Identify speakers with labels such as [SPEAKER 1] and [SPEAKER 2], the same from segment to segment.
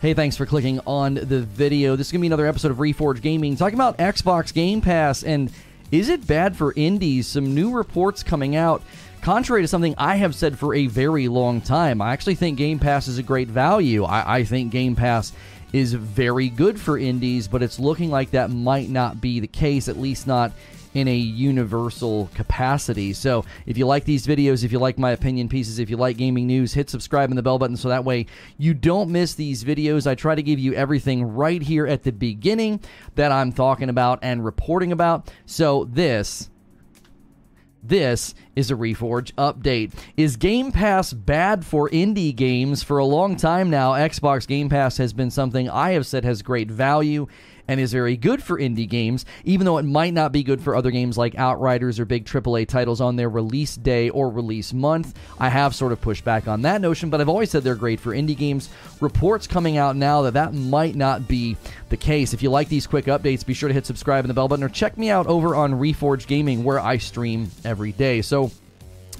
[SPEAKER 1] Hey, thanks for clicking on the video. This is going to be another episode of Reforge Gaming talking about Xbox Game Pass and is it bad for indies? Some new reports coming out. Contrary to something I have said for a very long time, I actually think Game Pass is a great value. I, I think Game Pass is very good for indies, but it's looking like that might not be the case, at least not in a universal capacity. So, if you like these videos, if you like my opinion pieces, if you like gaming news, hit subscribe and the bell button so that way you don't miss these videos. I try to give you everything right here at the beginning that I'm talking about and reporting about. So, this this is a Reforge update. Is Game Pass bad for indie games? For a long time now, Xbox Game Pass has been something I have said has great value and is very good for indie games, even though it might not be good for other games like Outriders or big AAA titles on their release day or release month. I have sort of pushed back on that notion, but I've always said they're great for indie games. Reports coming out now that that might not be the case. If you like these quick updates, be sure to hit subscribe and the bell button or check me out over on Reforge Gaming where I stream every day. So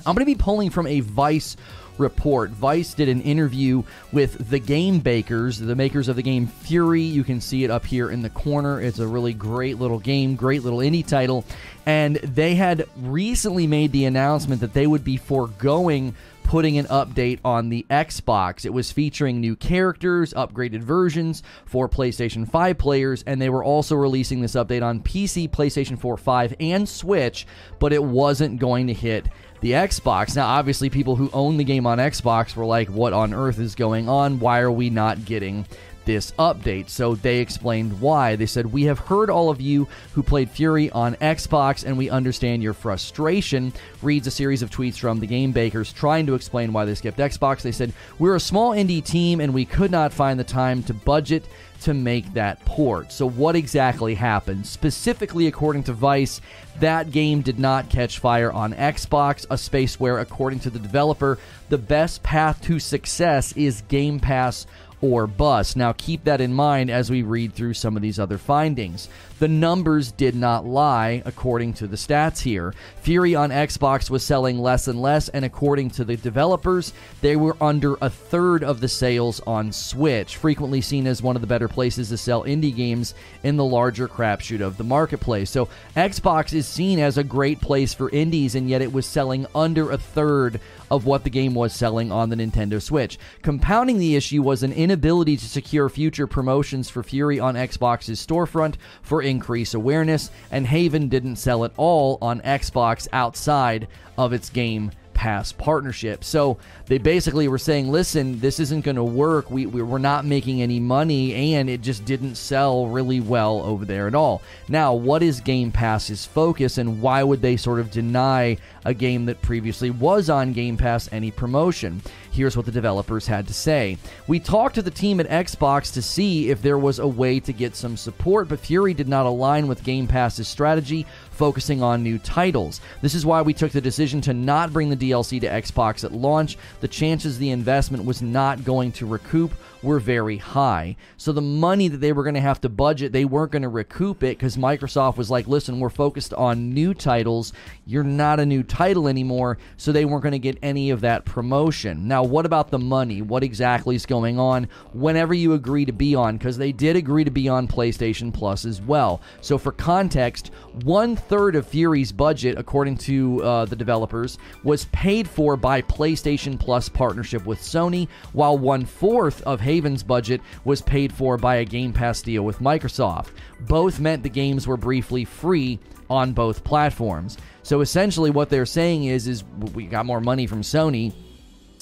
[SPEAKER 1] I'm going to be pulling from a Vice report. Vice did an interview with the Game Bakers, the makers of the game Furi. You can see it up here in the corner. It's a really great little game, great little indie title. And they had recently made the announcement that they would be foregoing putting an update on the Xbox. It was featuring new characters, upgraded versions for PlayStation 5 players, and they were also releasing this update on PC, PlayStation 4, 5, and Switch, but it wasn't going to hit the Xbox. Now, obviously, people who own the game on Xbox were like, what on earth is going on? Why are we not getting this update. So they explained why. They said, We have heard all of you who played Furi on Xbox, and we understand your frustration. Reads a series of tweets from the game bakers trying to explain why they skipped Xbox. They said, We're a small indie team, and we could not find the time to budget to make that port. So, what exactly happened? Specifically, according to Vice, that game did not catch fire on Xbox, a space where, according to the developer, the best path to success is Game Pass or bust. Now, keep that in mind as we read through some of these other findings. The numbers did not lie, according to the stats here. Furi on Xbox was selling less and less, and according to the developers, they were under a third of the sales on Switch, frequently seen as one of the better places to sell indie games in the larger crapshoot of the marketplace. So, Xbox is seen as a great place for indies, and yet it was selling under a third of what the game was selling on the Nintendo Switch. Compounding the issue was an inability to secure future promotions for Furi on Xbox's storefront for increase awareness, and Haven didn't sell at all on Xbox outside of its game Pass partnership. So they basically were saying, listen, this isn't going to work. We, we, we're not making any money, and it just didn't sell really well over there at all. Now, what is Game Pass's focus, and why would they sort of deny a game that previously was on Game Pass any promotion? Here's what the developers had to say. We talked to the team at Xbox to see if there was a way to get some support, but Furi did not align with Game Pass's strategy, focusing on new titles. This is why we took the decision to not bring the DLC to Xbox at launch. The chances the investment was not going to recoup were very high. So the money that they were going to have to budget, they weren't going to recoup it because Microsoft was like, listen, we're focused on new titles. You're not a new title anymore. So they weren't going to get any of that promotion. Now, what about the money? What exactly is going on whenever you agree to be on? Because they did agree to be on PlayStation Plus as well. So for context, one third of Furi's budget, according to uh, the developers, was paid for by PlayStation Plus partnership with Sony, while one fourth of Haven's budget was paid for by a Game Pass deal with Microsoft. Both meant the games were briefly free on both platforms. So essentially what they're saying is is we got more money from Sony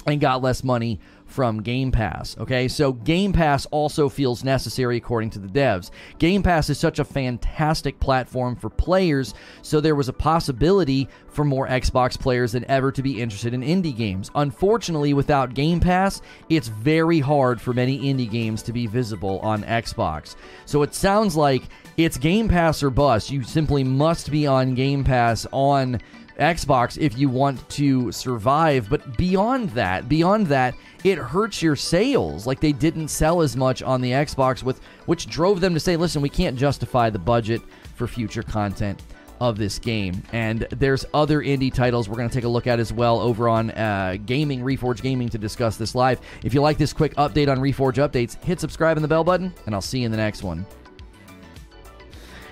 [SPEAKER 1] and got less money from Game Pass. Okay, so Game Pass also feels necessary according to the devs. Game Pass is such a fantastic platform for players, so there was a possibility for more Xbox players than ever to be interested in indie games. Unfortunately, without Game Pass, it's very hard for many indie games to be visible on Xbox. So it sounds like it's Game Pass or bust. You simply must be on Game Pass on Xbox if you want to survive. But beyond that, beyond that, it hurts your sales. Like they didn't sell as much on the Xbox, with which drove them to say, "Listen, we can't justify the budget for future content." of this game. And there's other indie titles we're going to take a look at as well over on uh, Gaming, Reforge Gaming, to discuss this live. If you like this quick update on Reforge updates, hit subscribe and the bell button, and I'll see you in the next one.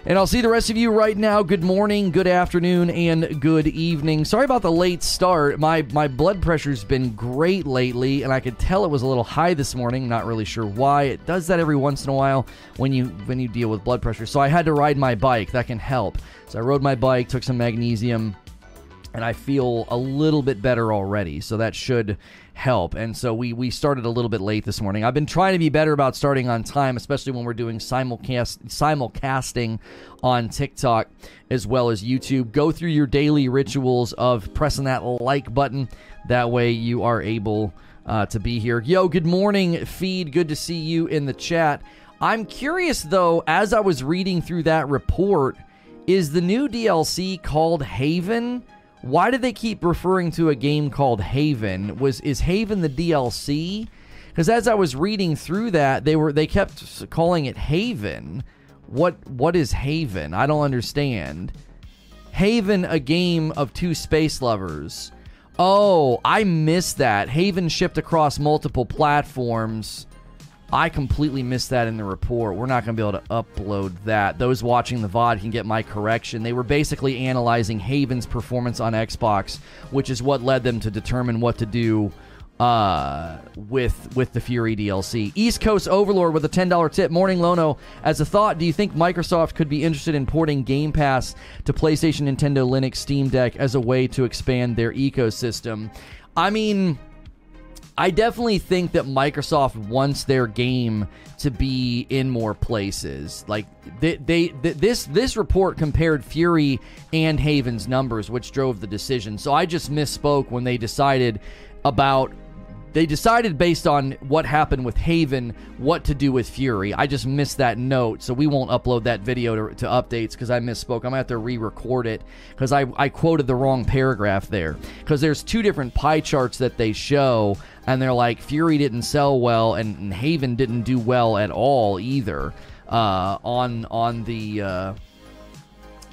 [SPEAKER 1] And I'll see the rest of you right now. Good morning, good afternoon, and good evening. Sorry about the late start. My my blood pressure's been great lately, and I could tell it was a little high this morning. Not really sure why. It does that every once in a while when you when you deal with blood pressure. So I had to ride my bike. That can help. So I rode my bike, took some magnesium, and I feel a little bit better already. So that should help. And so we we started a little bit late this morning. I've been trying to be better about starting on time, especially when we're doing simulcast simulcasting on TikTok as well as YouTube. Go through your daily rituals of pressing that like button. That way you are able uh, to be here. Yo, good morning, feed. Good to see you in the chat. I'm curious though, as I was reading through that report, is the new DLC called Haven? Why do they keep referring to a game called Haven? Was is Haven the DLC? Because as I was reading through that, they were they kept calling it Haven. What what is Haven? I don't understand. Haven, a game of two space lovers. Oh, I missed that. Haven shipped across multiple platforms. I completely missed that in the report. We're not going to be able to upload that. Those watching the VOD can get my correction. They were basically analyzing Haven's performance on Xbox, which is what led them to determine what to do uh, with with the Furi DLC. East Coast Overlord with a $10 tip. Morning Lono, as a thought, do you think Microsoft could be interested in porting Game Pass to PlayStation, Nintendo, Linux, Steam Deck as a way to expand their ecosystem? I mean, I definitely think that Microsoft wants their game to be in more places. Like they, they, this this report compared Furi and Haven's numbers, which drove the decision. So I just misspoke when they decided about they decided based on what happened with Haven what to do with Furi. I just missed that note, so we won't upload that video to, to updates because I misspoke. I'm gonna have to re-record it because I, I quoted the wrong paragraph there. Because there's two different pie charts that they show, and they're like Furi didn't sell well, and, and Haven didn't do well at all either uh, on on the. Uh,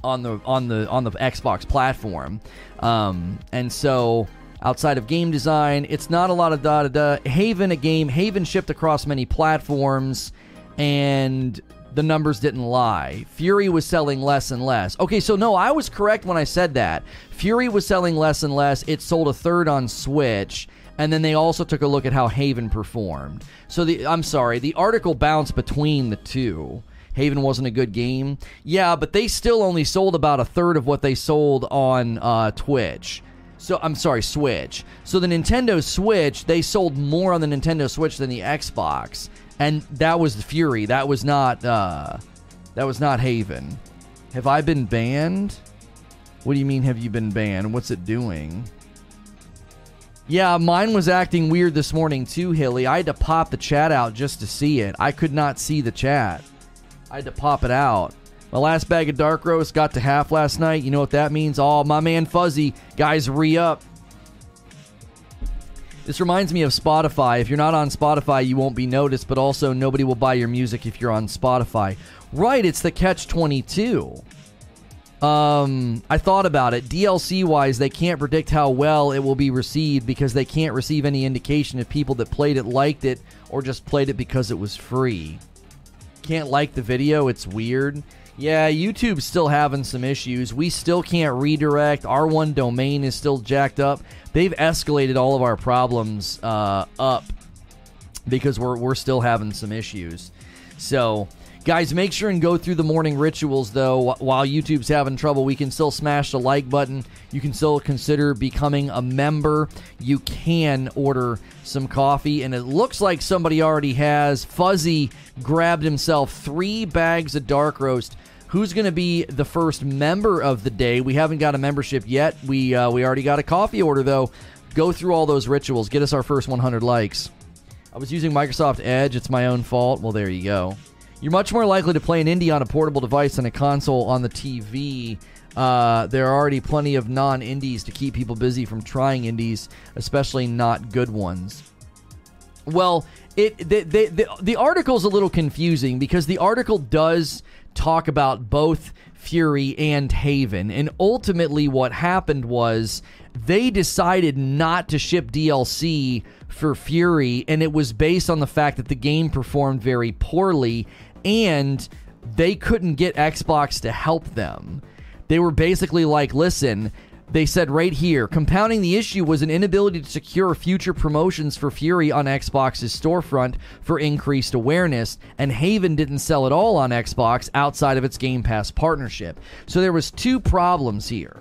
[SPEAKER 1] on the on the on the Xbox platform, um, and so outside of game design. It's not a lot of da da da. Haven, a game, Haven shipped across many platforms, and the numbers didn't lie. Furi was selling less and less. Okay, so no, I was correct when I said that. Furi was selling less and less. It sold a third on Switch. And then they also took a look at how Haven performed. So the I'm sorry, the article bounced between the two. Haven wasn't a good game. Yeah, but they still only sold about a third of what they sold on uh, Twitch. So I'm sorry, Switch. So the Nintendo Switch, they sold more on the Nintendo Switch than the Xbox, and that was the Furi. That was not. Uh, that was not Haven. Have I been banned? What do you mean? Have you been banned? What's it doing? Yeah, mine was acting weird this morning too, Hilly. I had to pop the chat out just to see it. I could not see the chat. I had to pop it out. My last bag of dark roast got to half last night. You know what that means? Oh, my man Fuzzy, guys, re up. This reminds me of Spotify. If you're not on Spotify, you won't be noticed, but also nobody will buy your music if you're on Spotify. Right, it's the catch 22. Um, I thought about it. DLC wise, they can't predict how well it will be received because they can't receive any indication if people that played it liked it or just played it because it was free. Can't like the video, it's weird. Yeah, YouTube's still having some issues. We still can't redirect. Our one domain is still jacked up. They've escalated all of our problems uh, up because we're we're still having some issues. So, guys, make sure and go through the morning rituals though. While YouTube's having trouble, we can still smash the like button. You can still consider becoming a member. You can order some coffee, and it looks like somebody already has. Fuzzy grabbed himself three bags of dark roast who's going to be the first member of the day. We haven't got a membership yet. We uh, we already got a coffee order though. Go through all those rituals. Get us our first 100 likes. I was using Microsoft Edge. It's my own fault. Well, there you go. You're much more likely to play an indie on a portable device than a console on the TV. Uh, there are already plenty of non indies to keep people busy from trying indies, especially not good ones. Well, it the, the the the article's a little confusing because the article does talk about both Furi and Haven, and ultimately what happened was they decided not to ship DLC for Furi, and it was based on the fact that the game performed very poorly and they couldn't get Xbox to help them. They were basically like, listen, they said right here, compounding the issue was an inability to secure future promotions for Furi on Xbox's storefront for increased awareness, and Haven didn't sell at all on Xbox outside of its Game Pass partnership. So there was two problems here.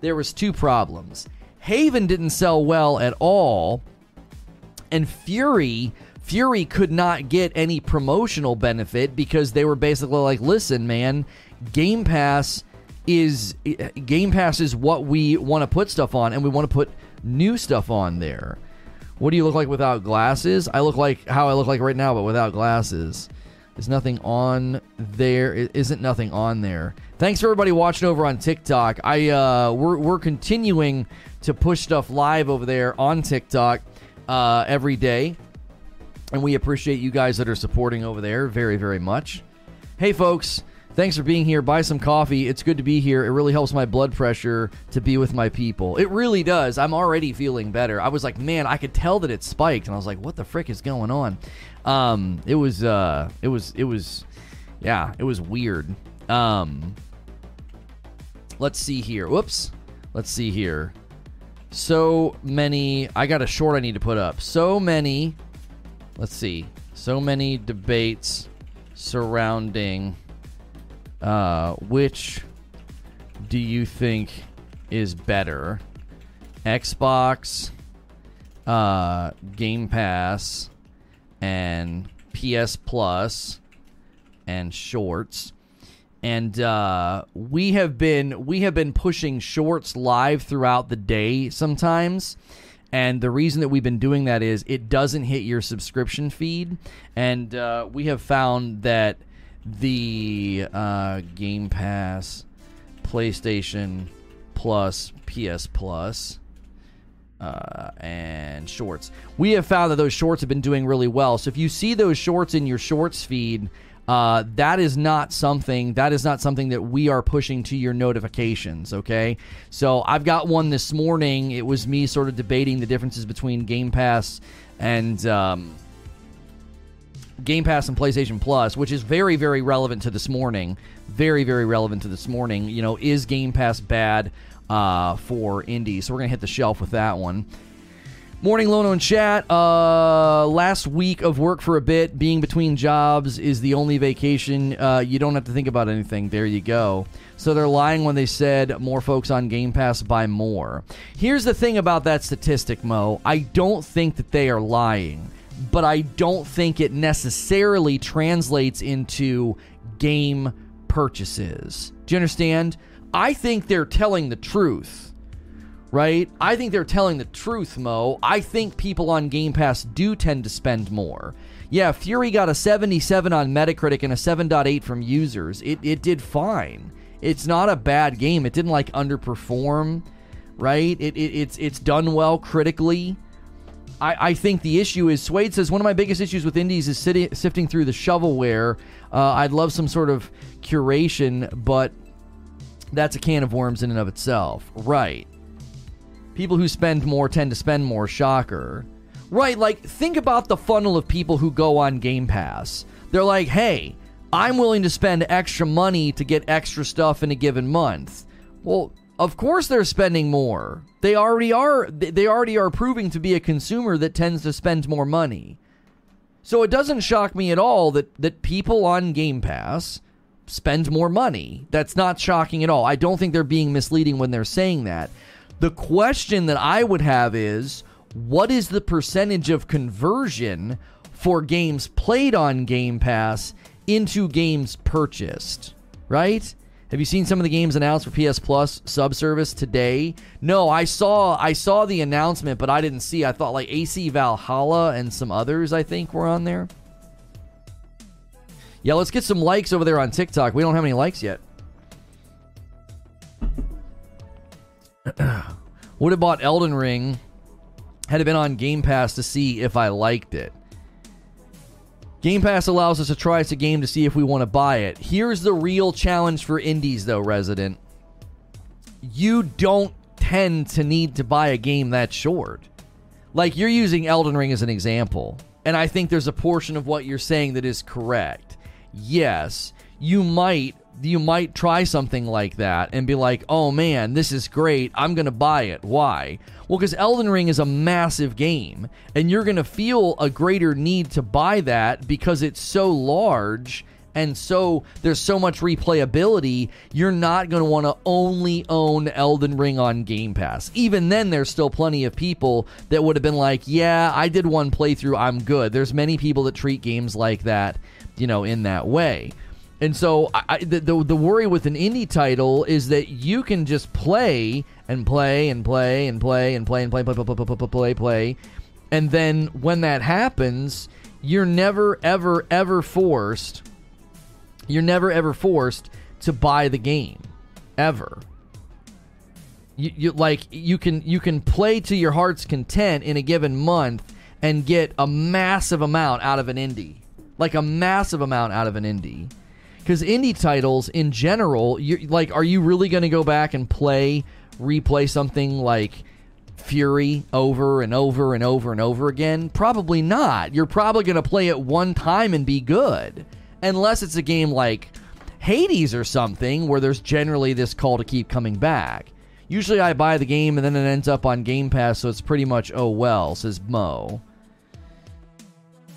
[SPEAKER 1] There was two problems. Haven didn't sell well at all, and Furi Furi could not get any promotional benefit because they were basically like, "Listen, man, Game Pass is Game Pass is what we want to put stuff on, and we want to put new stuff on there. What do you look like without glasses? I look like how I look like right now, but without glasses. There's nothing on there. It isn't nothing on there. Thanks for everybody watching over on TikTok. I uh, we're we're continuing to push stuff live over there on TikTok uh, every day, and we appreciate you guys that are supporting over there very very much. Hey folks, Thanks for being here. Buy some coffee. It's good to be here. It really helps my blood pressure to be with my people. It really does. I'm already feeling better. I was like, man, I could tell that it spiked, and I was like, what the frick is going on? Um, it was, uh, it was, it was, yeah, it was weird. Um, let's see here. Whoops. Let's see here. So many. I got a short I need to put up. So many. Let's see. So many debates surrounding uh, which do you think is better? Xbox, uh, Game Pass, and PS Plus, and Shorts. And uh, we have been we have been pushing Shorts live throughout the day sometimes. And the reason that we've been doing that is it doesn't hit your subscription feed. And uh, we have found that the uh, Game Pass, PlayStation Plus, PS Plus, uh, and Shorts. We have found that those Shorts have been doing really well. So if you see those Shorts in your Shorts feed, uh, that is not something that is not something that we are pushing to your notifications okay so i've got one this morning it was me sort of debating the differences between game pass and um, Game Pass and PlayStation Plus, which is very, very relevant to this morning. Very, very relevant to this morning. You know, is Game Pass bad uh, for indie So we're to hit the shelf with that one. Morning Lono and chat. Uh, last week of work for a bit, being between jobs is the only vacation. Uh, you don't have to think about anything. There you go. So they're lying when they said more folks on Game Pass buy more. Here's the thing about that statistic, Mo. I don't think that they are lying but I don't think it necessarily translates into game purchases. Do you understand? I think they're telling the truth, right? I think they're telling the truth, Mo. I think people on Game Pass do tend to spend more. Yeah, Furi got a 77 on Metacritic and a 7.8 from users. It, it did fine. It's not a bad game. It didn't like underperform, right? It, it it's it's done well critically. I, I think the issue is Suede says one of my biggest issues with indies is sifting through the shovelware. Uh, I'd love some sort of curation, but that's a can of worms in and of itself. Right. People who spend more tend to spend more. Shocker. Right, like think about the funnel of people who go on Game Pass. They're like, hey, I'm willing to spend extra money to get extra stuff in a given month. Well, of course they're spending more. They already are they already are proving to be a consumer that tends to spend more money. So it doesn't shock me at all that that people on Game Pass spend more money. That's not shocking at all. I don't think they're being misleading when they're saying that. The question that I would have is what is the percentage of conversion for games played on Game Pass into games purchased, right? Have you seen some of the games announced for PS Plus subservice today? No, I saw I saw the announcement, but I didn't see. I thought like AC Valhalla and some others I think were on there. Yeah, let's get some likes over there on TikTok. We don't have any likes yet. Would have bought Elden Ring had it been on Game Pass to see if I liked it. Game Pass allows us to try a game to see if we want to buy it. Here's the real challenge for indies, though, resident. You don't tend to need to buy a game that short. Like you're using Elden Ring as an example, and I think there's a portion of what you're saying that is correct. Yes, you might you might try something like that and be like, "Oh man, this is great. I'm going to buy it." Why? Well, cuz Elden Ring is a massive game, and you're going to feel a greater need to buy that because it's so large and so there's so much replayability, you're not going to want to only own Elden Ring on Game Pass. Even then, there's still plenty of people that would have been like, yeah, I did one playthrough, I'm good. There's many people that treat games like that, you know, in that way. And so I, the, the, the worry with an indie title is that you can just play and play and play and play and play and play play play play play play, play. and then when that happens, you're never ever ever forced you're never ever forced to buy the game, ever. You, you like you can you can play to your heart's content in a given month and get a massive amount out of an indie, like a massive amount out of an indie. Because indie titles in general, you like, are you really going to go back and play, replay something like Furi over and over and over and over again? Probably not. You're probably going to play it one time and be good unless it's a game like Hades or something where there's generally this call to keep coming back. Usually I buy the game and then it ends up on Game Pass, so it's pretty much oh well, says Mo.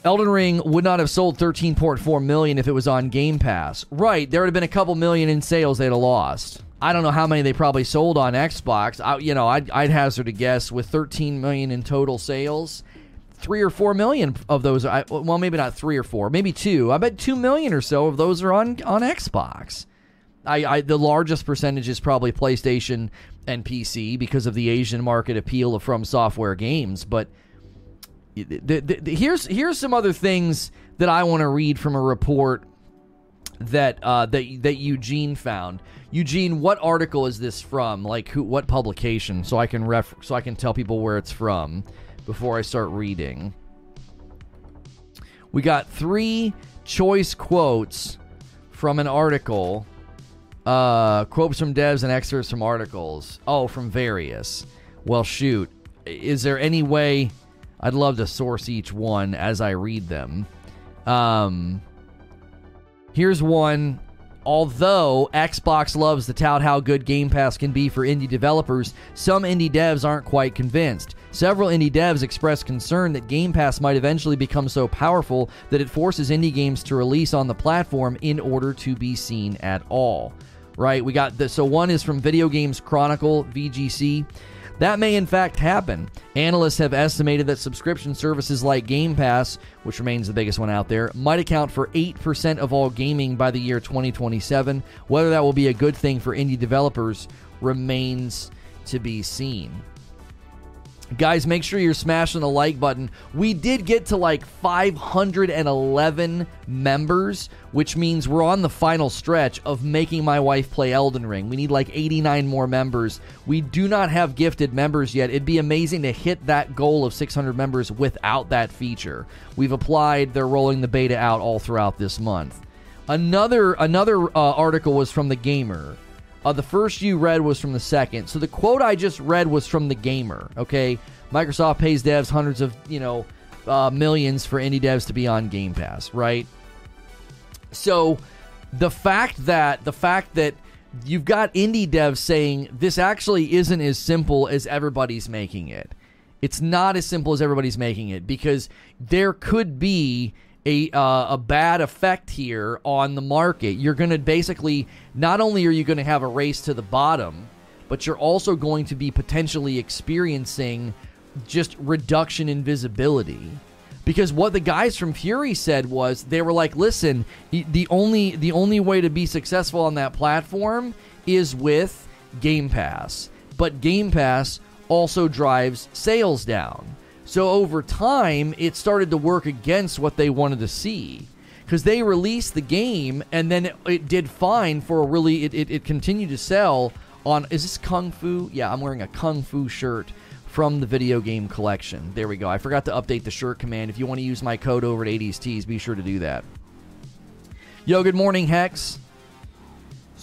[SPEAKER 1] Elden Ring would not have sold 13.4 million if it was on Game Pass. Right, there would have been a couple million in sales they'd have lost. I don't know how many they probably sold on Xbox. I, you know, I'd, I'd hazard a guess with 13 million in total sales three or four million of those. Are, well, maybe not three or four, maybe two. I bet two million or so of those are on on Xbox. I, I the largest percentage is probably PlayStation and PC because of the Asian market appeal of From Software games. But the, the, here's here's some other things that I want to read from a report that uh, that that Eugene found. Eugene, what article is this from? Like who? What publication? So I can ref. So I can tell people where it's from before I start reading. We got three choice quotes from an article. Uh, quotes from devs and excerpts from articles. Oh, from various. Well, shoot. Is there any way I'd love to source each one as I read them? Um, here's one Although Xbox loves to tout how good Game Pass can be for indie developers, some indie devs aren't quite convinced. Several indie devs expressed concern that Game Pass might eventually become so powerful that it forces indie games to release on the platform in order to be seen at all. Right? We got the so one is from Video Games Chronicle VGC. That may in fact happen. Analysts have estimated that subscription services like Game Pass, which remains the biggest one out there, might account for 8% of all gaming by the year 2027. Whether that will be a good thing for indie developers remains to be seen. Guys, make sure you're smashing the like button. We did get to like 511 members, which means we're on the final stretch of making my wife play Elden Ring. We need like 89 more members. We do not have gifted members yet. It'd be amazing to hit that goal of 600 members without that feature. We've applied, they're rolling the beta out all throughout this month. Another another uh, article was from the Gamer. Uh, the first you read was from the second. So the quote I just read was from the gamer. Okay, Microsoft pays devs hundreds of you know uh, millions for indie devs to be on Game Pass, right? So the fact that the fact that you've got indie devs saying this actually isn't as simple as everybody's making it. It's not as simple as everybody's making it because there could be a uh, a bad effect here on the market. You're going to basically not only are you going to have a race to the bottom, but you're also going to be potentially experiencing just reduction in visibility. Because what the guys from Furi said was they were like, "Listen, the only the only way to be successful on that platform is with Game Pass. But Game Pass also drives sales down." So over time, it started to work against what they wanted to see. Because they released the game and then it, it, did fine for a really, it, it, it continued to sell on, is this Kung Fu? Yeah, I'm wearing a Kung Fu shirt from the video game collection. There we go. I forgot to update the shirt command. If you want to use my code over at 80s Tees, be sure to do that. Yo, good morning, Hex.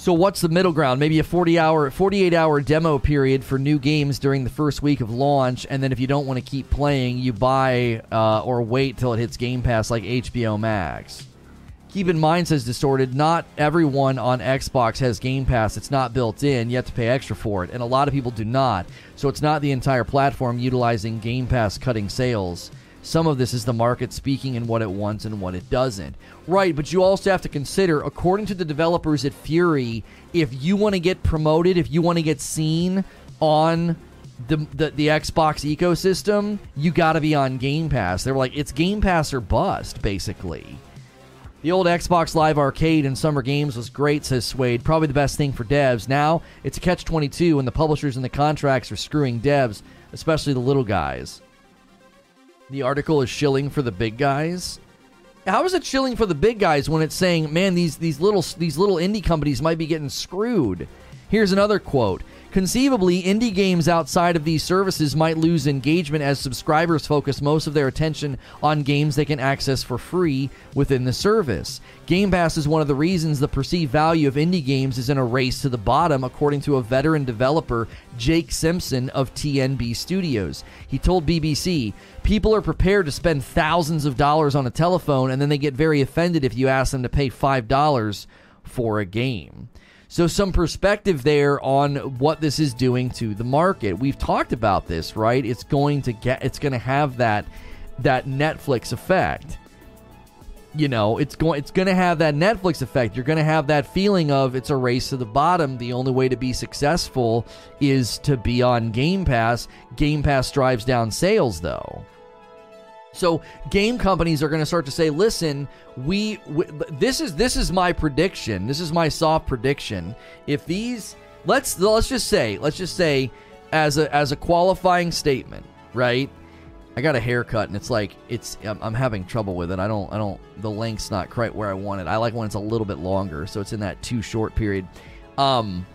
[SPEAKER 1] So what's the middle ground? Maybe a 40 hour 48 hour demo period for new games during the first week of launch and then if you don't want to keep playing, you buy uh, or wait till it hits Game Pass like HBO Max. Keep in mind, says Distorted, not everyone on Xbox has Game Pass. It's not built in. You have to pay extra for it. And a lot of people do not. So it's not the entire platform utilizing Game Pass cutting sales. Some of this is the market speaking and what it wants and what it doesn't. Right, but you also have to consider, according to the developers at Furi, if you want to get promoted, if you want to get seen on the, the, the Xbox ecosystem, you got to be on Game Pass. They're like, it's Game Pass or bust, basically. The old Xbox Live Arcade and Summer Games was great, says Suede. Probably the best thing for devs. Now, it's a catch 22, and the publishers and the contracts are screwing devs, especially the little guys. The article is shilling for the big guys. How is it shilling for the big guys when it's saying, "Man, these these little these little indie companies might be getting screwed"? Here's another quote. Conceivably, indie games outside of these services might lose engagement as subscribers focus most of their attention on games they can access for free within the service. Game Pass is one of the reasons the perceived value of indie games is in a race to the bottom, according to a veteran developer, Jake Simpson of TNB Studios. He told BBC, People are prepared to spend thousands of dollars on a telephone, and then they get very offended if you ask them to pay $5 for a game. So, some perspective there on what this is doing to the market. We've talked about this, right? It's going to get, it's going to have that that Netflix effect. You know, it's going it's going to have that Netflix effect. You're going to have that feeling of it's a race to the bottom. The only way to be successful is to be on Game Pass. Game Pass drives down sales, though. So game companies are going to start to say, "Listen, we, we this is this is my prediction. This is my soft prediction. If these let's let's just say, let's just say as a as a qualifying statement, right? I got a haircut and it's like it's I'm, I'm having trouble with it. I don't I don't the length's not quite where I want it. I like when it's a little bit longer, so it's in that too short period. Um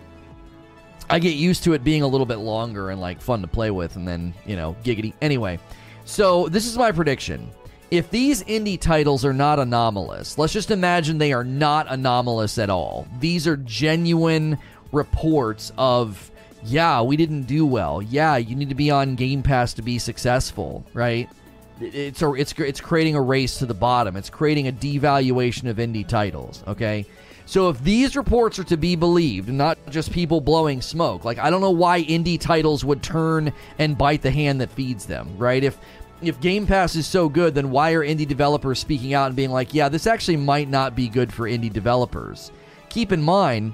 [SPEAKER 1] I get used to it being a little bit longer and like fun to play with and then, you know, giggity. Anyway, so, this is my prediction. If these indie titles are not anomalous, let's just imagine they are not anomalous at all. These are genuine reports of, yeah, we didn't do well. Yeah, you need to be on Game Pass to be successful, right? It's a, it's it's creating a race to the bottom. It's creating a devaluation of indie titles, okay? So if these reports are to be believed, not just people blowing smoke, like I don't know why indie titles would turn and bite the hand that feeds them, right? If if Game Pass is so good, then why are indie developers speaking out and being like, yeah, this actually might not be good for indie developers? Keep in mind,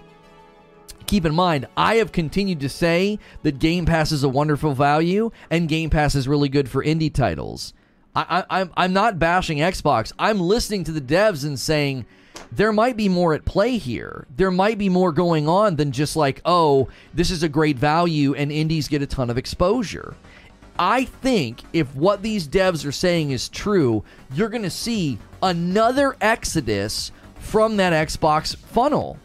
[SPEAKER 1] keep in mind, I have continued to say that Game Pass is a wonderful value and Game Pass is really good for indie titles. I, I, I'm, I'm not bashing Xbox. I'm listening to the devs and saying there might be more at play here. There might be more going on than just like, oh, this is a great value and indies get a ton of exposure. I think if what these devs are saying is true, you're going to see another exodus from that Xbox funnel.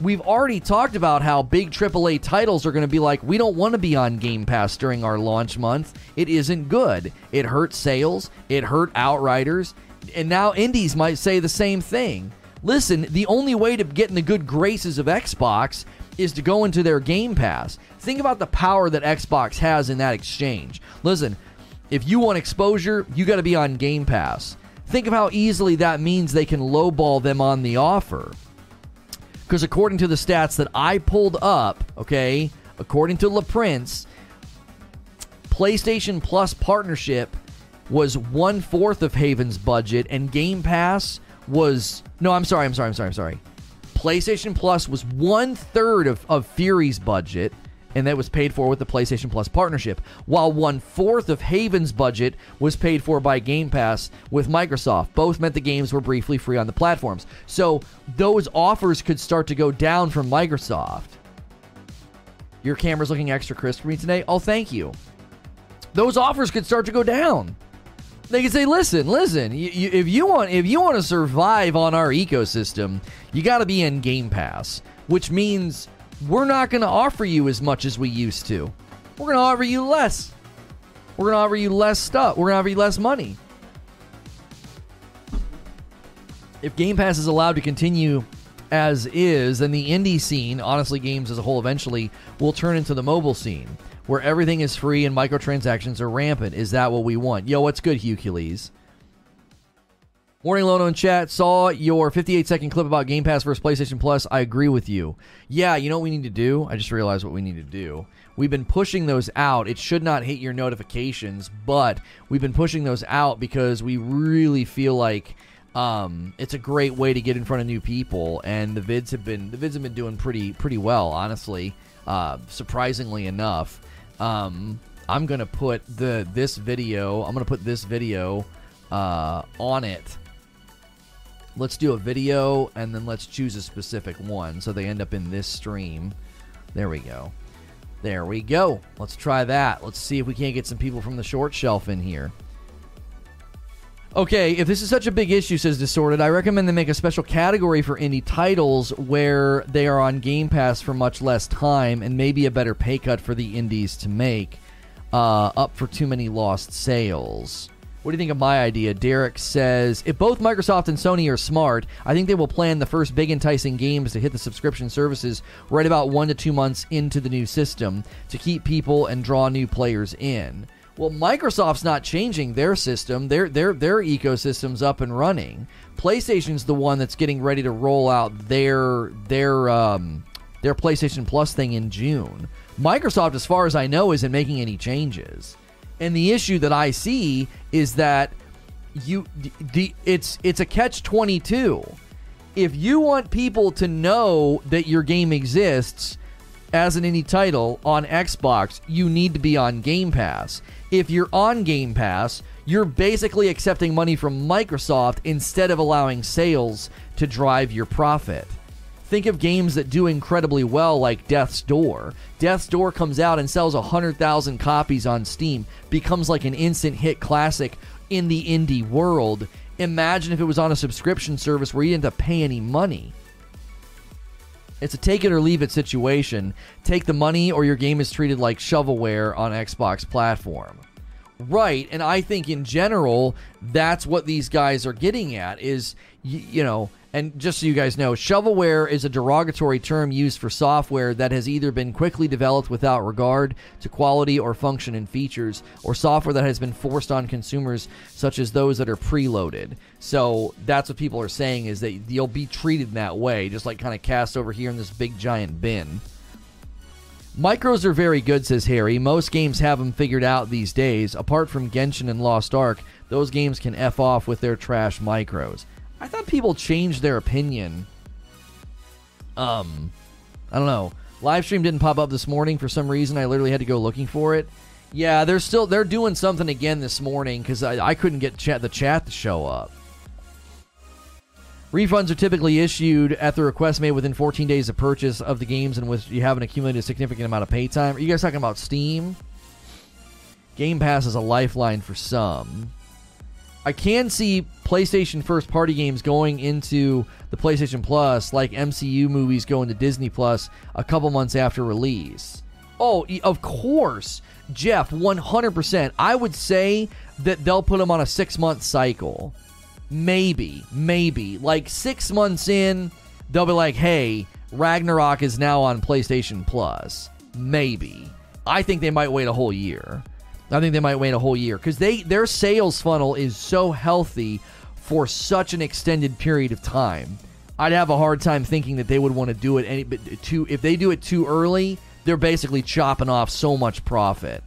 [SPEAKER 1] We've already talked about how big AAA titles are going to be like, we don't want to be on Game Pass during our launch month. It isn't good. It hurt sales, it hurt Outriders, and now indies might say the same thing. Listen, the only way to get in the good graces of Xbox is to go into their Game Pass. Think about the power that Xbox has in that exchange. Listen, if you want exposure, you got to be on Game Pass. Think of how easily that means they can lowball them on the offer. Because according to the stats that I pulled up, okay, according to LaPrince, PlayStation Plus partnership was one fourth of Haven's budget, and Game Pass was no. I'm sorry. I'm sorry. I'm sorry. I'm sorry. PlayStation Plus was one third of, of Furi's budget, and that was paid for with the PlayStation Plus partnership, while one fourth of Haven's budget was paid for by Game Pass with Microsoft. Both meant the games were briefly free on the platforms. So those offers could start to go down from Microsoft. Your camera's looking extra crisp for me today. Oh, thank you. Those offers could start to go down. They can say, "Listen, listen. You, you, if you want, if you want to survive on our ecosystem, you got to be in Game Pass, which means we're not going to offer you as much as we used to. We're going to offer you less. We're going to offer you less stuff. We're going to offer you less money. If Game Pass is allowed to continue as is, then the indie scene, honestly, games as a whole, eventually will turn into the mobile scene where everything is free and microtransactions are rampant. Is that what we want? Yo, what's good, Hucules? Morning Lono in chat. Saw your 58 second clip about Game Pass versus PlayStation Plus. I agree with you. Yeah, you know what we need to do? I just realized what we need to do. We've been pushing those out. It should not hit your notifications, but we've been pushing those out because we really feel like um, it's a great way to get in front of new people, and the vids have been the vids have been doing pretty pretty well, honestly. Uh, surprisingly enough, um, I'm gonna put the this video. I'm gonna put this video uh, on it let's do a video and then let's choose a specific one so they end up in this stream. There we go. There we go. Let's try that. Let's see if we can't get some people from the short shelf in here. Okay, if this is such a big issue, says Disordered, I recommend they make a special category for indie titles where they are on Game Pass for much less time and maybe a better pay cut for the indies to make uh, up for too many lost sales. What do you think of my idea? Derek says if both Microsoft and Sony are smart, I think they will plan the first big enticing games to hit the subscription services right about one to two months into the new system to keep people and draw new players in. Well, Microsoft's not changing their system. Their their their ecosystem's up and running. PlayStation's the one that's getting ready to roll out their their um, their PlayStation Plus thing in June. Microsoft, as far as I know, isn't making any changes. And the issue that I see is that you the it's it's a catch 22. If you want people to know that your game exists as an indie title on Xbox, you need to be on Game Pass. If you're on Game Pass, you're basically accepting money from Microsoft instead of allowing sales to drive your profit. Think of games that do incredibly well, like Death's Door. Death's Door comes out and sells 100,000 copies on Steam, becomes like an instant hit classic in the indie world. Imagine if it was on a subscription service where you didn't have to pay any money. It's a take it or leave it situation. Take the money, or your game is treated like shovelware on Xbox platform. Right, and I think in general, that's what these guys are getting at is, you, you know, and just so you guys know, shovelware is a derogatory term used for software that has either been quickly developed without regard to quality or function and features, or software that has been forced on consumers, such as those that are preloaded. So that's what people are saying is that you'll be treated in that way, just like kind of cast over here in this big giant bin. Micros are very good, says Harry. Most games have them figured out these days. Apart from Genshin and Lost Ark, those games can F off with their trash micros. I thought people changed their opinion. Um, I don't know. Livestream didn't pop up this morning for some reason. I literally had to go looking for it. Yeah, they're still they're doing something again this morning because I, I couldn't get chat, the chat to show up. Refunds are typically issued at the request made within 14 days of purchase of the games in which you haven't accumulated a significant amount of pay time. Are you guys talking about Steam? Game Pass is a lifeline for some. I can see PlayStation first party games going into the PlayStation Plus, like MCU movies going to Disney Plus a couple months after release. Oh, of course, Jeff, 100%. I would say that they'll put them on a six month cycle. Maybe, maybe. Like six months in, they'll be like, hey, Ragnarok is now on PlayStation Plus. Maybe. I think they might wait a whole year. I think they might wait a whole year because they their sales funnel is so healthy for such an extended period of time. I'd have a hard time thinking that they would want to do it any but too if they do it too early, they're basically chopping off so much profit.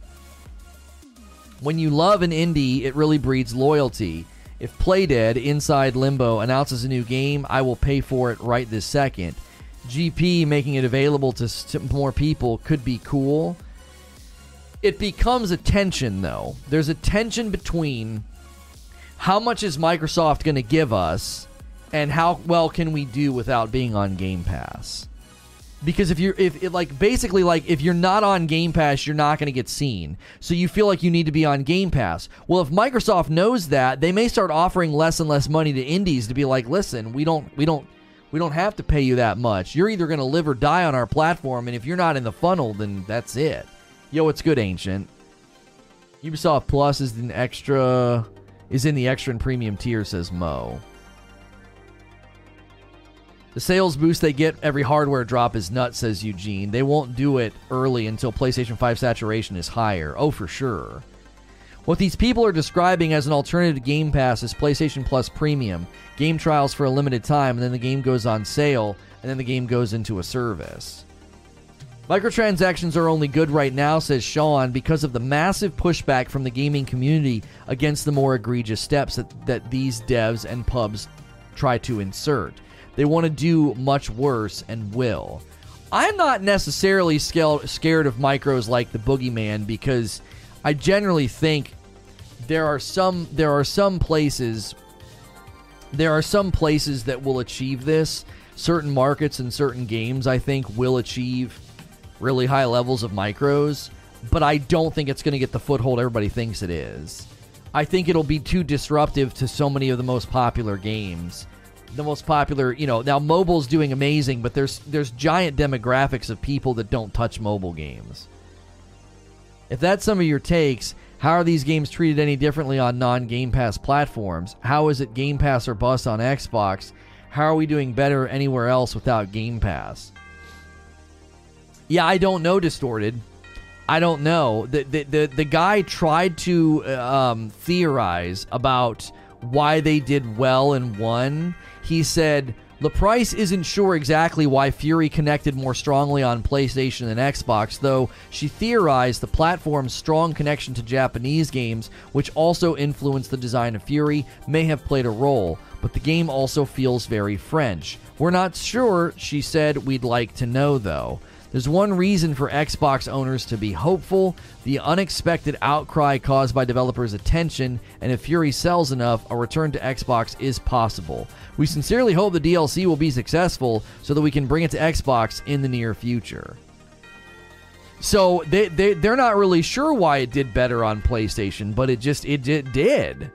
[SPEAKER 1] When you love an indie, it really breeds loyalty. If Playdead Inside Limbo announces a new game, I will pay for it right this second. GP making it available to more people could be cool it becomes a tension though. There's a tension between how much is Microsoft going to give us and how well can we do without being on Game Pass? Because if you're if it, like basically like if you're not on Game Pass, you're not going to get seen. So you feel like you need to be on Game Pass. Well, if Microsoft knows that, they may start offering less and less money to indies to be like, "Listen, we don't we don't we don't have to pay you that much. You're either going to live or die on our platform, and if you're not in the funnel, then that's it." Yo, it's good, Ancient. Ubisoft Plus is an extra is in the extra and premium tier, says Mo. The sales boost they get every hardware drop is nuts, says Eugene. They won't do it early until PlayStation 5 saturation is higher. Oh, for sure. What these people are describing as an alternative Game Pass is PlayStation Plus Premium, game trials for a limited time, and then the game goes on sale, and then the game goes into a service. Microtransactions are only good right now, says Sean, because of the massive pushback from the gaming community against the more egregious steps that, that these devs and pubs try to insert. They want to do much worse and will. I'm not necessarily scared of micros like the boogeyman because I generally think there are some there are some places there are some places that will achieve this. Certain markets and certain games I think will achieve really high levels of micros, but I don't think it's going to get the foothold everybody thinks it is. I think it'll be too disruptive to so many of the most popular games the most popular, you know, now mobile's doing amazing, but there's there's giant demographics of people that don't touch mobile games. If that's some of your takes, how are these games treated any differently on non-Game Pass platforms? How is it Game Pass or bust on Xbox? How are we doing better anywhere else without Game Pass? Yeah, I don't know distorted. I don't know. The the the, the guy tried to uh, um, theorize about why they did well and won. he said, Leprince isn't sure exactly why Furi connected more strongly on PlayStation than Xbox, though she theorized the platform's strong connection to Japanese games, which also influenced the design of Furi, may have played a role, but the game also feels very French. We're not sure, she said, we'd like to know though. There's one reason for Xbox owners to be hopeful the unexpected outcry caused by developers' attention, and if Furi sells enough, a return to Xbox is possible. We sincerely hope the DLC will be successful so that we can bring it to Xbox in the near future. So they, they they're not really sure why it did better on PlayStation, but it just it, it did.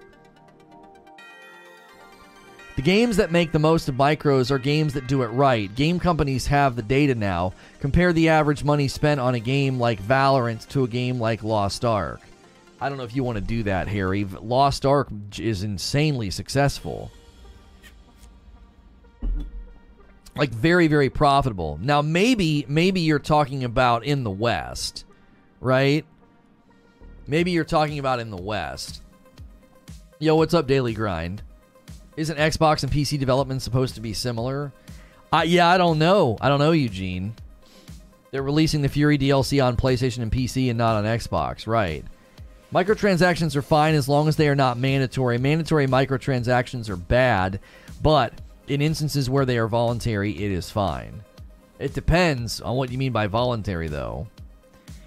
[SPEAKER 1] The games that make the most of micros are games that do it right. Game companies have the data now. Compare the average money spent on a game like Valorant to a game like Lost Ark. I don't know if you want to do that, Harry. Lost Ark is insanely successful. Like very very profitable. Now maybe maybe you're talking about in the West, right? Maybe you're talking about in the West. Yo, what's up, Daily Grind? Isn't Xbox and PC development supposed to be similar? Uh, yeah, I don't know. I don't know, Eugene. They're releasing the Furi DLC on PlayStation and PC and not on Xbox, right? Microtransactions are fine as long as they are not mandatory. Mandatory microtransactions are bad, but in instances where they are voluntary, it is fine. It depends on what you mean by voluntary, though.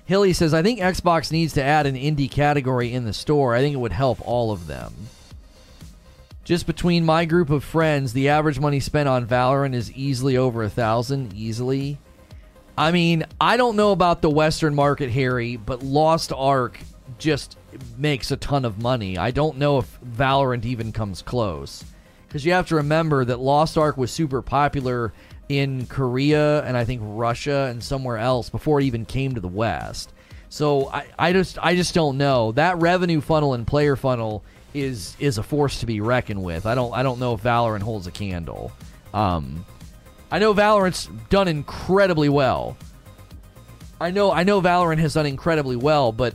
[SPEAKER 1] Hilly says, I think Xbox needs to add an indie category in the store. I think it would help all of them. Just between my group of friends, the average money spent on Valorant is easily over a thousand. Easily. I mean, I don't know about the Western market, Harry, but Lost Ark just makes a ton of money. I don't know if Valorant even comes close. Because you have to remember that Lost Ark was super popular in Korea and I think Russia and somewhere else before it even came to the West. So I, I just I just don't know. That revenue funnel and player funnel is is a force to be reckoned with. I don't I don't know if Valorant holds a candle. Um, I know Valorant's done incredibly well. I know I know Valorant has done incredibly well, but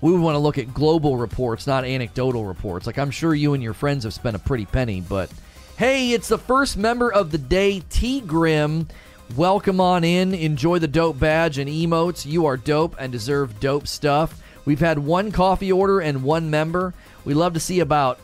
[SPEAKER 1] we would want to look at global reports, not anecdotal reports. Like I'm sure you and your friends have spent a pretty penny, but hey, it's the first member of the day, T Grim. Welcome on in. Enjoy the dope badge and emotes. You are dope and deserve dope stuff. We've had one coffee order and one member. We love to see about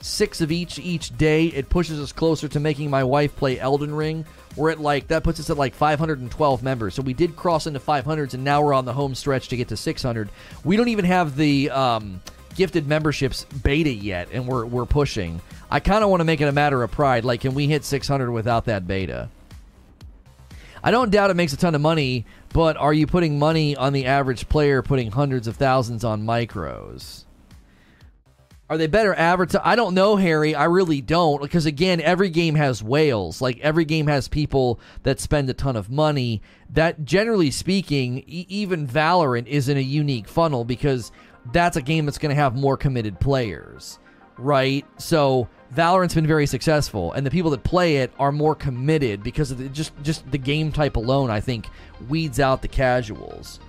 [SPEAKER 1] six of each each day. It pushes us closer to making my wife play Elden Ring. We're at like that puts us at like 512 members. So we did cross into 500s, and now we're on the home stretch to get to 600. We don't even have the um, gifted memberships beta yet, and we're we're pushing. I kind of want to make it a matter of pride. Like, can we hit 600 without that beta? I don't doubt it makes a ton of money, but are you putting money on the average player putting hundreds of thousands on micros? Are they better advertised? I don't know, Harry. I really don't. Because again, every game has whales. Like every game has people that spend a ton of money. That generally speaking, e- even Valorant is in a unique funnel because that's a game that's going to have more committed players, right? So Valorant's been very successful, and the people that play it are more committed because of the, just just the game type alone. I think weeds out the casuals.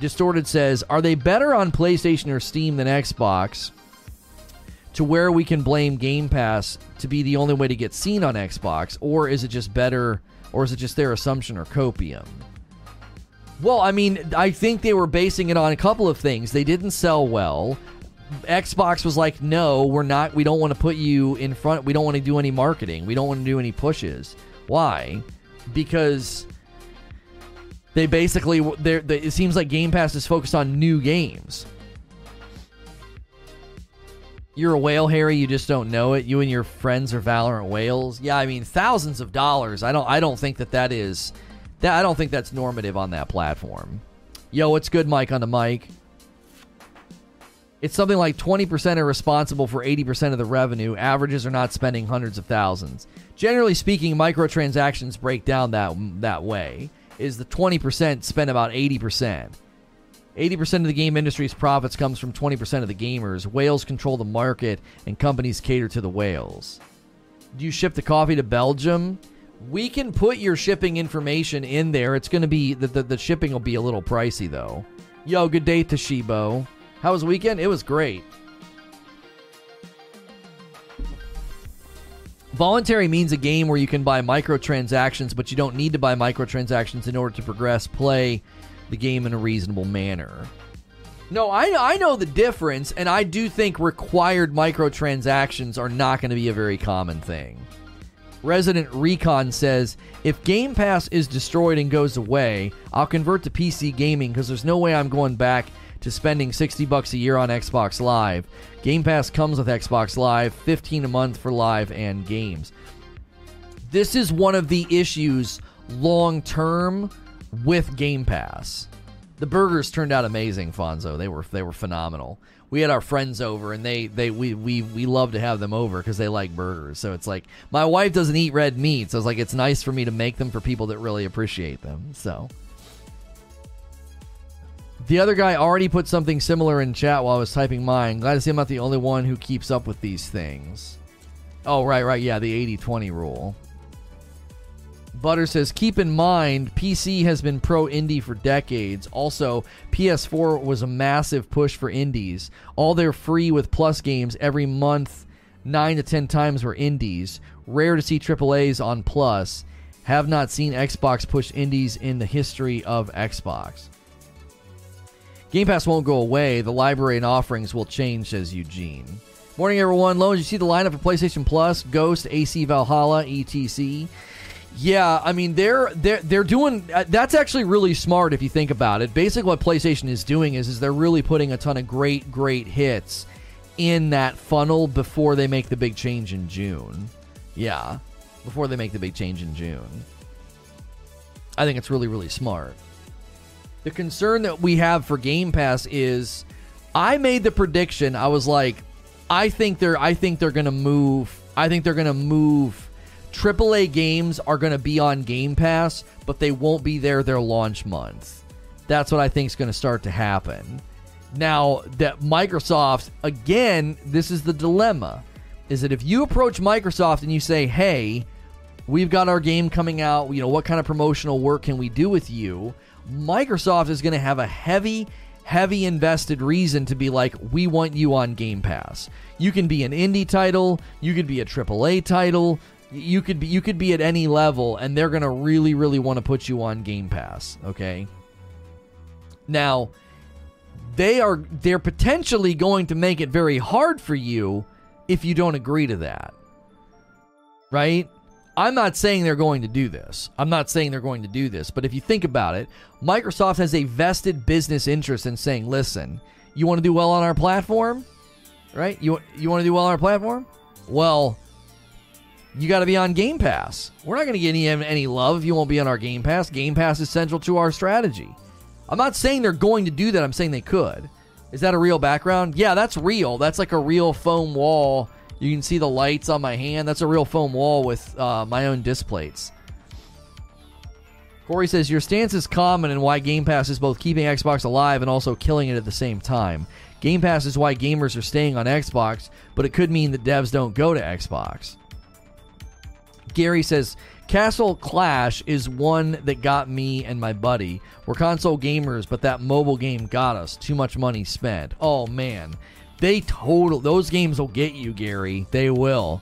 [SPEAKER 1] Distorted says, "Are they better on PlayStation or Steam than Xbox?" To where we can blame Game Pass to be the only way to get seen on Xbox, or is it just better, or is it just their assumption or copium? Well, I mean, I think they were basing it on a couple of things. They didn't sell well. Xbox was like, no, we're not. We don't want to put you in front. We don't want to do any marketing. We don't want to do any pushes. Why? Because they basically, they, it seems like Game Pass is focused on new games. You're a whale, Harry. You just don't know it. You and your friends are Valorant whales. Yeah, I mean, thousands of dollars. I don't. I don't think that that is. That I don't think that's normative on that platform. Yo, what's good, Mike on the mic? It's something like 20% are responsible for 80% of the revenue. Averages are not spending hundreds of thousands. Generally speaking, microtransactions break down that that way. Is the 20% spend about 80%. 80% of the game industry's profits comes from 20% of the gamers. Whales control the market and companies cater to the whales. Do you ship the coffee to Belgium? We can put your shipping information in there. It's going to be the, the, the shipping will be a little pricey though. Yo, good day Toshibo. How was the weekend? It was great. Voluntary means a game where you can buy microtransactions, but you don't need to buy microtransactions in order to progress play the game in a reasonable manner. No, I, I know the difference, and I do think required microtransactions are not going to be a very common thing. Resident Recon says, if Game Pass is destroyed and goes away, I'll convert to PC gaming because there's no way I'm going back to spending 60 bucks a year on Xbox Live. Game Pass comes with Xbox Live, 15 a month for live and games. This is one of the issues long term with Game Pass. The burgers turned out amazing, Fonzo. They were they were phenomenal. We had our friends over, and they they we we we love to have them over because they like burgers. So it's like my wife doesn't eat red meat, so it's like it's nice for me to make them for people that really appreciate them. So the other guy already put something similar in chat while I was typing mine. Glad to see I'm not the only one who keeps up with these things. Oh, right, right. Yeah, the 80 20 rule. Butter says, keep in mind, PC has been pro indie for decades. Also, PS4 was a massive push for indies. All their free with plus games every month, 9 to 10 times were indies. Rare to see AAAs on plus. Have not seen Xbox push indies in the history of Xbox. Game Pass won't go away. The library and offerings will change, says Eugene. Morning, everyone. Loans, you see the lineup for PlayStation Plus, Ghost, AC Valhalla, ETC. Yeah, I mean they're they're they're doing uh, that's actually really smart if you think about it. Basically, what PlayStation is doing is is they're really putting a ton of great great hits in that funnel before they make the big change in June. Yeah, before they make the big change in June. I think it's really really smart. The concern that we have for Game Pass is I made the prediction. I was like, I think they're I think they're gonna move. I think they're gonna move. AAA games are gonna be on Game Pass, but they won't be there their launch month. That's what I think is gonna start to happen. Now that Microsoft again, this is the dilemma. Is that if you approach Microsoft and you say, "Hey, we've got our game coming out. You know, what kind of promotional work can we do with you?" Microsoft is going to have a heavy, heavy invested reason to be like, we want you on Game Pass. You can be an indie title, you could be a AAA title, you could be you could be at any level, and they're going to really, really want to put you on Game Pass. Okay. Now, they are they're potentially going to make it very hard for you if you don't agree to that. Right? I'm not saying they're going to do this. I'm not saying they're going to do this. But if you think about it, Microsoft has a vested business interest in saying, listen, you want to do well on our platform? Right? You, you want to do well on our platform? Well, you got to be on Game Pass. We're not going to get any, any love if you won't be on our Game Pass. Game Pass is central to our strategy. I'm not saying they're going to do that. I'm saying they could. Is that a real background? Yeah, that's real. That's like a real foam wall you can see the lights on my hand. That's a real foam wall with uh, my own disc plates. Corey says your stance is common and why Game Pass is both keeping Xbox alive and also killing it at the same time. Game Pass is why gamers are staying on Xbox, but it could mean that devs don't go to Xbox. Gary says Castle Clash is one that got me and my buddy. We're console gamers, but that mobile game got us. Too much money spent. Oh man. They total those games will get you, Gary. They will.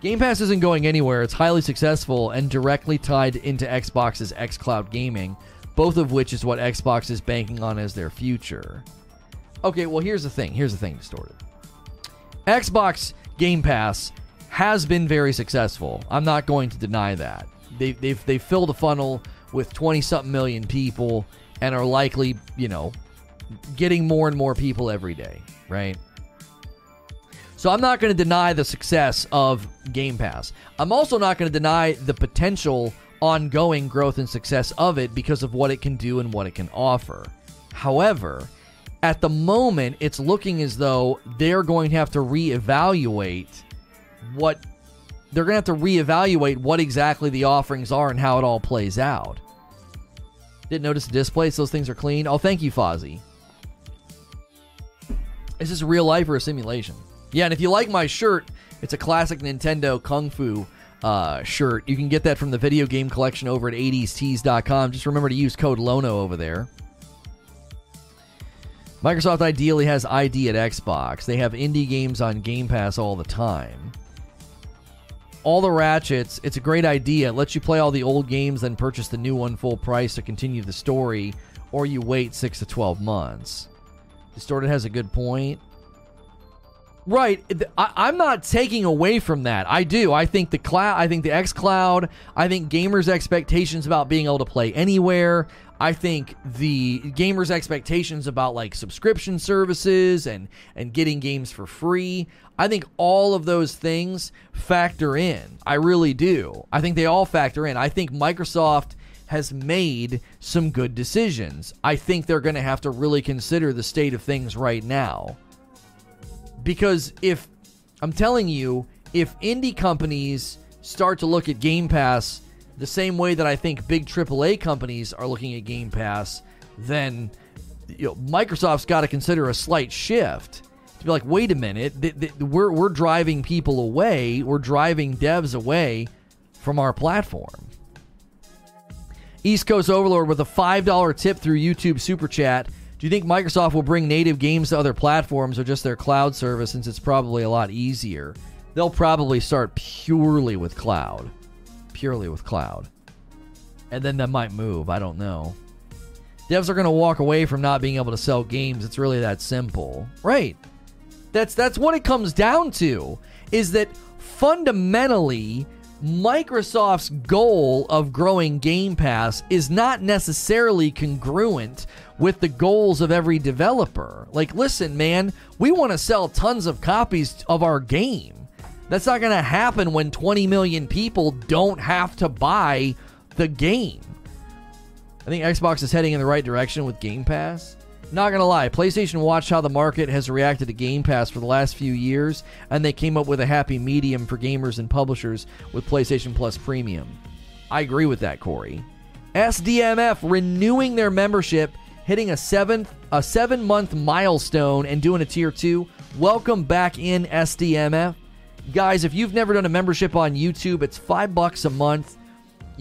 [SPEAKER 1] Game Pass isn't going anywhere. It's highly successful and directly tied into Xbox's xCloud gaming, both of which is what Xbox is banking on as their future. Okay, well here's the thing. Here's the thing, distorted. Xbox Game Pass has been very successful. I'm not going to deny that. They, they've they filled a funnel with 20 something million people and are likely, you know, getting more and more people every day, right? So I'm not going to deny the success of Game Pass. I'm also not going to deny the potential ongoing growth and success of it because of what it can do and what it can offer. However, at the moment, it's looking as though they're going to have to reevaluate what they're going to have to reevaluate what exactly the offerings are and how it all plays out. Didn't notice the displays; those things are clean. Oh, thank you, Fozzie. Is this real life or a simulation? Yeah, and if you like my shirt, it's a classic Nintendo Kung Fu uh, shirt. You can get that from the video game collection over at 80stees.com. Just remember to use code LONO over there. Microsoft ideally has ID at Xbox. They have indie games on Game Pass all the time. All the Ratchets, it's a great idea. It lets you play all the old games, then purchase the new one full price to continue the story, or you wait 6 to 12 months. Distorted has a good point. Right. I, am not taking away from that. I do. I think the cloud. I think the X Cloud. I think gamers' expectations about being able to play anywhere. I think the gamers' expectations about like subscription services and and getting games for free. I think all of those things factor in. I really do. I think they all factor in. I think Microsoft has made some good decisions. I think they're going to have to really consider the state of things right now. Because if I'm telling you, if indie companies start to look at Game Pass the same way that I think big AAA companies are looking at Game Pass, then you know, Microsoft's got to consider a slight shift to be like, wait a minute, th- th- we're we're driving people away, we're driving devs away from our platform. East Coast Overlord with a five dollar tip through YouTube Super Chat. Do you think Microsoft will bring native games to other platforms or just their cloud service since it's probably a lot easier? They'll probably start purely with cloud. Purely with cloud. And then that might move. I don't know. Devs are going to walk away from not being able to sell games. It's really that simple. Right. That's that's what it comes down to is that fundamentally Microsoft's goal of growing Game Pass is not necessarily congruent with the goals of every developer. Like, listen, man, we want to sell tons of copies of our game. That's not going to happen when 20 million people don't have to buy the game. I think Xbox is heading in the right direction with Game Pass. Not gonna lie, PlayStation watched how the market has reacted to Game Pass for the last few years, and they came up with a happy medium for gamers and publishers with PlayStation Plus Premium. I agree with that, Corey. SDMF renewing their membership, hitting a seventh a seven month milestone, and doing a tier two. Welcome back in SDMF, guys. If you've never done a membership on YouTube, it's five bucks a month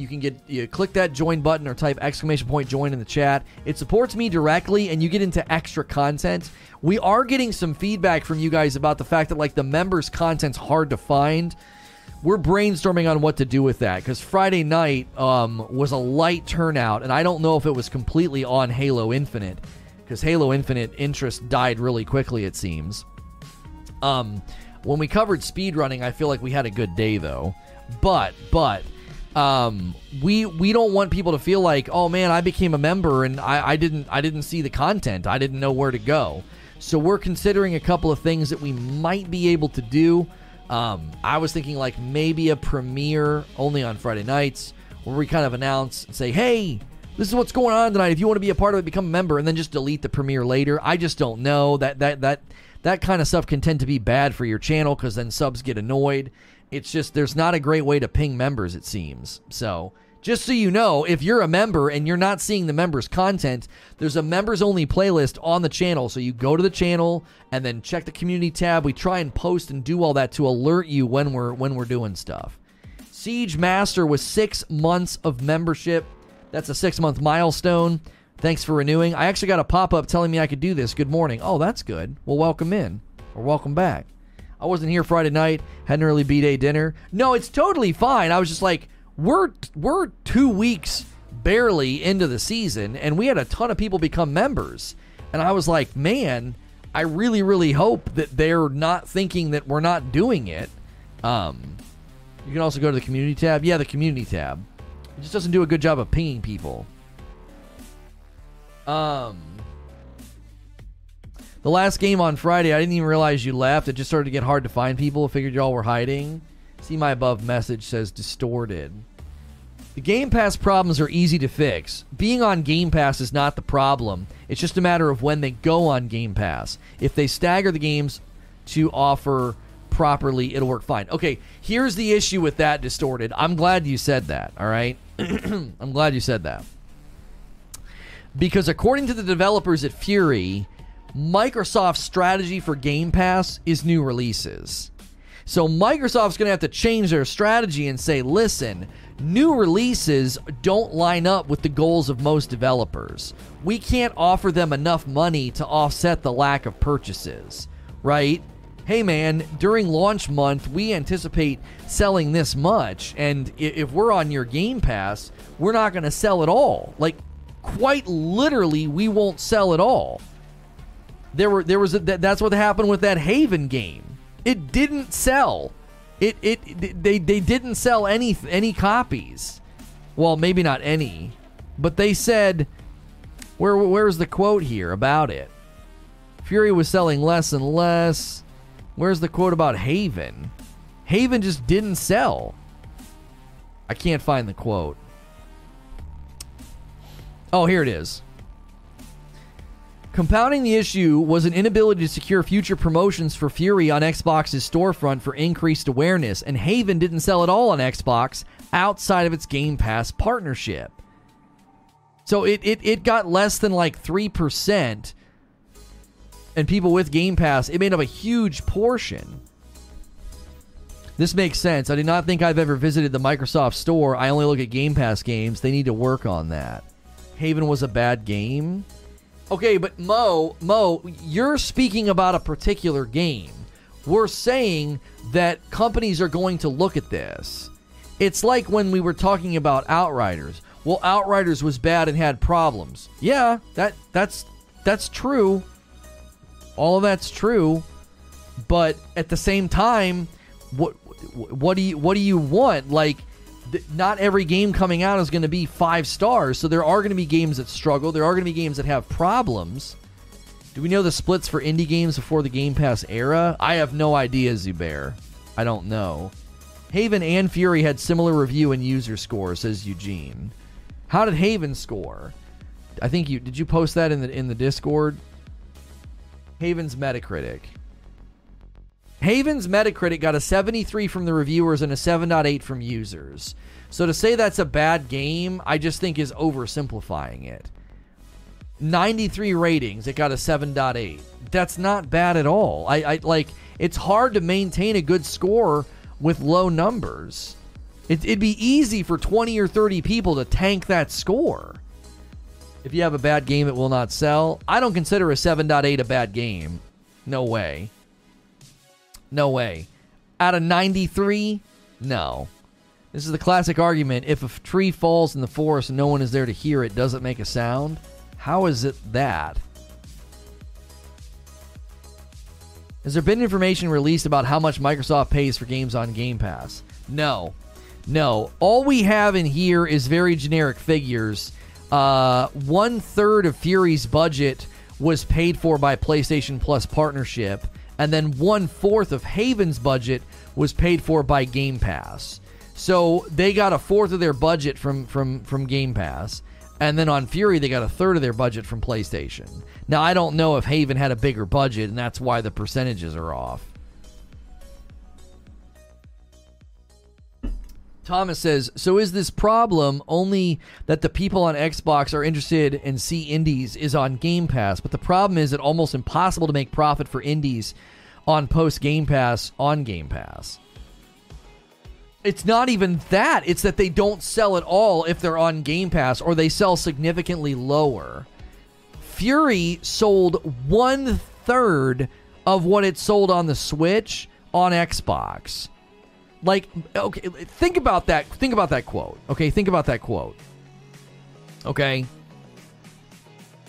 [SPEAKER 1] you can get you click that join button or type exclamation point join in the chat. It supports me directly and you get into extra content. We are getting some feedback from you guys about the fact that like the members content's hard to find. We're brainstorming on what to do with that because Friday night um, was a light turnout, and I don't know if it was completely on Halo Infinite because Halo Infinite interest died really quickly. It seems. Um, when we covered speedrunning, I feel like we had a good day though. But but um, we we don't want people to feel like, oh man, I became a member and I, I didn't I didn't see the content. I didn't know where to go. So we're considering a couple of things that we might be able to do. Um, I was thinking like maybe a premiere only on Friday nights, where we kind of announce and say, hey, this is what's going on tonight. If you want to be a part of it, become a member, and then just delete the premiere later. I just don't know that that that that kind of stuff can tend to be bad for your channel because then subs get annoyed it's just there's not a great way to ping members it seems so Just so you know, if you're a member and you're not seeing the members' content, there's a members only playlist on the channel. So you go to the channel and then check the community tab. We try and post and do all that to alert you when we're when we're doing stuff. Siege Master with six months of membership. That's a six month milestone. Thanks for renewing. I actually got a pop up telling me I could do this. Good morning. Oh, that's good. Well, welcome in or welcome back. I wasn't here Friday night. Had an early B day dinner. No, it's totally fine. I was just like, we're we're two weeks barely into the season, and we had a ton of people become members, and I was like, man, I really really hope that they're not thinking that we're not doing it. Um, you can also go to the community tab. Yeah, the community tab. It just doesn't do a good job of pinging people. Um. The last game on Friday, I didn't even realize you left. It just started to get hard to find people. I figured y'all were hiding. See my above message says distorted. The Game Pass problems are easy to fix. Being on Game Pass is not the problem. It's just a matter of when they go on Game Pass. If they stagger the games to offer properly, it'll work fine. Okay, here's the issue with that distorted. I'm glad you said that, all right? I'm glad you said that. Because according to the developers at Furi, Microsoft's strategy for Game Pass is new releases. So Microsoft's going to have to change their strategy and say, listen, new releases don't line up with the goals of most developers. We can't offer them enough money to offset the lack of purchases, right? Hey man, during launch month, we anticipate selling this much, and if we're on your Game Pass, we're not going to sell at all. Like, quite literally, we won't sell at all. There were there was a, that's what happened with that Haven game. It didn't sell. It it they they didn't sell any any copies. Well, maybe not any, but they said where where's the quote here about it? Furi was selling less and less. Where's the quote about Haven? Haven just didn't sell. I can't find the quote. Oh, here it is. Compounding the issue was an inability to secure future promotions for Furi on Xbox's storefront for increased awareness, and Haven didn't sell at all on Xbox outside of its Game Pass partnership. So it, it, it got less than like 3%, and people with Game Pass, it made up a huge portion. This makes sense. I do not think I've ever visited the Microsoft store. I only look at Game Pass games. They need to work on that. Haven was a bad game. Okay, but Mo, Mo, you're speaking about a particular game. We're saying that companies are going to look at this. It's like when we were talking about Outriders. Well, Outriders was bad and had problems. Yeah, that that's that's true. All of that's true. But at the same time, what what do you what do you want? Like not every game coming out is going to be five stars. So there are going to be games that struggle. There are going to be games that have problems. Do we know the splits for indie games before the Game Pass era? I have no idea, Zubair. I don't know. Haven and Furi had similar review and user scores, says Eugene. How did Haven score? I think you did you post that in the in the Discord? Haven's Metacritic. Haven's Metacritic got a 73 from the reviewers and a 7.8 from users. So to say that's a bad game, I just think is oversimplifying it. 93 ratings, it got a 7.8. That's not bad at all. I, I like it's hard to maintain a good score with low numbers. It, it'd be easy for 20 or 30 people to tank that score. If you have a bad game, it will not sell. I don't consider a 7.8 a bad game. No way. No way. Out of 93? No. This is the classic argument. If a tree falls in the forest and no one is there to hear it, does it make a sound? How is it that? Has there been information released about how much Microsoft pays for games on Game Pass? No. No. All we have in here is very generic figures. Uh, one third of Furi's budget was paid for by PlayStation Plus partnership and then one fourth of Haven's budget was paid for by Game Pass. So they got a fourth of their budget from from from Game Pass, and then on Furi they got a third of their budget from PlayStation. Now I don't know if Haven had a bigger budget, and that's why the percentages are off. Thomas says, "So is this problem only that the people on Xbox are interested and see indies is on Game Pass, but the problem is it almost impossible to make profit for indies on post Game Pass on Game Pass." It's not even that. It's that they don't sell at all if they're on Game Pass or they sell significantly lower. Furi sold one third of what it sold on the Switch on Xbox. Like, okay, think about that. Think about that quote. Okay, think about that quote. Okay.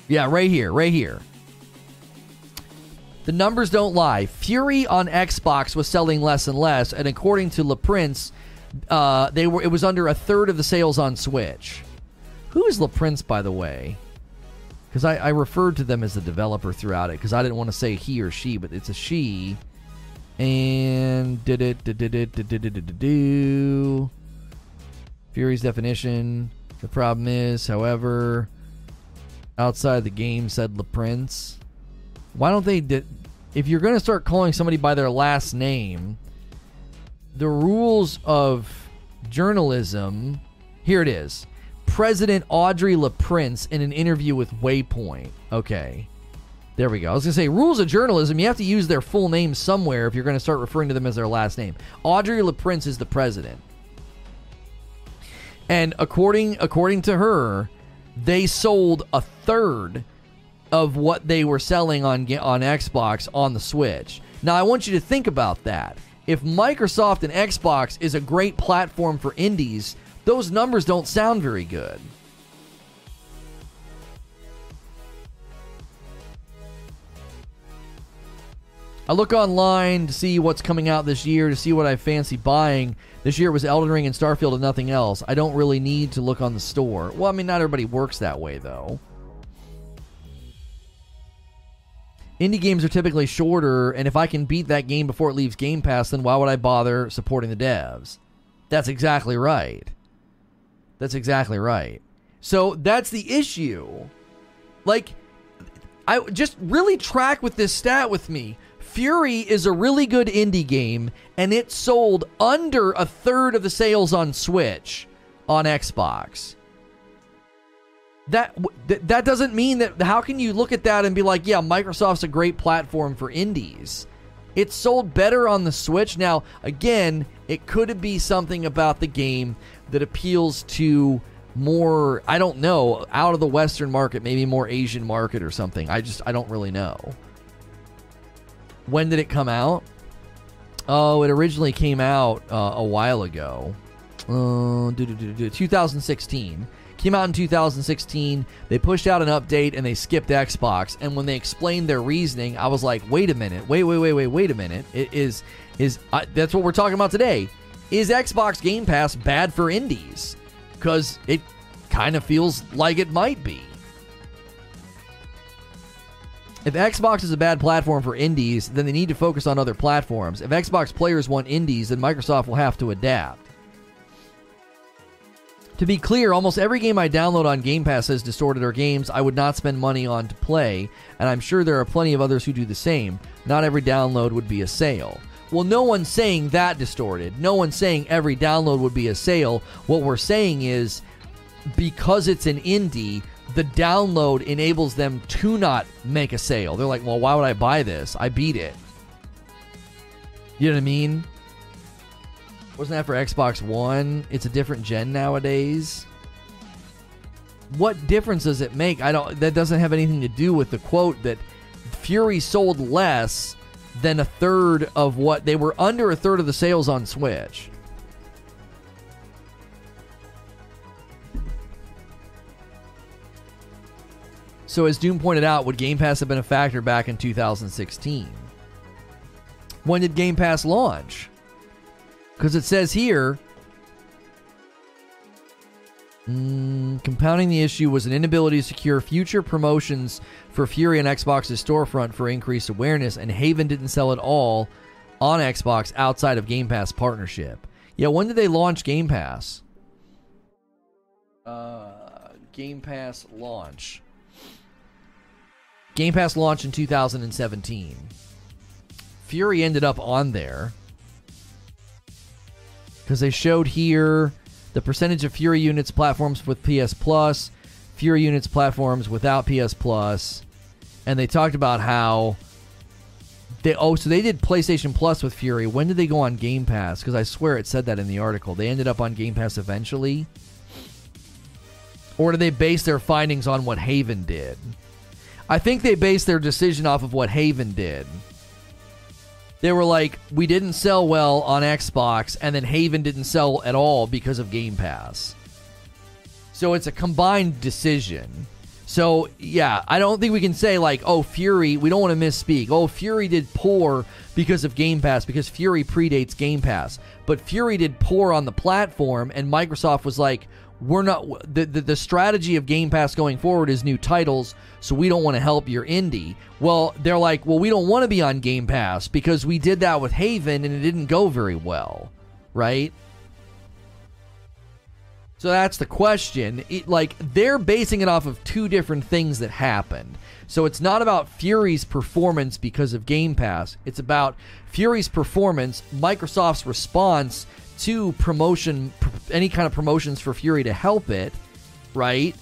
[SPEAKER 1] Yeah, right here, right here. The numbers don't lie. Furi on Xbox was selling less and less, and according to Leprince, uh, they were it was under a third of the sales on Switch. Who is Leprince, by the way? Because I, I referred to them as the developer throughout it because I didn't want to say he or she, but it's a she. And did it did it did it did it did do Furi's definition. The problem is, however, outside the game said Leprince. Why don't they? Di- if you're going to start calling somebody by their last name, the rules of journalism. Here it is. President Audrey Leprince in an interview with Waypoint. Okay. There we go. I was going to say, rules of journalism, you have to use their full name somewhere if you're going to start referring to them as their last name. Audrey Leprince is the president. And according according to her, they sold a third of what they were selling on on Xbox on the Switch. Now I want you to think about that. If Microsoft and Xbox is a great platform for indies, those numbers don't sound very good. I look online to see what's coming out this year, to see what I fancy buying. This year was Elden Ring and Starfield and nothing else. I don't really need to look on the store. Well, I mean, not everybody works that way, though. Indie games are typically shorter, and if I can beat that game before it leaves Game Pass, then why would I bother supporting the devs? That's exactly right. That's exactly right. So that's the issue. Like, I just really track with this stat with me. Furi is a really good indie game, and it sold under a third of the sales on Switch on Xbox. That that doesn't mean that. How can you look at that and be like, yeah, Microsoft's a great platform for indies? It sold better on the Switch. Now, again, it could be something about the game that appeals to more. I don't know, out of the Western market, maybe more Asian market or something. I just I don't really know. When did it come out? Oh, it originally came out uh, a while ago. Uh, 2016. Came out in 2016. They pushed out an update and they skipped Xbox. And when they explained their reasoning, I was like, "Wait a minute! Wait, wait, wait, wait, wait a minute! It is is uh, that's what we're talking about today? Is Xbox Game Pass bad for indies? Because it kind of feels like it might be." If Xbox is a bad platform for indies, then they need to focus on other platforms. If Xbox players want indies, then Microsoft will have to adapt. To be clear, almost every game I download on Game Pass says distorted or games I would not spend money on to play, and I'm sure there are plenty of others who do the same. Not every download would be a sale. Well, no one's saying that distorted. No one's saying every download would be a sale. What we're saying is because it's an indie, the download enables them to not make a sale. They're like, well, why would I buy this? I beat it. You know what I mean? Wasn't that for Xbox One? It's a different gen nowadays. What difference does it make? I don't. That doesn't have anything to do with the quote that Furi sold less than a third of what they were under a third of the sales on Switch. So, as Doom pointed out, would Game Pass have been a factor back in 2016? When did Game Pass launch? Because it says here mm, compounding the issue was an inability to secure future promotions for Furi on Xbox's storefront for increased awareness, and Haven didn't sell at all on Xbox outside of Game Pass partnership. Yeah, when did they launch Game Pass? Uh, Game Pass launch. Game Pass launched in 2017. Furi ended up on there because they showed here the percentage of Furi units platforms with PS Plus, Furi units platforms without PS Plus, and they talked about how they oh so they did PlayStation Plus with Furi. When did they go on Game Pass? Because I swear it said that in the article. They ended up on Game Pass eventually. Or do they base their findings on what Haven did? I think they based their decision off of what Haven did. They were like, we didn't sell well on Xbox, and then Haven didn't sell at all because of Game Pass. So it's a combined decision. So yeah, I don't think we can say like, oh, Furi. We don't want to misspeak. Oh, Furi did poor because of Game Pass because Furi predates Game Pass, but Furi did poor on the platform, and Microsoft was like, we're not the, the, the strategy of Game Pass going forward is new titles, so we don't want to help your indie. Well, they're like, well, we don't want to be on Game Pass because we did that with Haven and it didn't go very well, right? So that's the question. It, like they're basing it off of two different things that happened. So it's not about Furi's performance because of Game Pass. It's about Furi's performance, Microsoft's response to promotion, any kind of promotions for Furi to help it, right?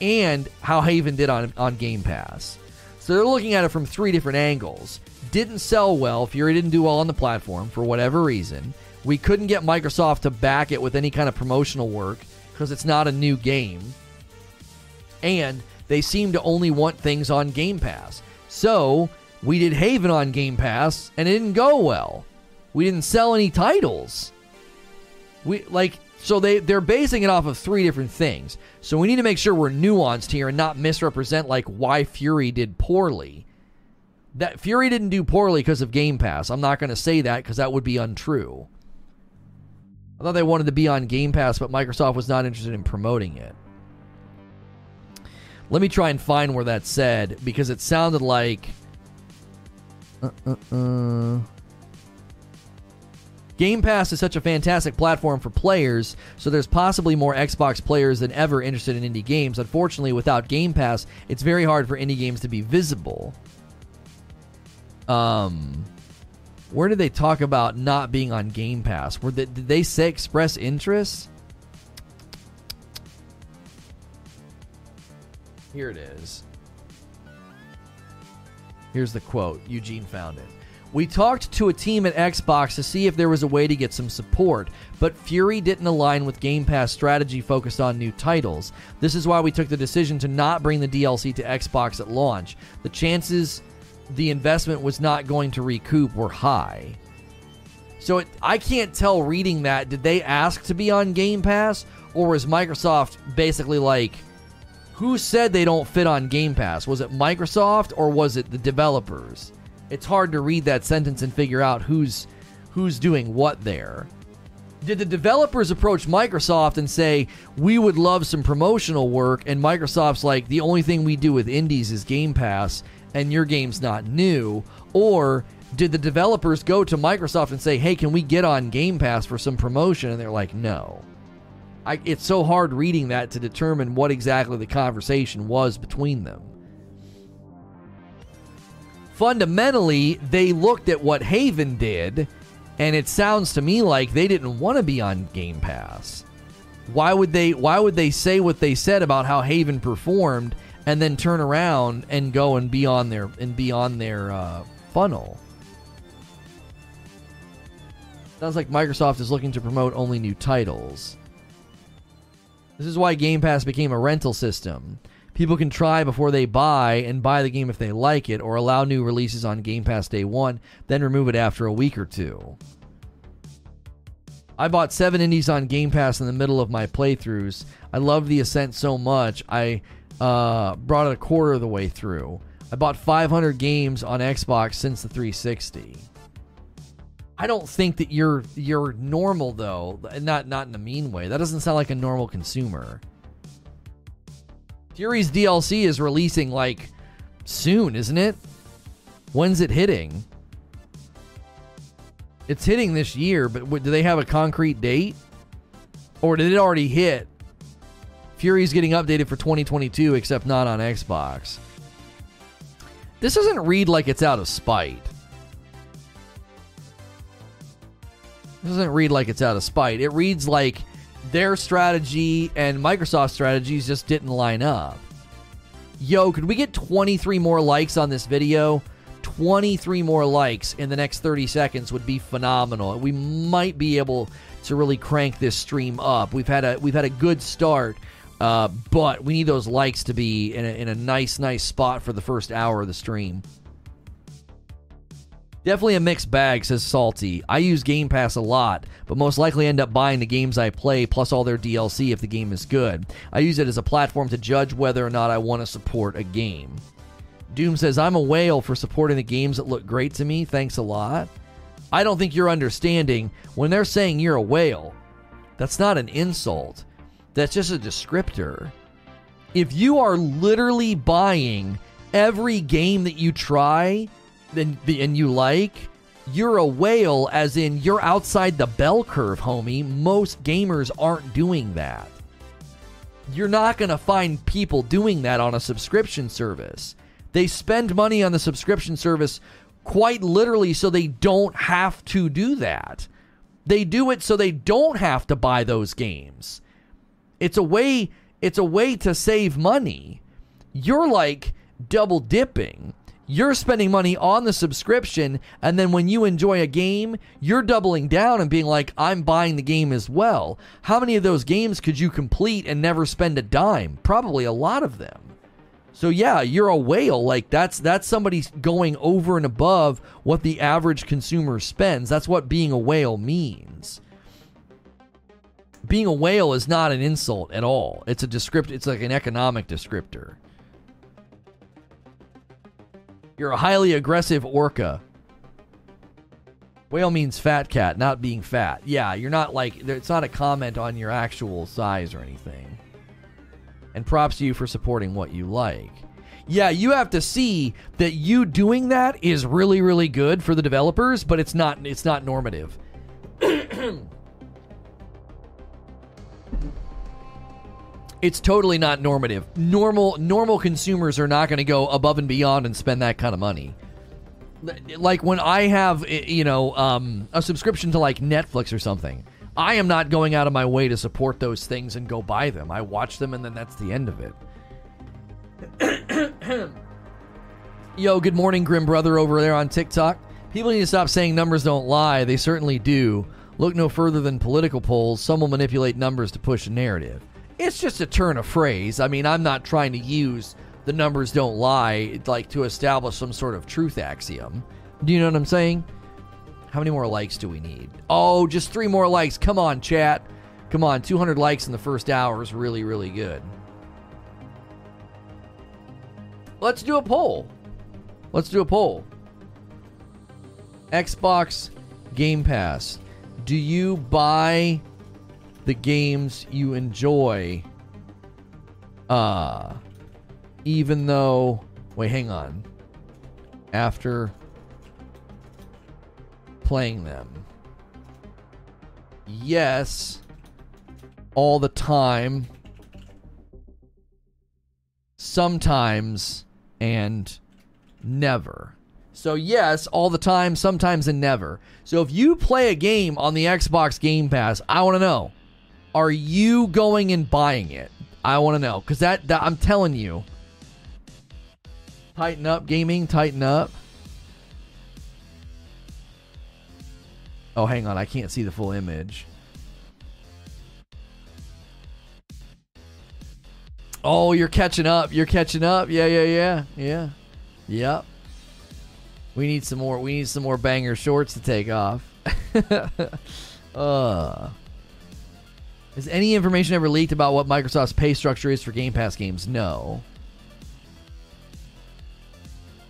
[SPEAKER 1] And how Haven did on on Game Pass. So they're looking at it from three different angles. Didn't sell well. Furi didn't do well on the platform for whatever reason. We couldn't get Microsoft to back it with any kind of promotional work because it's not a new game. And they seem to only want things on Game Pass. So we did Haven on Game Pass and it didn't go well. We didn't sell any titles. We like so they they're basing it off of three different things. So we need to make sure we're nuanced here and not misrepresent like why Furi did poorly. That Furi didn't do poorly because of Game Pass. I'm not going to say that because that would be untrue. I thought they wanted to be on Game Pass, but Microsoft was not interested in promoting it. Let me try and find where that said because it sounded like. Uh, uh, uh. Game Pass is such a fantastic platform for players, so there's possibly more Xbox players than ever interested in indie games. Unfortunately, without Game Pass, it's very hard for indie games to be visible. Um, where did they talk about not being on Game Pass? Were they, did they say express interest? Here it is. Here's the quote. Eugene found it. We talked to a team at Xbox to see if there was a way to get some support, but Furi didn't align with Game Pass strategy focused on new titles. This is why we took the decision to not bring the DLC to Xbox at launch. The chances the investment was not going to recoup were high. So it, I can't tell reading that did they ask to be on Game Pass or was Microsoft basically like who said they don't fit on Game Pass? Was it Microsoft or was it the developers? It's hard to read that sentence and figure out who's who's doing what there. Did the developers approach Microsoft and say, "We would love some promotional work," and Microsoft's like, "The only thing we do with indies is Game Pass, and your game's not new," or did the developers go to Microsoft and say, "Hey, can we get on Game Pass for some promotion?" And they're like, "No." I, it's so hard reading that to determine what exactly the conversation was between them. Fundamentally, they looked at what Haven did, and it sounds to me like they didn't want to be on Game Pass. Why would they why would they say what they said about how Haven performed and then turn around and go and be on their and be on their uh, funnel? Sounds like Microsoft is looking to promote only new titles. This is why Game Pass became a rental system. People can try before they buy and buy the game if they like it, or allow new releases on Game Pass day one, then remove it after a week or two. I bought seven indies on Game Pass in the middle of my playthroughs. I loved the Ascent so much, I uh, brought it a quarter of the way through. I bought 500 games on Xbox since the 360. I don't think that you're you're normal though, not not in a mean way. That doesn't sound like a normal consumer. Furi's DLC is releasing like soon, isn't it? When's it hitting? It's hitting this year, but do they have a concrete date? Or did it already hit? Furi's getting updated for 2022, except not on Xbox. This doesn't read like it's out of spite. It doesn't read like it's out of spite. It reads like their strategy and Microsoft strategies just didn't line up. Yo, could we get 23 more likes on this video? 23 more likes in the next 30 seconds would be phenomenal. We might be able to really crank this stream up. We've had a we've had a good start, uh, but we need those likes to be in a, in a nice nice spot for the first hour of the stream. Definitely a mixed bag, says Salty. I use Game Pass a lot, but most likely end up buying the games I play plus all their DLC if the game is good. I use it as a platform to judge whether or not I want to support a game. Doom says, I'm a whale for supporting the games that look great to me. Thanks a lot. I don't think you're understanding when they're saying you're a whale. That's not an insult, that's just a descriptor. If you are literally buying every game that you try and, and you like, you're a whale, as in you're outside the bell curve, homie. Most gamers aren't doing that. You're not going to find people doing that on a subscription service. They spend money on the subscription service quite literally so they don't have to do that. They do it so they don't have to buy those games. It's a way it's a way to save money. You're like double dipping. You're spending money on the subscription and then when you enjoy a game, you're doubling down and being like I'm buying the game as well. How many of those games could you complete and never spend a dime? Probably a lot of them. So yeah, you're a whale. Like that's that's somebody going over and above what the average consumer spends. That's what being a whale means. Being a whale is not an insult at all. It's a descript it's like an economic descriptor. You're a highly aggressive orca. Whale means fat cat, not being fat. Yeah, you're not like it's not a comment on your actual size or anything and props to you for supporting what you like. Yeah, you have to see that you doing that is really really good for the developers, but it's not it's not normative. it's totally not normative. Normal normal consumers are not going to go above and beyond and spend that kind of money. Like when I have you know um, a subscription to like Netflix or something, I am not going out of my way to support those things and go buy them. I watch them and then that's the end of it. Yo, good morning, Grim Brother over there on TikTok. People need to stop saying numbers don't lie. They certainly do. Look no further than political polls. Some will manipulate numbers to push a narrative. It's just a turn of phrase. I mean, I'm not trying to use the numbers don't lie like to establish some sort of truth axiom. Do you know what I'm saying? How many more likes do we need? Oh, just three more likes. Come on, chat. Come on, 200 likes in the first hour is really, really good. Let's do a poll. Let's do a poll. Xbox Game Pass. Do you buy the games you enjoy? Uh, even though. Wait, hang on. After playing them. Yes, all the time. Sometimes and never. So, yes, all the time, sometimes, and never. So, if you play a game on the Xbox Game Pass, I want to know are you going and buying it? I want to know. Because that, that, I'm telling you, tighten up, gaming, tighten up. Oh, hang on. I can't see the full image. Oh, you're catching up. You're catching up. Yeah, yeah, yeah. Yeah. Yep. We need some more we need some more banger shorts to take off. uh Is any information ever leaked about what Microsoft's pay structure is for Game Pass games? No.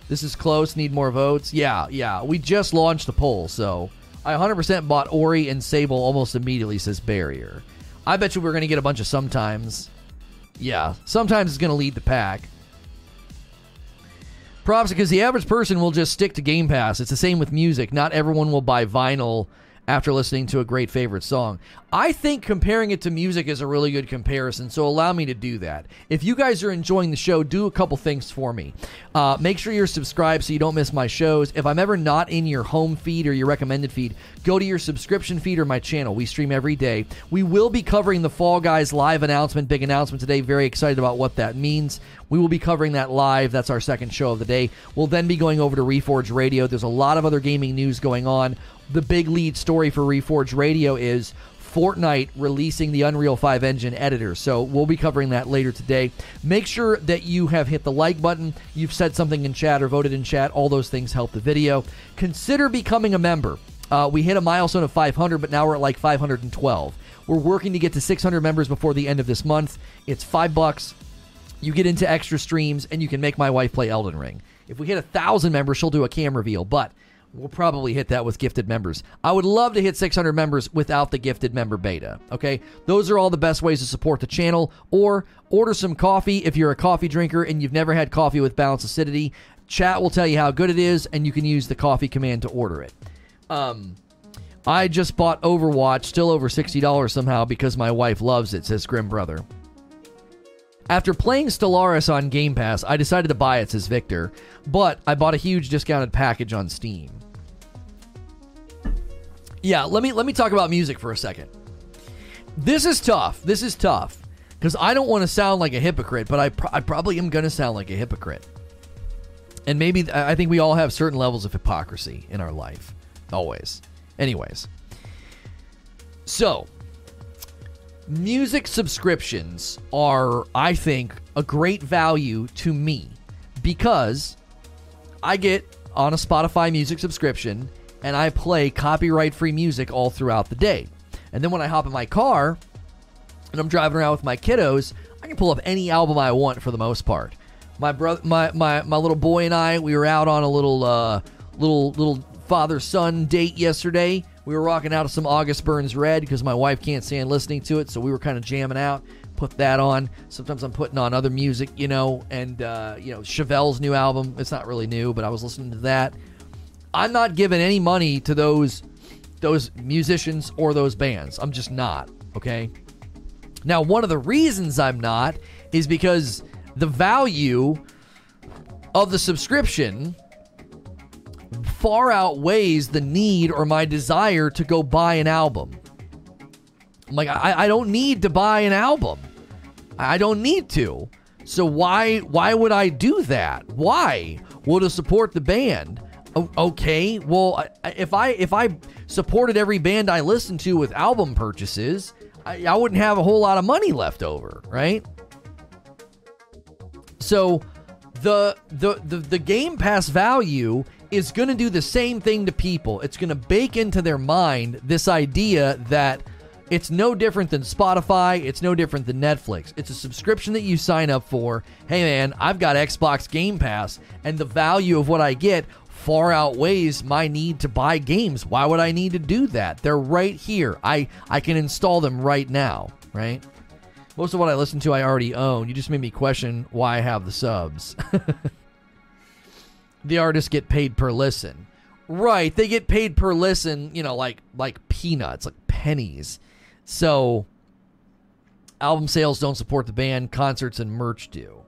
[SPEAKER 1] This is close. Need more votes. Yeah, yeah. We just launched the poll, so I 100% bought Ori and Sable almost immediately, says Barrier. I bet you we're going to get a bunch of sometimes. Yeah, sometimes it's going to lead the pack. Props because the average person will just stick to Game Pass. It's the same with music. Not everyone will buy vinyl after listening to a great favorite song. I think comparing it to music is a really good comparison, so allow me to do that. If you guys are enjoying the show, do a couple things for me. Uh, make sure you're subscribed so you don't miss my shows. If I'm ever not in your home feed or your recommended feed, go to your subscription feed or my channel. We stream every day. We will be covering the Fall Guys live announcement, big announcement today. Very excited about what that means. We will be covering that live. That's our second show of the day. We'll then be going over to Reforge Radio. There's a lot of other gaming news going on the big lead story for Reforge Radio is Fortnite releasing the Unreal 5 engine editor. So we'll be covering that later today. Make sure that you have hit the like button, you've said something in chat or voted in chat. All those things help the video. Consider becoming a member. Uh, we hit a milestone of 500, but now we're at like 512. We're working to get to 600 members before the end of this month. It's five bucks. You get into extra streams, and you can make my wife play Elden Ring. If we hit a thousand members, she'll do a cam reveal. But We'll probably hit that with gifted members. I would love to hit 600 members without the gifted member beta. Okay, those are all the best ways to support the channel. Or order some coffee if you're a coffee drinker and you've never had coffee with balanced acidity. Chat will tell you how good it is, and you can use the coffee command to order it. Um, I just bought Overwatch, still over $60 somehow because my wife loves it, says Grim Brother. After playing Stellaris on Game Pass, I decided to buy it, says Victor, but I bought a huge discounted package on Steam. Yeah, let me let me talk about music for a second. This is tough. This is tough because I don't want to sound like a hypocrite, but I, I probably am going to sound like a hypocrite. And maybe I think we all have certain levels of hypocrisy in our life, always. Anyways, so music subscriptions are, I think, a great value to me because I get on a Spotify music subscription and I play copyright free music all throughout the day. And then when I hop in my car and I'm driving around with my kiddos, I can pull up any album I want for the most part. My brother, my, my, my little boy and I, we were out on a little uh, little little father son date yesterday. We were rocking out some August Burns Red because my wife can't stand listening to it, so we were kind of jamming out. Put that on. Sometimes I'm putting on other music, you know, and uh, you know Chevelle's new album. It's not really new, but I was listening to that. I'm not giving any money to those those musicians or those bands. I'm just not. Okay. Now, one of the reasons I'm not is because the value of the subscription far outweighs the need or my desire to go buy an album. I'm like, I, I don't need to buy an album. I don't need to. So why why would I do that? Why? Well, to support the band. okay, well, if I if I supported every band I listened to with album purchases, I, I wouldn't have a whole lot of money left over, right? So the the the, the Game Pass value is going to do the same thing to people. It's going to bake into their mind this idea that it's no different than Spotify, it's no different than Netflix. It's a subscription that you sign up for. Hey man, I've got Xbox Game Pass and the value of what I get far outweighs my need to buy games. Why would I need to do that? They're right here. I I can install them right now, right? Most of what I listen to I already own. You just made me question why I have the subs. the artists get paid per listen. Right, they get paid per listen, you know, like like peanuts, like pennies. So album sales don't support the band, concerts and merch do.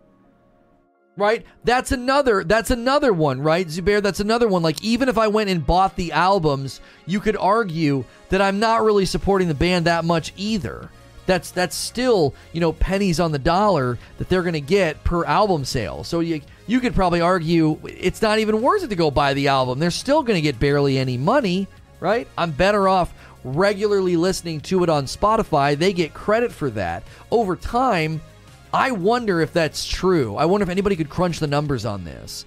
[SPEAKER 1] Right? That's another that's another one, right? Zubair, that's another one. Like even if I went and bought the albums, you could argue that I'm not really supporting the band that much either. That's that's still, you know, pennies on the dollar that they're going to get per album sale. So you you could probably argue it's not even worth it to go buy the album. They're still going to get barely any money, right? I'm better off regularly listening to it on Spotify. They get credit for that. Over time, I wonder if that's true. I wonder if anybody could crunch the numbers on this.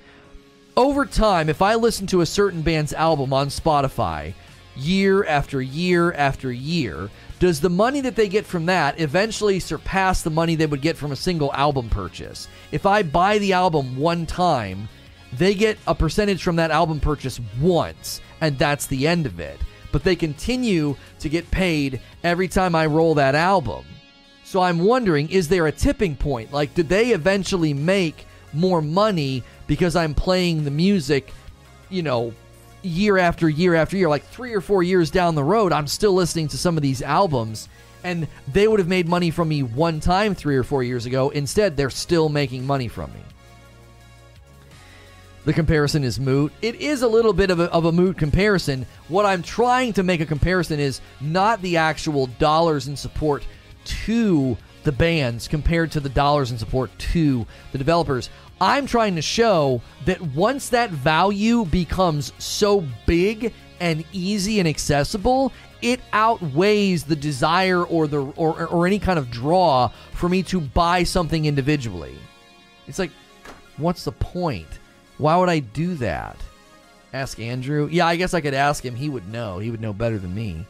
[SPEAKER 1] Over time, if I listen to a certain band's album on Spotify year after year after year, does the money that they get from that eventually surpass the money they would get from a single album purchase? If I buy the album one time, they get a percentage from that album purchase once, and that's the end of it. But they continue to get paid every time I roll that album. So I'm wondering is there a tipping point? Like, did they eventually make more money because I'm playing the music, you know, year after year after year, like three or four years down the road, I'm still listening to some of these albums. And they would have made money from me one time three or four years ago. Instead, they're still making money from me. The comparison is moot. It is a little bit of a, of a moot comparison. What I'm trying to make a comparison is not the actual dollars in support to the bands compared to the dollars in support to the developers. I'm trying to show that once that value becomes so big and easy and accessible, it outweighs the desire or the or, or any kind of draw for me to buy something individually. It's like, what's the point? Why would I do that? Ask Andrew. Yeah, I guess I could ask him. He would know. He would know better than me.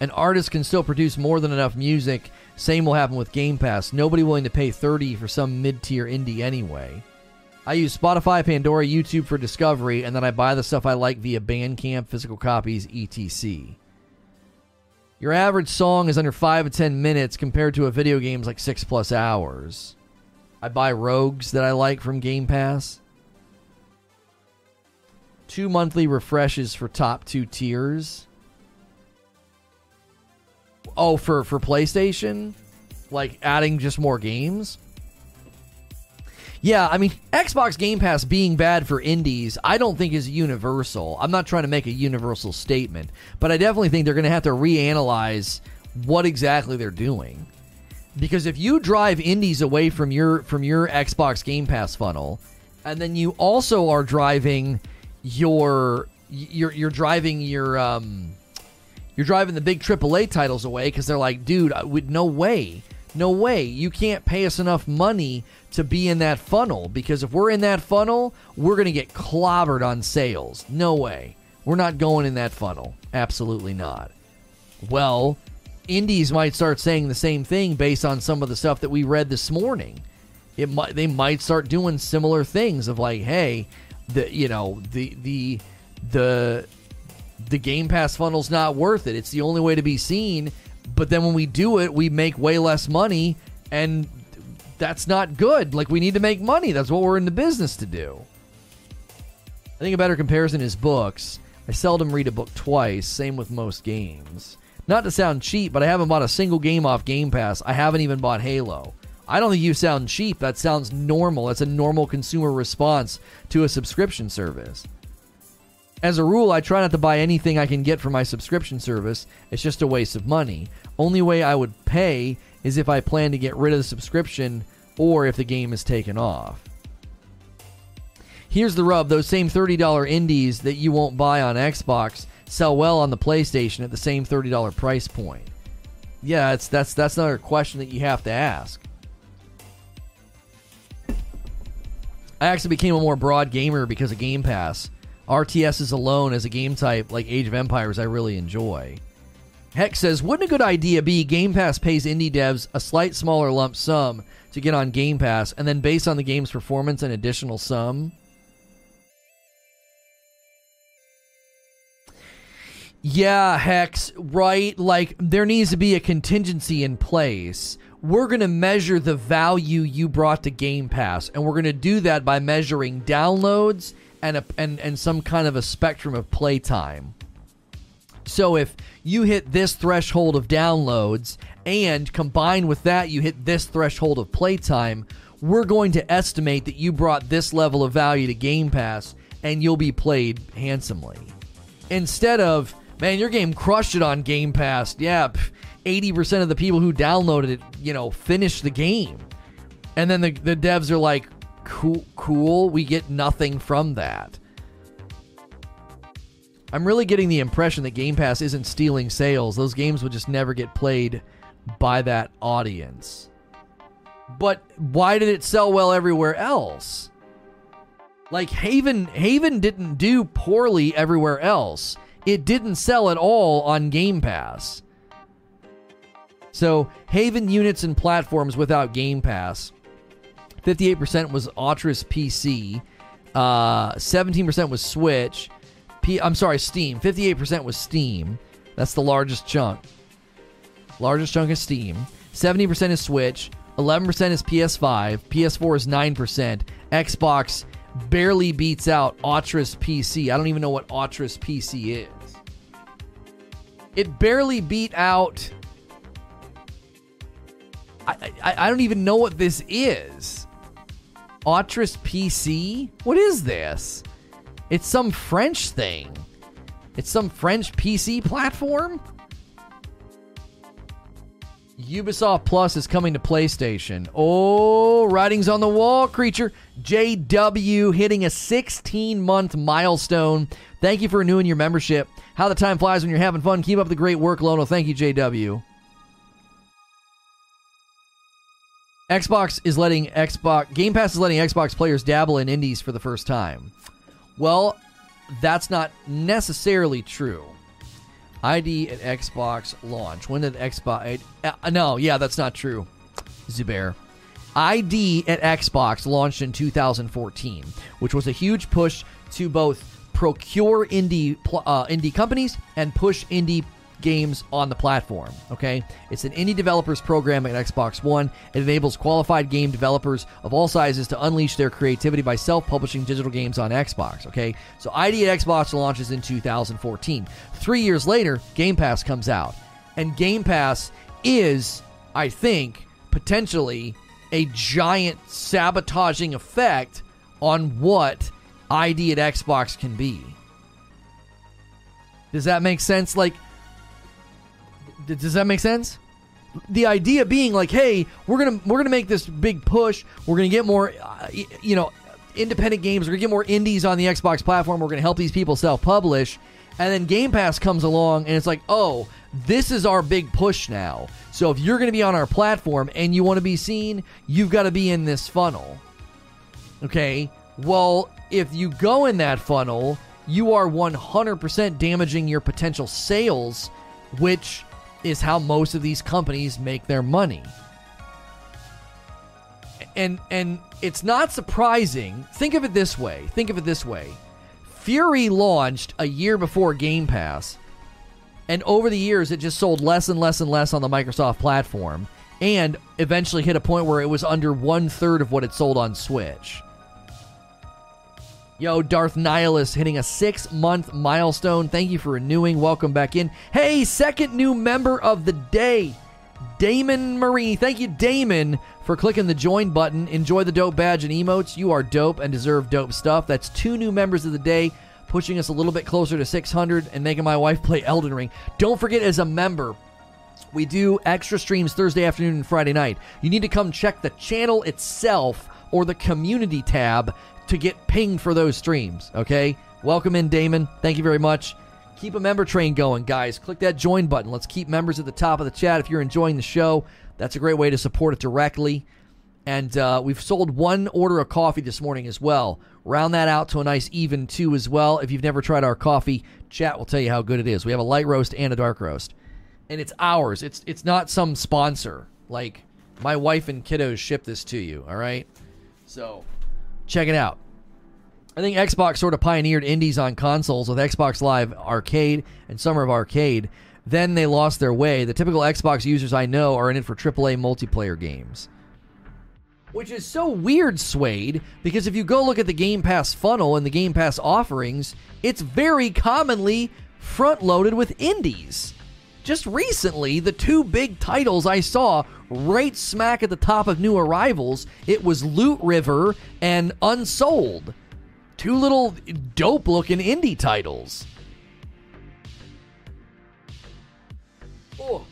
[SPEAKER 1] An artist can still produce more than enough music. Same will happen with Game Pass. Nobody willing to pay 30 for some mid-tier indie anyway. I use Spotify, Pandora, YouTube for discovery, and then I buy the stuff I like via Bandcamp, physical copies, etc. Your average song is under 5 to 10 minutes compared to a video game's like 6 plus hours. I buy rogues that I like from Game Pass. Two monthly refreshes for top two tiers. Oh, for for PlayStation, like adding just more games. Yeah, I mean, Xbox Game Pass being bad for indies, I don't think is universal. I'm not trying to make a universal statement, but I definitely think they're going to have to reanalyze what exactly they're doing. Because if you drive indies away from your from your Xbox Game Pass funnel, and then you also are driving your you're you're driving your um you're driving the big AAA titles away because they're like, dude, uh, with no way, no way, you can't pay us enough money to be in that funnel because if we're in that funnel, we're gonna get clobbered on sales. No way, we're not going in that funnel. Absolutely not. Well, indies might start saying the same thing based on some of the stuff that we read this morning. It might they might start doing similar things of like, hey, the you know the the the the Game Pass funnel's not worth it. It's the only way to be seen. But then when we do it, we make way less money, and that's not good. Like we need to make money. That's what we're in the business to do. I think a better comparison is books. I seldom read a book twice. Same with most games. Not to sound cheap, but I haven't bought a single game off Game Pass. I haven't even bought Halo. I don't think you sound cheap. That sounds normal. That's a normal consumer response to a subscription service. As a rule, I try not to buy anything I can get for my subscription service. It's just a waste of money. Only way I would pay is if I plan to get rid of the subscription or if the game is taken off. Here's the rub those same $30 indies that you won't buy on Xbox sell well on the PlayStation at the same $30 price point? Yeah, it's, that's that's another question that you have to ask. I actually became a more broad gamer because of Game Pass. RTSs alone as a game type like Age of Empires I really enjoy. Hex says, wouldn't a good idea be Game Pass pays indie devs a slight smaller lump sum to get on Game Pass, and then based on the game's performance, an additional sum? Yeah, Hex, right? Like, there needs to be a contingency in place. We're going to measure the value you brought to Game Pass, and we're going to do that by measuring downloads and, a, and, and some kind of a spectrum of playtime. So if you hit this threshold of downloads, and combined with that, you hit this threshold of playtime, we're going to estimate that you brought this level of value to Game Pass, and you'll be played handsomely. Instead of man, your game crushed it on Game Pass. Yeah, eighty percent of the people who downloaded it, you know, finished the game, and then the the devs are like, cool, cool. We get nothing from that. I'm really getting the impression that Game Pass isn't stealing sales. Those games would just never get played by that audience. But why did it sell well everywhere else? Like Haven Haven didn't do poorly everywhere else it didn't sell at all on Game Pass. So, Haven units and platforms without Game Pass 58% was Autris PC, uh, 17% was Switch. P- I'm sorry, Steam. 58% was Steam. That's the largest chunk. Largest chunk is Steam. 70% is Switch. 11% is PS5. PS4 is 9%. Xbox barely beats out Autris PC. I don't even know what Autris PC is. It barely beat out. I, I, I don't even know what this is. Autris PC? What is this? It's some French thing. It's some French PC platform? Ubisoft Plus is coming to PlayStation. Oh, writings on the wall, creature. JW hitting a 16 month milestone. Thank you for renewing your membership. How the time flies when you're having fun. Keep up the great work, Lono. Thank you, JW. Xbox is letting Xbox Game Pass is letting Xbox players dabble in indies for the first time. Well, that's not necessarily true. ID at Xbox launch. When did Xbox? Uh, no, yeah, that's not true. Zubair. ID at Xbox launched in 2014, which was a huge push to both procure indie uh, indie companies and push indie games on the platform. Okay, it's an indie developers program at Xbox One. It enables qualified game developers of all sizes to unleash their creativity by self-publishing digital games on Xbox. Okay, so ID at Xbox launches in 2014. Three years later, Game Pass comes out, and Game Pass is, I think, potentially a giant sabotaging effect on what ID at Xbox can be. Does that make sense? Like does that make sense? The idea being like, hey, we're gonna we're gonna make this big push. We're gonna get more, uh, you know, independent games. We're gonna get more indies on the Xbox platform. We're gonna help these people self-publish, and then Game Pass comes along, and it's like, oh, this is our big push now. So if you're gonna be on our platform and you want to be seen, you've got to be in this funnel. Okay. Well, if you go in that funnel, you are 100% damaging your potential sales, which is how most of these companies make their money. And and it's not surprising. Think of it this way. Think of it this way. Furi launched a year before Game Pass, and over the years it just sold less and less and less on the Microsoft platform, and eventually hit a point where it was under one third of what it sold on Switch. Yo, Darth Nihilus hitting a six month milestone. Thank you for renewing. Welcome back in. Hey, second new member of the day, Damon Marie. Thank you, Damon, for clicking the join button. Enjoy the dope badge and emotes. You are dope and deserve dope stuff. That's two new members of the day, pushing us a little bit closer to 600 and making my wife play Elden Ring. Don't forget, as a member, we do extra streams Thursday afternoon and Friday night. You need to come check the channel itself or the community tab to get pinged for those streams. Okay? Welcome in, Damon. Thank you very much. Keep a member train going, guys. Click that join button. Let's keep members at the top of the chat. If you're enjoying the show, that's a great way to support it directly. And uh, we've sold one order of coffee this morning as well. Round that out to a nice even two as well. If you've never tried our coffee, chat will tell you how good it is. We have a light roast and a dark roast, and it's ours. It's it's not some sponsor. Like my wife and kiddos ship this to you. All right, so check it out. I think Xbox sort of pioneered indies on consoles with Xbox Live Arcade and Summer of Arcade. Then they lost their way. The typical Xbox users I know are in it for AAA multiplayer games. Which is so weird, Suede, because if you go look at the Game Pass funnel and the Game Pass offerings, it's very commonly front loaded with indies. Just recently, the two big titles I saw right smack at the top of new arrivals, it was Loot River and Unsouled. Two little dope looking indie titles. Oh.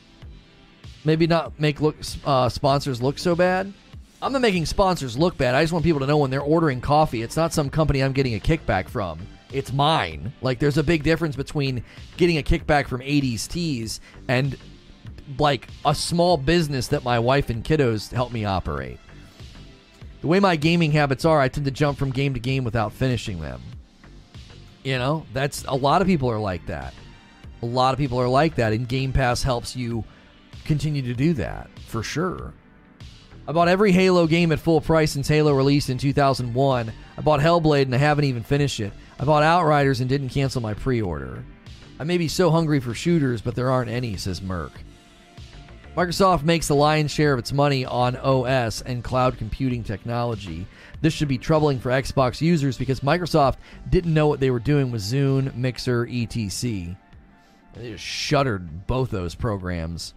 [SPEAKER 1] Maybe not make look uh, sponsors look so bad. I'm not making sponsors look bad. I just want people to know when they're ordering coffee, it's not some company I'm getting a kickback from. It's mine. Like there's a big difference between getting a kickback from 80s teas and like a small business that my wife and kiddos help me operate. The way my gaming habits are, I tend to jump from game to game without finishing them. You know, that's a lot of people are like that. A lot of people are like that, and Game Pass helps you continue to do that for sure. I bought every Halo game at full price since Halo released in 2001. I bought Hellblade and I haven't even finished it. I bought Outriders and didn't cancel my pre order. I may be so hungry for shooters, but there aren't any, says Merc. Microsoft makes the lion's share of its money on OS and cloud computing technology. This should be troubling for Xbox users because Microsoft didn't know what they were doing with Zune, Mixer, etc. They just shuttered both those programs.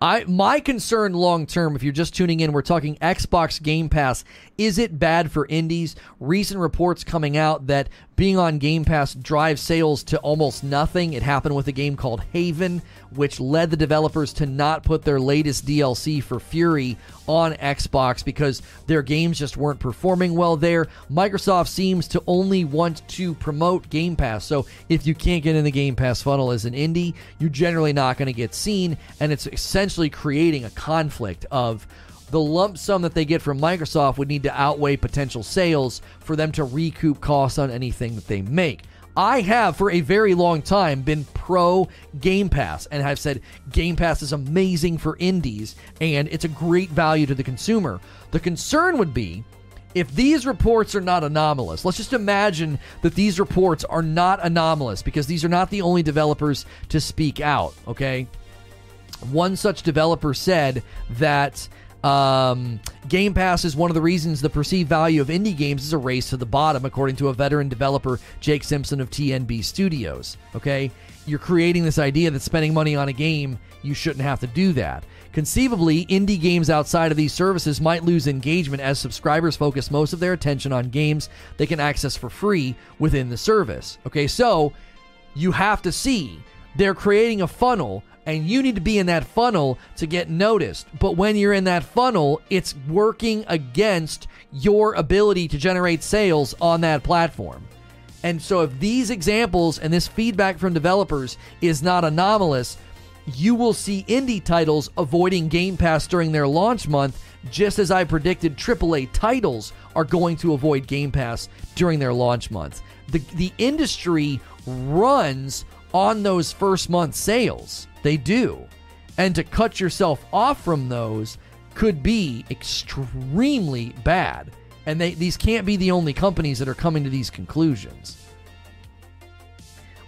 [SPEAKER 1] I my concern long term, if you're just tuning in, we're talking Xbox Game Pass. Is it bad for indies? Recent reports coming out that being on Game Pass drives sales to almost nothing. It happened with a game called Haven, which led the developers to not put their latest DLC for Furi on Xbox because their games just weren't performing well there. Microsoft seems to only want to promote Game Pass. So if you can't get in the Game Pass funnel as an indie, you're generally not going to get seen. And it's essentially creating a conflict of the lump sum that they get from Microsoft would need to outweigh potential sales for them to recoup costs on anything that they make. I have for a very long time been pro Game Pass and have said Game Pass is amazing for indies and it's a great value to the consumer. The concern would be if these reports are not anomalous, let's just imagine that these reports are not anomalous because these are not the only developers to speak out, okay? One such developer said that um, Game Pass is one of the reasons the perceived value of indie games is a race to the bottom, according to a veteran developer, Jake Simpson of TNB Studios. Okay? You're creating this idea that spending money on a game, you shouldn't have to do that. Conceivably, indie games outside of these services might lose engagement as subscribers focus most of their attention on games they can access for free within the service. Okay, so you have to see they're creating a funnel and you need to be in that funnel to get noticed. But when you're in that funnel, it's working against your ability to generate sales on that platform. And so, if these examples and this feedback from developers is not anomalous, you will see indie titles avoiding Game Pass during their launch month, just as I predicted AAA titles are going to avoid Game Pass during their launch month. The, the industry runs on those first month sales. They do. And to cut yourself off from those could be extremely bad. And they, these can't be the only companies that are coming to these conclusions.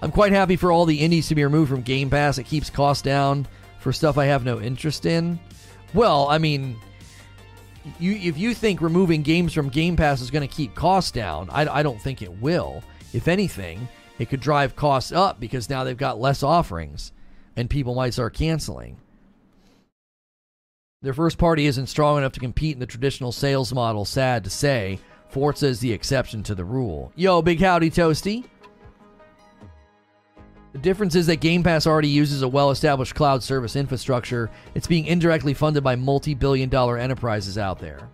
[SPEAKER 1] I'm quite happy for all the indies to be removed from Game Pass. It keeps costs down for stuff I have no interest in. Well, I mean, you if you think removing games from Game Pass is going to keep costs down, I, I don't think it will. If anything, it could drive costs up because now they've got less offerings and people might start canceling. Their first party isn't strong enough to compete in the traditional sales model, sad to say. Forza is the exception to the rule. Yo, big howdy, Toasty. The difference is that Game Pass already uses a well established cloud service infrastructure. It's being indirectly funded by multi billion dollar enterprises out there.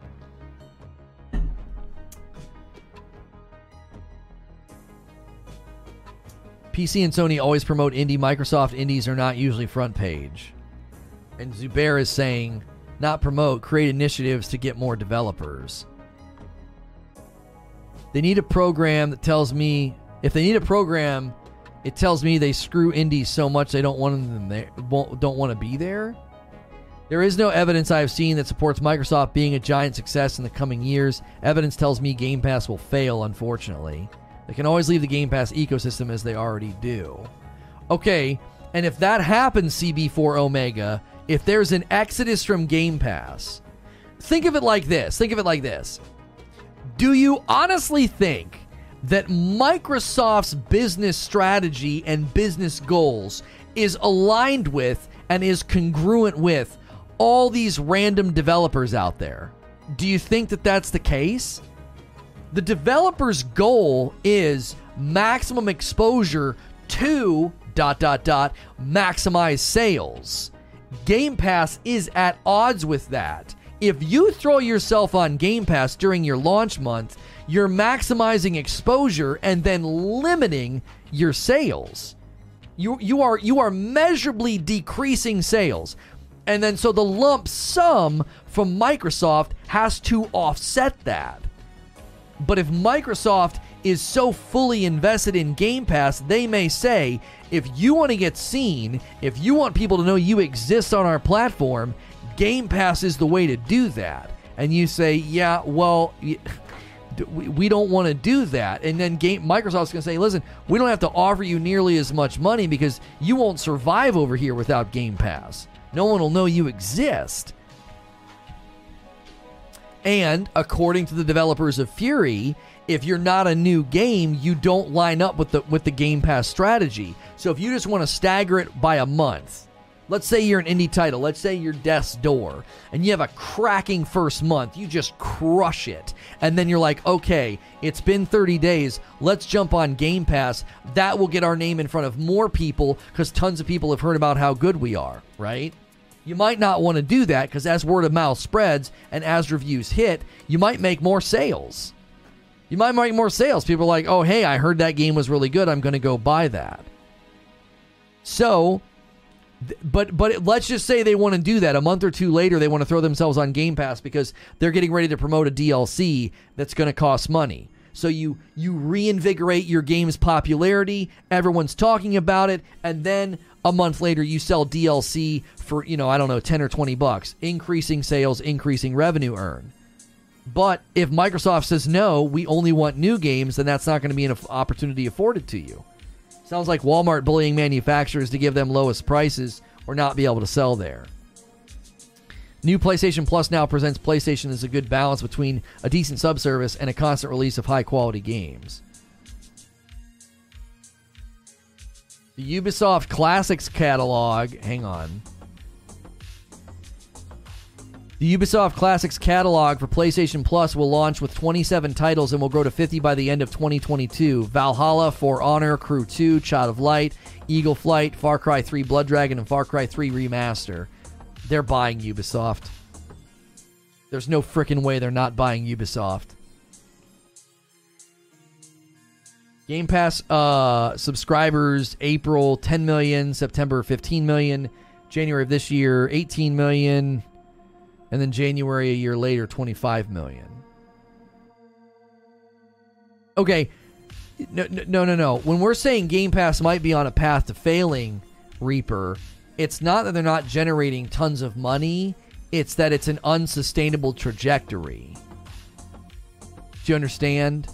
[SPEAKER 1] PC and Sony always promote indie. Microsoft indies are not usually front page. And Zubair is saying, not promote, create initiatives to get more developers. They need a program that tells me if they need a program, it tells me they screw indies so much they don't want them there, don't want to be there. There is no evidence I have seen that supports Microsoft being a giant success in the coming years. Evidence tells me Game Pass will fail, unfortunately. They can always leave the Game Pass ecosystem as they already do. Okay, and if that happens, CB4 Omega, if there's an exodus from Game Pass, think of it like this. Think of it like this. Do you honestly think that Microsoft's business strategy and business goals is aligned with and is congruent with all these random developers out there? Do you think that that's the case? The developer's goal is maximum exposure to dot dot dot maximize sales. Game Pass is at odds with that. If you throw yourself on Game Pass during your launch month, you're maximizing exposure and then limiting your sales. You you are you are measurably decreasing sales. And then so the lump sum from Microsoft has to offset that. But if Microsoft is so fully invested in Game Pass, they may say, if you want to get seen, if you want people to know you exist on our platform, Game Pass is the way to do that. And you say, yeah, well, we, don't want to do that. And then game Microsoft's going to say, listen, we don't have to offer you nearly as much money because you won't survive over here without Game Pass. No one will know you exist. And according to the developers of Furi, if you're not a new game, you don't line up with the with the Game Pass strategy. So if you just want to stagger it by a month, let's say you're an indie title, let's say you're Death's Door, and you have a cracking first month, you just crush it. And then you're like, okay, it's been 30 days, let's jump on Game Pass. That will get our name in front of more people because tons of people have heard about how good we are, right? You might not want to do that because as word of mouth spreads and as reviews hit, you might make more sales. You might make more sales. People are like, oh, hey, I heard that game was really good. I'm going to go buy that. So, but but let's just say they want to do that. A month or two later, they want to throw themselves on Game Pass because they're getting ready to promote a DLC that's going to cost money. So you you reinvigorate your game's popularity. Everyone's talking about it, and then a month later you sell DLC for, you know, I don't know, 10 or 20 bucks, increasing sales, increasing revenue earned. But if Microsoft says no, we only want new games, then that's not going to be an opportunity afforded to you. Sounds like Walmart bullying manufacturers to give them lowest prices or not be able to sell there. New PlayStation Plus now presents PlayStation as a good balance between a decent subservice and a constant release of high quality games. The Ubisoft Classics catalog, hang on. The Ubisoft Classics catalog for PlayStation Plus will launch with 27 titles and will grow to 50 by the end of 2022. Valhalla, For Honor, Crew 2, Child of Light, Eagle Flight, Far Cry 3 Blood Dragon, and Far Cry 3 Remaster. They're buying Ubisoft. There's no freaking way they're not buying Ubisoft. Game Pass uh, subscribers April 10 million, September 15 million, January of this year 18 million, and then January a year later 25 million. Okay, no, no, no, no. When we're saying Game Pass might be on a path to failing, Reaper, it's not that they're not generating tons of money. It's that it's an unsustainable trajectory. Do you understand?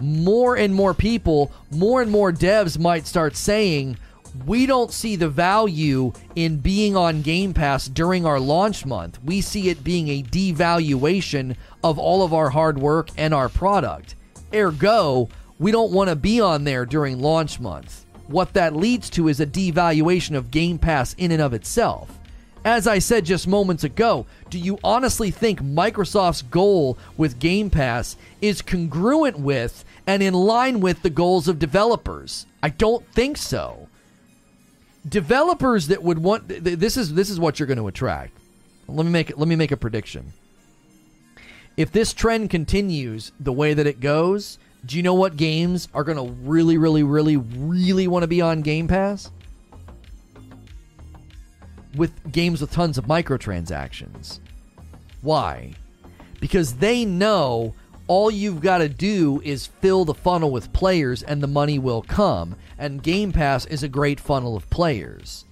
[SPEAKER 1] More and more people, more and more devs might start saying, we don't see the value in being on Game Pass during our launch month. We see it being a devaluation of all of our hard work and our product. Ergo, we don't want to be on there during launch month. What that leads to is a devaluation of Game Pass in and of itself. As I said just moments ago, do you honestly think Microsoft's goal with Game Pass is congruent with and in line with the goals of developers? I don't think so. Developers that would want this is this is what you're going to attract. Let me make let me make a prediction. If this trend continues the way that it goes, do you know what games are going to really really really really want to be on Game Pass? With games with tons of microtransactions. Why? Because they know all you've got to do is fill the funnel with players and the money will come. And Game Pass is a great funnel of players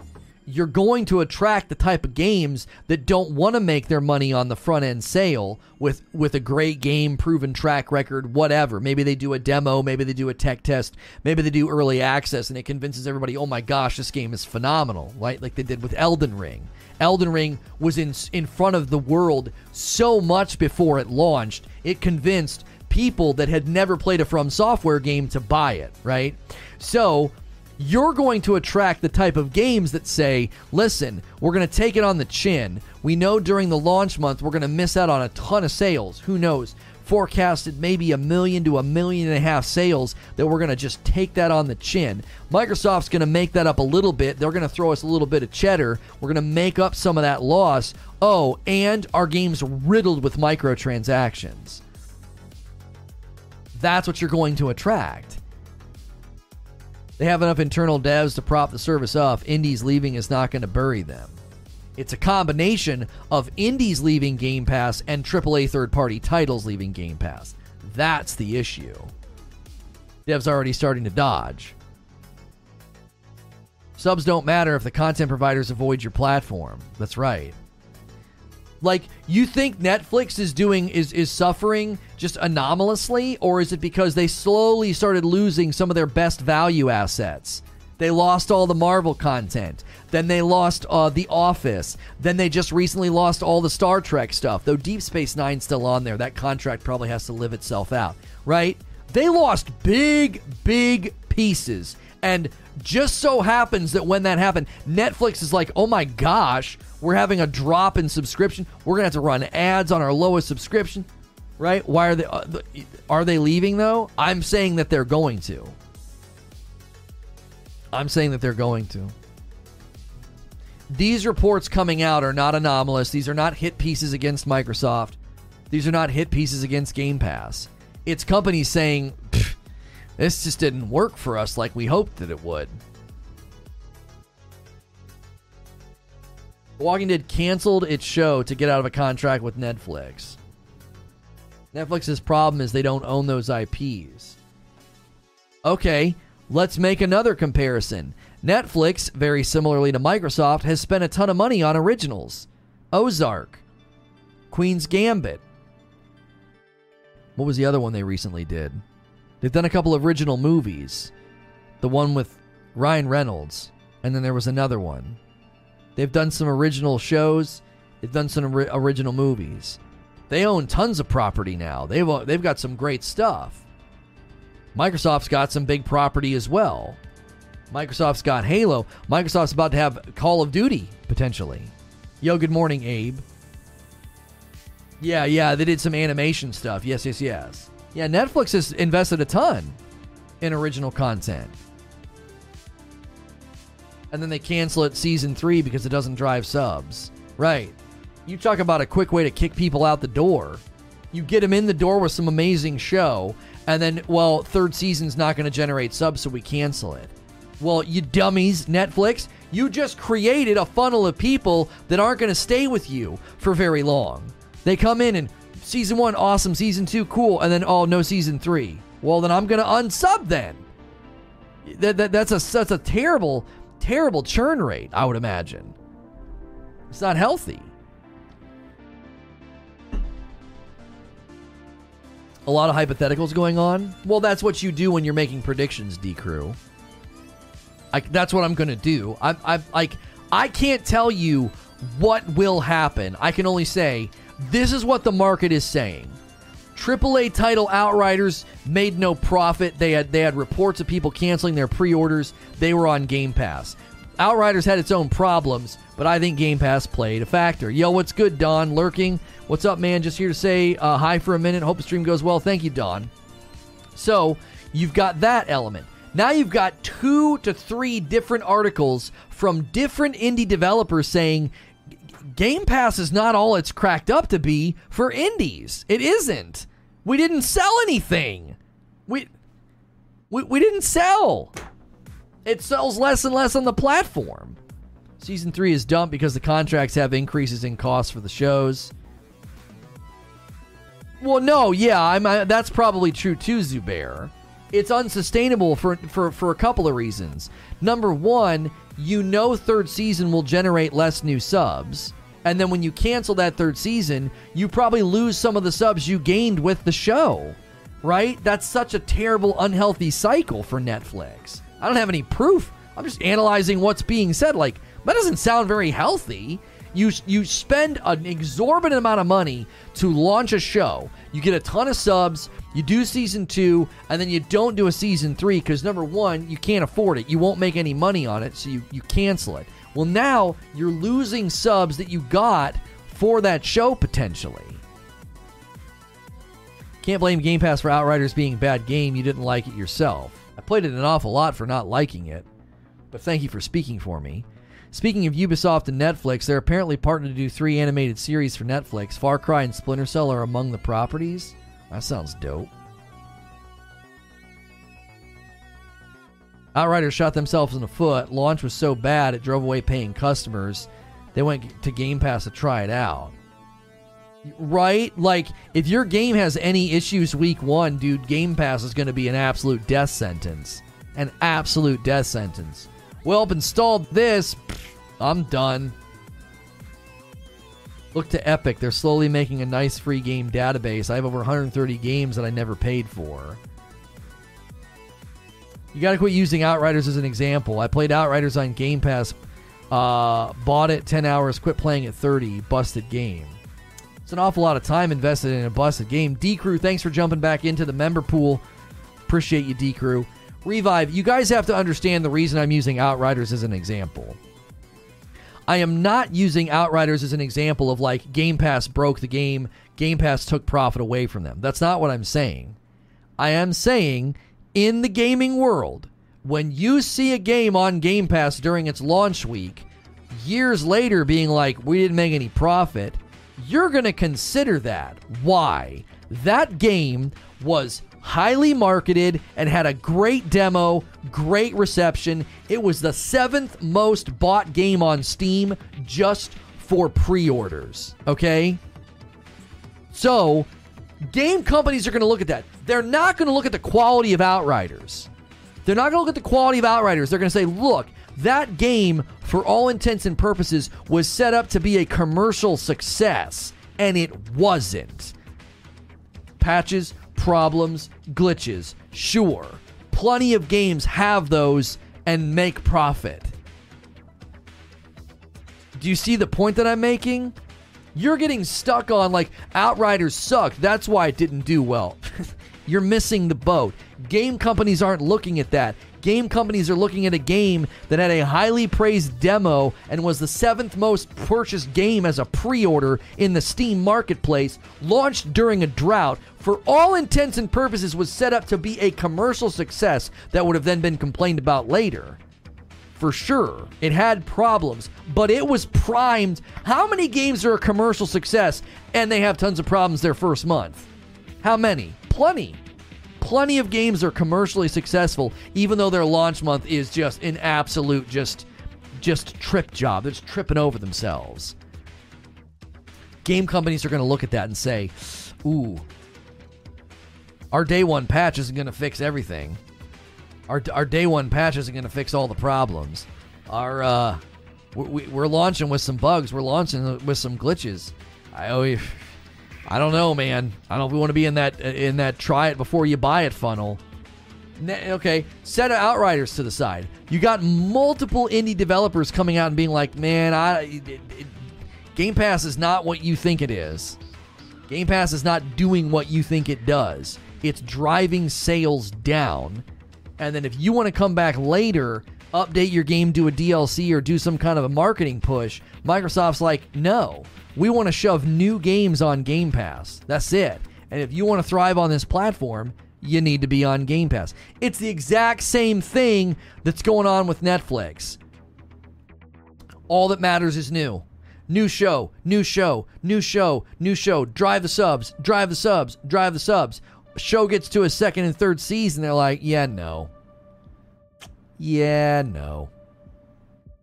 [SPEAKER 1] you're going to attract the type of games that don't want to make their money on the front end sale with with a great game, proven track record, whatever. Maybe they do a demo, maybe they do a tech test, maybe they do early access and it convinces everybody, "Oh my gosh, this game is phenomenal." Right? Like they did with Elden Ring. Elden Ring was in in front of the world so much before it launched. It convinced people that had never played a From Software game to buy it, right? So, you're going to attract the type of games that say, listen, we're going to take it on the chin. We know during the launch month we're going to miss out on a ton of sales. Who knows? Forecasted maybe a million to a million and a half sales that we're going to just take that on the chin. Microsoft's going to make that up a little bit. They're going to throw us a little bit of cheddar. We're going to make up some of that loss. Oh, and our game's riddled with microtransactions. That's what you're going to attract. They have enough internal devs to prop the service up. Indies leaving is not going to bury them. It's a combination of indies leaving Game Pass and AAA third party titles leaving Game Pass. That's the issue. Devs already starting to dodge. Subs don't matter if the content providers avoid your platform. That's right. Like, you think Netflix is doing is is suffering just anomalously, or is it because they slowly started losing some of their best value assets? They lost all the Marvel content. Then they lost uh, The Office. Then they just recently lost all the Star Trek stuff. Though Deep Space Nine's still on there, that contract probably has to live itself out, right? They lost big, big pieces. And just so happens that when that happened, Netflix is like, oh my gosh, we're having a drop in subscription. We're gonna have to run ads on our lowest subscription, right? Why are they? Uh, are they leaving though? I'm saying that they're going to. I'm saying that they're going to. These reports coming out are not anomalous. These are not hit pieces against Microsoft. These are not hit pieces against Game Pass. It's companies saying, this just didn't work for us like we hoped that it would. Walking Dead canceled its show to get out of a contract with Netflix. Netflix's problem is they don't own those IPs. Okay, let's make another comparison. Netflix, very similarly to Microsoft, has spent a ton of money on originals Ozark, Queen's Gambit. What was the other one they recently did? They've done a couple original movies. The one with Ryan Reynolds, and then there was another one. They've done some original shows. They've done some ori- original movies. They own tons of property now. They've uh, they've got some great stuff. Microsoft's got some big property as well. Microsoft's got Halo. Microsoft's about to have Call of Duty potentially. Yo, good morning, Abe. Yeah, yeah, they did some animation stuff. Yes, yes, yes. Yeah, Netflix has invested a ton in original content. And then they cancel it season three because it doesn't drive subs. Right. You talk about a quick way to kick people out the door. You get them in the door with some amazing show, and then, well, third season's not going to generate subs, so we cancel it. Well, you dummies, Netflix, you just created a funnel of people that aren't going to stay with you for very long. They come in and season one, awesome. Season two, cool. And then, oh, no, season three. Well, then I'm going to unsub then. That, that, that's, a, that's a terrible, terrible churn rate, I would imagine. It's not healthy. A lot of hypotheticals going on. Well, that's what you do when you're making predictions, D Crew. I, that's what I'm to do. I, I like I can't tell you what will happen. I can only say this is what the market is saying. AAA title Outriders made no profit. They had they had reports of people canceling their pre-orders. They were on Game Pass. Outriders had its own problems, but I think Game Pass played a factor. Yo, what's good, Don? Lurking. What's up, man? Just here to say uh, hi for a minute. Hope the stream goes well. Thank you, Don. So you've got that element. Now you've got two to three different articles from different indie developers saying Game Pass is not all it's cracked up to be for indies. It isn't. We didn't sell anything. We we, we didn't sell. It sells less and less on the platform. Season 3 is dumped because the contracts have increases in costs for the shows. Well, no, yeah, I'm, I, that's probably true too, Zubair. It's unsustainable for, for, for a couple of reasons. Number one, you know third season will generate less new subs. And then when you cancel that third season, you probably lose some of the subs you gained with the show. Right? That's such a terrible, unhealthy cycle for Netflix. I don't have any proof. I'm just analyzing what's being said. Like, that doesn't sound very healthy. You, you spend an exorbitant amount of money to launch a show. You get a ton of subs. You do season two, and then you don't do a season three because number one, you can't afford it. You won't make any money on it, so you, you cancel it. Well, now you're losing subs that you got for that show potentially. Can't blame Game Pass for Outriders being a bad game. You didn't like it yourself. I played it an awful lot for not liking it, but thank you for speaking for me. Speaking of Ubisoft and Netflix, they're apparently partnered to do three animated series for Netflix. Far Cry and Splinter Cell are among the properties. That sounds dope. Outriders shot themselves in the foot. Launch was so bad it drove away paying customers. They went to Game Pass to try it out. Right? Like, if your game has any issues week one, dude, Game Pass is going to be an absolute death sentence. An absolute death sentence. Well, I've installed this. I'm done. Look to Epic. They're slowly making a nice free game database. I have over 130 games that I never paid for. You got to quit using Outriders as an example. I played Outriders on Game Pass, uh, bought it 10 hours, quit playing at 30, busted game. It's an awful lot of time invested in a busted game. D Crew, thanks for jumping back into the member pool. Appreciate you, D Crew. Revive, you guys have to understand the reason I'm using Outriders as an example. I am not using Outriders as an example of like Game Pass broke the game, Game Pass took profit away from them. That's not what I'm saying. I am saying in the gaming world, when you see a game on Game Pass during its launch week, years later being like, we didn't make any profit, you're going to consider that. Why? That game was highly marketed and had a great demo, great reception. It was the seventh most bought game on Steam just for pre orders. Okay? So, game companies are going to look at that. They're not going to look at the quality of Outriders. They're not going to look at the quality of Outriders. They're going to say, look, that game, for all intents and purposes, was set up to be a commercial success, and it wasn't. Patches, problems, glitches. Sure, plenty of games have those and make profit. Do you see the point that I'm making? You're getting stuck on like Outriders sucked. That's why it didn't do well. You're missing the boat. Game companies aren't looking at that. Game companies are looking at a game that had a highly praised demo and was the seventh most purchased game as a pre order in the Steam marketplace, launched during a drought, for all intents and purposes was set up to be a commercial success that would have then been complained about later. For sure, it had problems, but it was primed. How many games are a commercial success and they have tons of problems their first month? How many? Plenty. Plenty of games are commercially successful, even though their launch month is just an absolute just just trip job. They're just tripping over themselves. Game companies are going to look at that and say, "Ooh, our day one patch isn't going to fix everything. Our, our day one patch isn't going to fix all the problems. Our uh, we, we're launching with some bugs. We're launching with some glitches. I oh, I don't know, man. I don't if we want to be in that in that try it before you buy it funnel. Okay, set Outriders to the side. You got multiple indie developers coming out and being like, "Man, I it, it, Game Pass is not what you think it is. Game Pass is not doing what you think it does. It's driving sales down." And then if you want to come back later, update your game, do a DLC, or do some kind of a marketing push, Microsoft's like, no, we want to shove new games on Game Pass. That's it. And if you want to thrive on this platform, you need to be on Game Pass. It's the exact same thing that's going on with Netflix. All that matters is new. New show, new show, new show, new show. Drive the subs, drive the subs, drive the subs show gets to a second and third season, they're like, yeah, no. Yeah, no.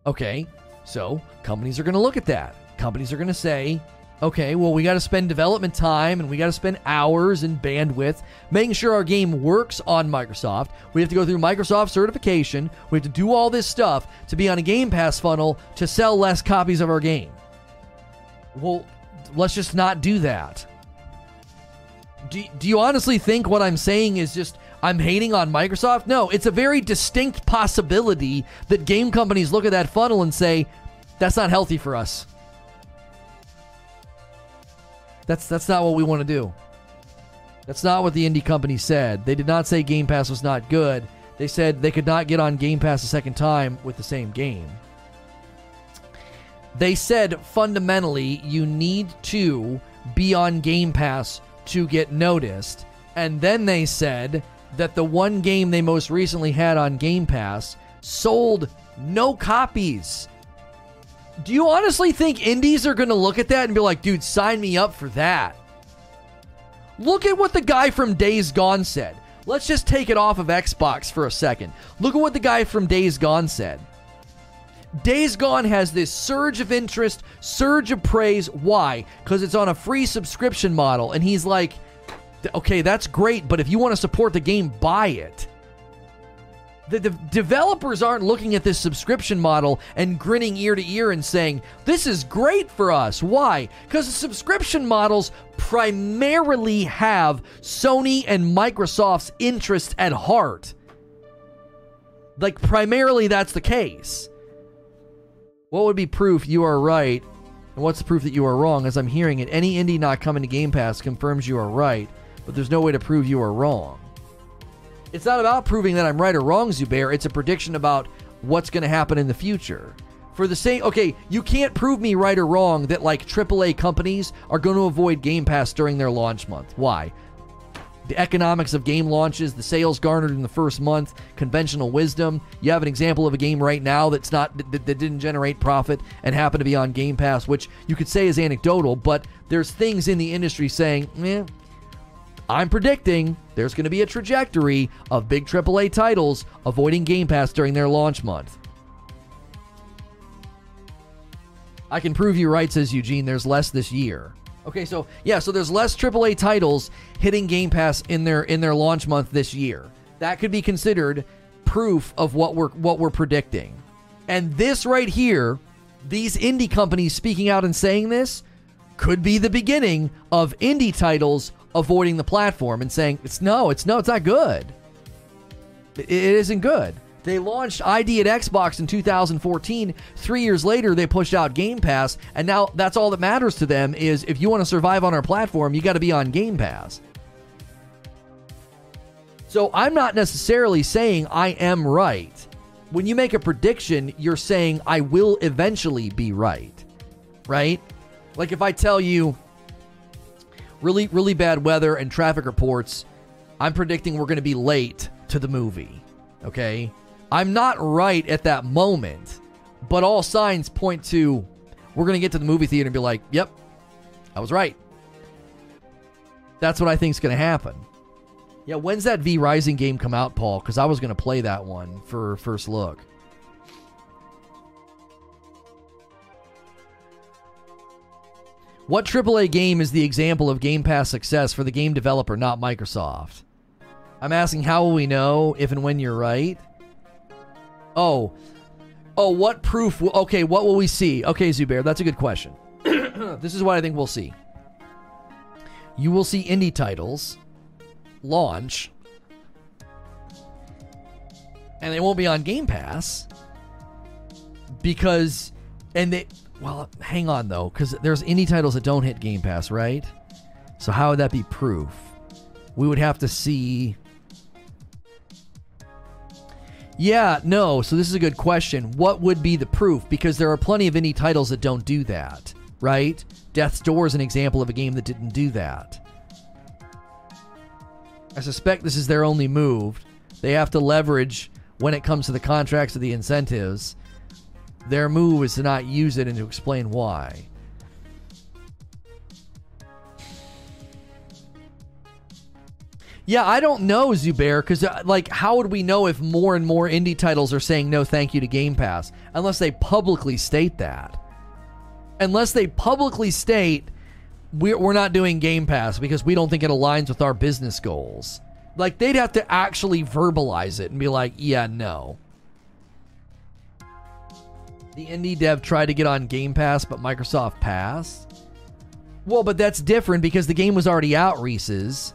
[SPEAKER 1] Okay, so companies are going to look at that. Companies are going to say, okay, well, we got to spend development time and we got to spend hours and bandwidth making sure our game works on Microsoft. We have to go through Microsoft certification. We have to do all this stuff to be on a Game Pass funnel to sell less copies of our game. Well, let's just not do that do, do you honestly think what I'm saying is just I'm hating on Microsoft? No, it's a very distinct possibility that game companies look at that funnel and say, that's not healthy for us. That's that's not what we want to do. That's not what the indie company said. They did not say Game Pass was not good. They said they could not get on Game Pass a second time with the same game. They said fundamentally you need to be on Game Pass to get noticed. And then they said that the one game they most recently had on Game Pass sold no copies. Do you honestly think indies are going to look at that and be like, dude, sign me up for that? Look at what the guy from Days Gone said. Let's just take it off of Xbox for a second. Look at what the guy from Days Gone said. Days Gone has this surge of interest, surge of praise. Why? Because it's on a free subscription model. And he's like, okay, that's great, but if you want to support the game, buy it. The, the developers aren't looking at this subscription model and grinning ear to ear and saying, This is great for us. Why? Because the subscription models primarily have Sony and Microsoft's interest at heart. Like, primarily, that's the case. What would be proof you are right? And what's the proof that you are wrong? As I'm hearing it, any indie not coming to Game Pass confirms you are right, but there's no way to prove you are wrong. It's not about proving that I'm right or wrong, Zubair. It's a prediction about what's going to happen in the future. For the same, okay, you can't prove me right or wrong that like AAA companies are going to avoid Game Pass during their launch month. Why? The economics of game launches, the sales garnered in the first month, conventional wisdom. You have an example of a game right now that's not that, that didn't generate profit and happened to be on Game Pass, which you could say is anecdotal, but there's things in the industry saying, eh, I'm predicting there's going to be a trajectory of big AAA titles avoiding Game Pass during their launch month. I can prove you right, says Eugene. There's less this year. Okay, so yeah, so there's less AAA titles hitting Game Pass in their in their launch month this year. That could be considered proof of what we're what we're predicting. And this right here, these indie companies speaking out and saying this could be the beginning of indie titles avoiding the platform and saying it's no, it's no, it's not good. It, it isn't good. They launched ID at Xbox in 2014. Three years later, they pushed out Game Pass, and now that's all that matters to them is if you want to survive on our platform, you got to be on Game Pass. So I'm not necessarily saying I am right. When you make a prediction, you're saying I will eventually be right. Right? Like if I tell you really, really bad weather and traffic reports, I'm predicting we're going to be late to the movie. Okay? I'm not right at that moment, but all signs point to we're going to get to the movie theater and be like, yep, I was right. That's what I think is going to happen. Yeah, when's that V Rising game come out, Paul? Because I was going to play that one for first look. What AAA game is the example of Game Pass success for the game developer, not Microsoft? I'm asking how will we know if and when you're right? Oh. Oh, what proof? Will, okay, what will we see? Okay, Zubair, that's a good question. this is what I think we'll see. You will see indie titles launch, and they won't be on Game Pass because, and they, well, hang on though, because there's indie titles that don't hit Game Pass, right? So how would that be proof? We would have to see yeah, no. So this is a good question. What would be the proof? Because there are plenty of indie titles that don't do that, right? Death's Door is an example of a game that didn't do that. I suspect this is their only move. They have to leverage when it comes to the contracts or the incentives. Their move is to not use it and to explain why. Yeah, I don't know, Zubair, because uh, like, how would we know if more and more indie titles are saying no, thank you to Game Pass, unless they publicly state that? Unless they publicly state we're, we're not doing Game Pass because we don't think it aligns with our business goals. Like, they'd have to actually verbalize it and be like, yeah, no. The indie dev tried to get on Game Pass, but Microsoft passed. Well, but that's different because the game was already out, Reese's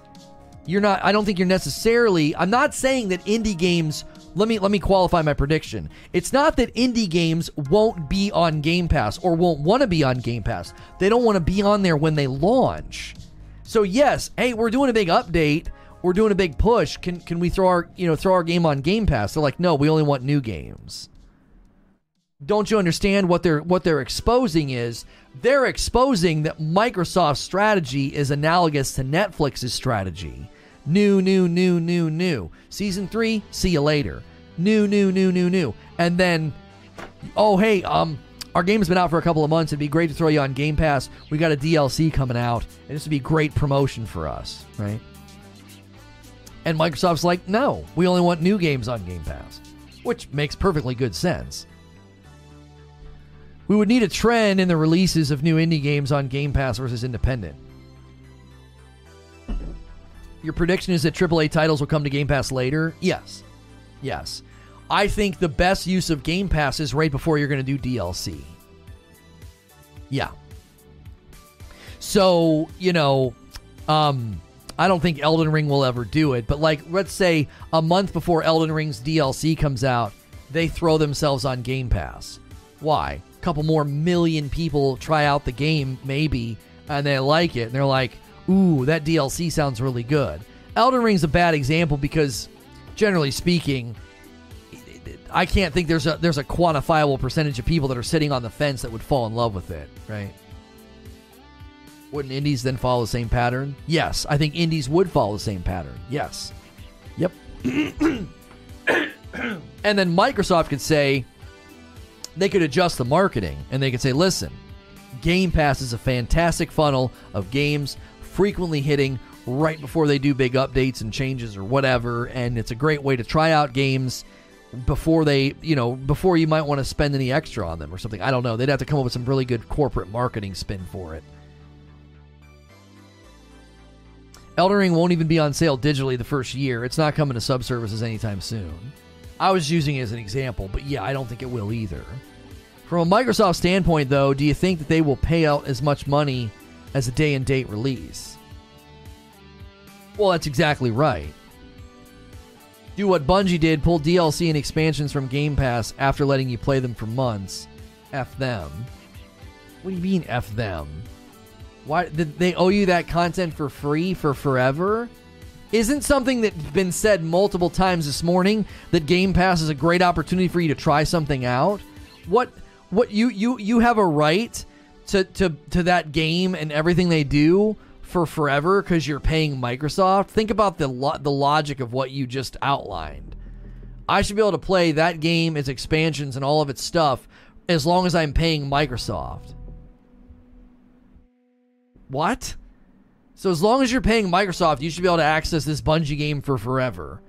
[SPEAKER 1] you're not I don't think you're necessarily I'm not saying that indie games let me let me qualify my prediction. It's not that indie games won't be on Game Pass or won't want to be on Game Pass. They don't want to be on there when they launch. So yes, hey, we're doing a big update. We're doing a big push. Can can we throw our you know throw our game on Game Pass? They're like, no, we only want new games. Don't you understand what they're what they're exposing is they're exposing that Microsoft's strategy is analogous to Netflix's strategy. New, new, new, new, new. Season three, see you later. New, new, new, new, new. And then, oh, hey, um, our game's been out for a couple of months. It'd be great to throw you on Game Pass. We got a DLC coming out, and this would be great promotion for us, right? And Microsoft's like, no, we only want new games on Game Pass, which makes perfectly good sense. We would need a trend in the releases of new indie games on Game Pass versus independent. Your prediction is that AAA titles will come to Game Pass later? Yes. Yes.
[SPEAKER 2] I think the best use of Game Pass is right before you're going to do DLC. Yeah. So, you know, um, I don't think Elden Ring will ever do it, but like, let's say a month before Elden Ring's DLC comes out, they throw themselves on Game Pass. Why? Couple more million people try out the game, maybe, and they like it, and they're like, ooh, that DLC sounds really good. Elden Ring's a bad example because, generally speaking, I can't think there's a there's a quantifiable percentage of people that are sitting on the fence that would fall in love with it, right? Wouldn't indies then follow the same pattern? Yes, I think indies would follow the same pattern. Yes. Yep. and then Microsoft could say they could adjust the marketing and they could say, "Listen, Game Pass is a fantastic funnel of games frequently hitting right before they do big updates and changes or whatever, and it's a great way to try out games." before they, you know, before you might want to spend any extra on them or something. I don't know. They'd have to come up with some really good corporate marketing spin for it. Elden Ring won't even be on sale digitally the first year. It's not coming to subservices anytime soon. I was using it as an example, but yeah, I don't think it will either. From a Microsoft standpoint, though, do you think that they will pay out as much money as a day and date release? Well, that's exactly right. Do what Bungie did, pull DLC and expansions from Game Pass after letting you play them for months. F them. What do you mean, F them? Why did they owe you that content for free for forever? Isn't something that's been said multiple times this morning that Game Pass is a great opportunity for you to try something out? What what you you you have a right to to to that game and everything they do for forever because you're paying Microsoft. Think about the lo- the logic of what you just outlined. I should be able to play that game, its expansions, and all of its stuff as long as I'm paying Microsoft. What? So as long as you're paying Microsoft, you should be able to access this Bungie game for forever.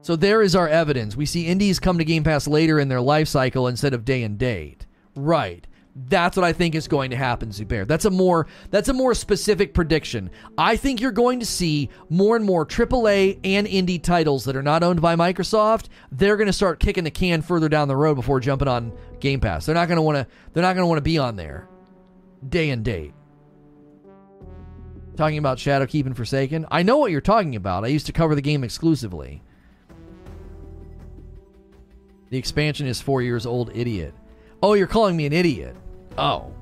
[SPEAKER 2] So there is our evidence. We see indies come to Game Pass later in their life cycle instead of day and date. Right. That's what I think is going to happen, Zubair. That's a more that's a more specific prediction. I think you're going to see more and more AAA and indie titles that are not owned by Microsoft. They're going to start kicking the can further down the road before jumping on Game Pass. They're not going to want to they're not going to want to be on there day and date. Talking about Shadowkeep and Forsaken? I know what you're talking about. I used to cover the game exclusively. The expansion is 4 years old, idiot. Oh, you're calling me an idiot. Oh,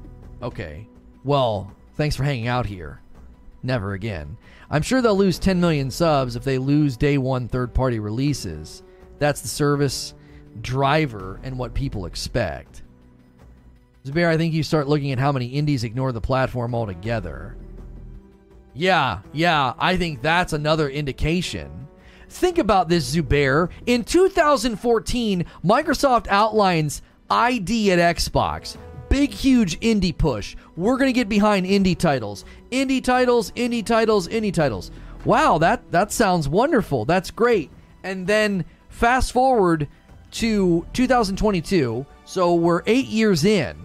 [SPEAKER 2] okay. Well, thanks for hanging out here. Never again. I'm sure they'll lose 10 million subs if they lose day one third party releases. That's the service driver and what people expect. Zubair, I think you start looking at how many indies ignore the platform altogether. Yeah, yeah, I think that's another indication. Think about this, Zubair. In 2014, Microsoft outlines ID at Xbox. Big, huge indie push. We're going to get behind indie titles. Indie titles, indie titles, indie titles. Wow, that, that sounds wonderful. That's great. And then fast forward to 2022. So we're eight years in.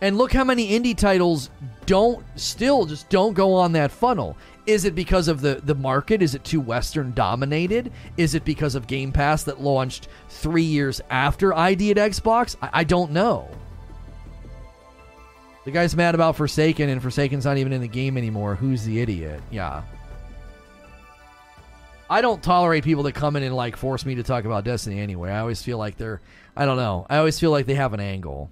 [SPEAKER 2] And look how many indie titles don't still just don't go on that funnel. Is it because of the, the market? Is it too Western dominated? Is it because of Game Pass that launched three years after ID at Xbox? I, I don't know. The guy's mad about Forsaken, and Forsaken's not even in the game anymore. Who's the idiot? Yeah. I don't tolerate people that come in and like force me to talk about Destiny anyway. I always feel like they're I don't know. I always feel like they have an angle.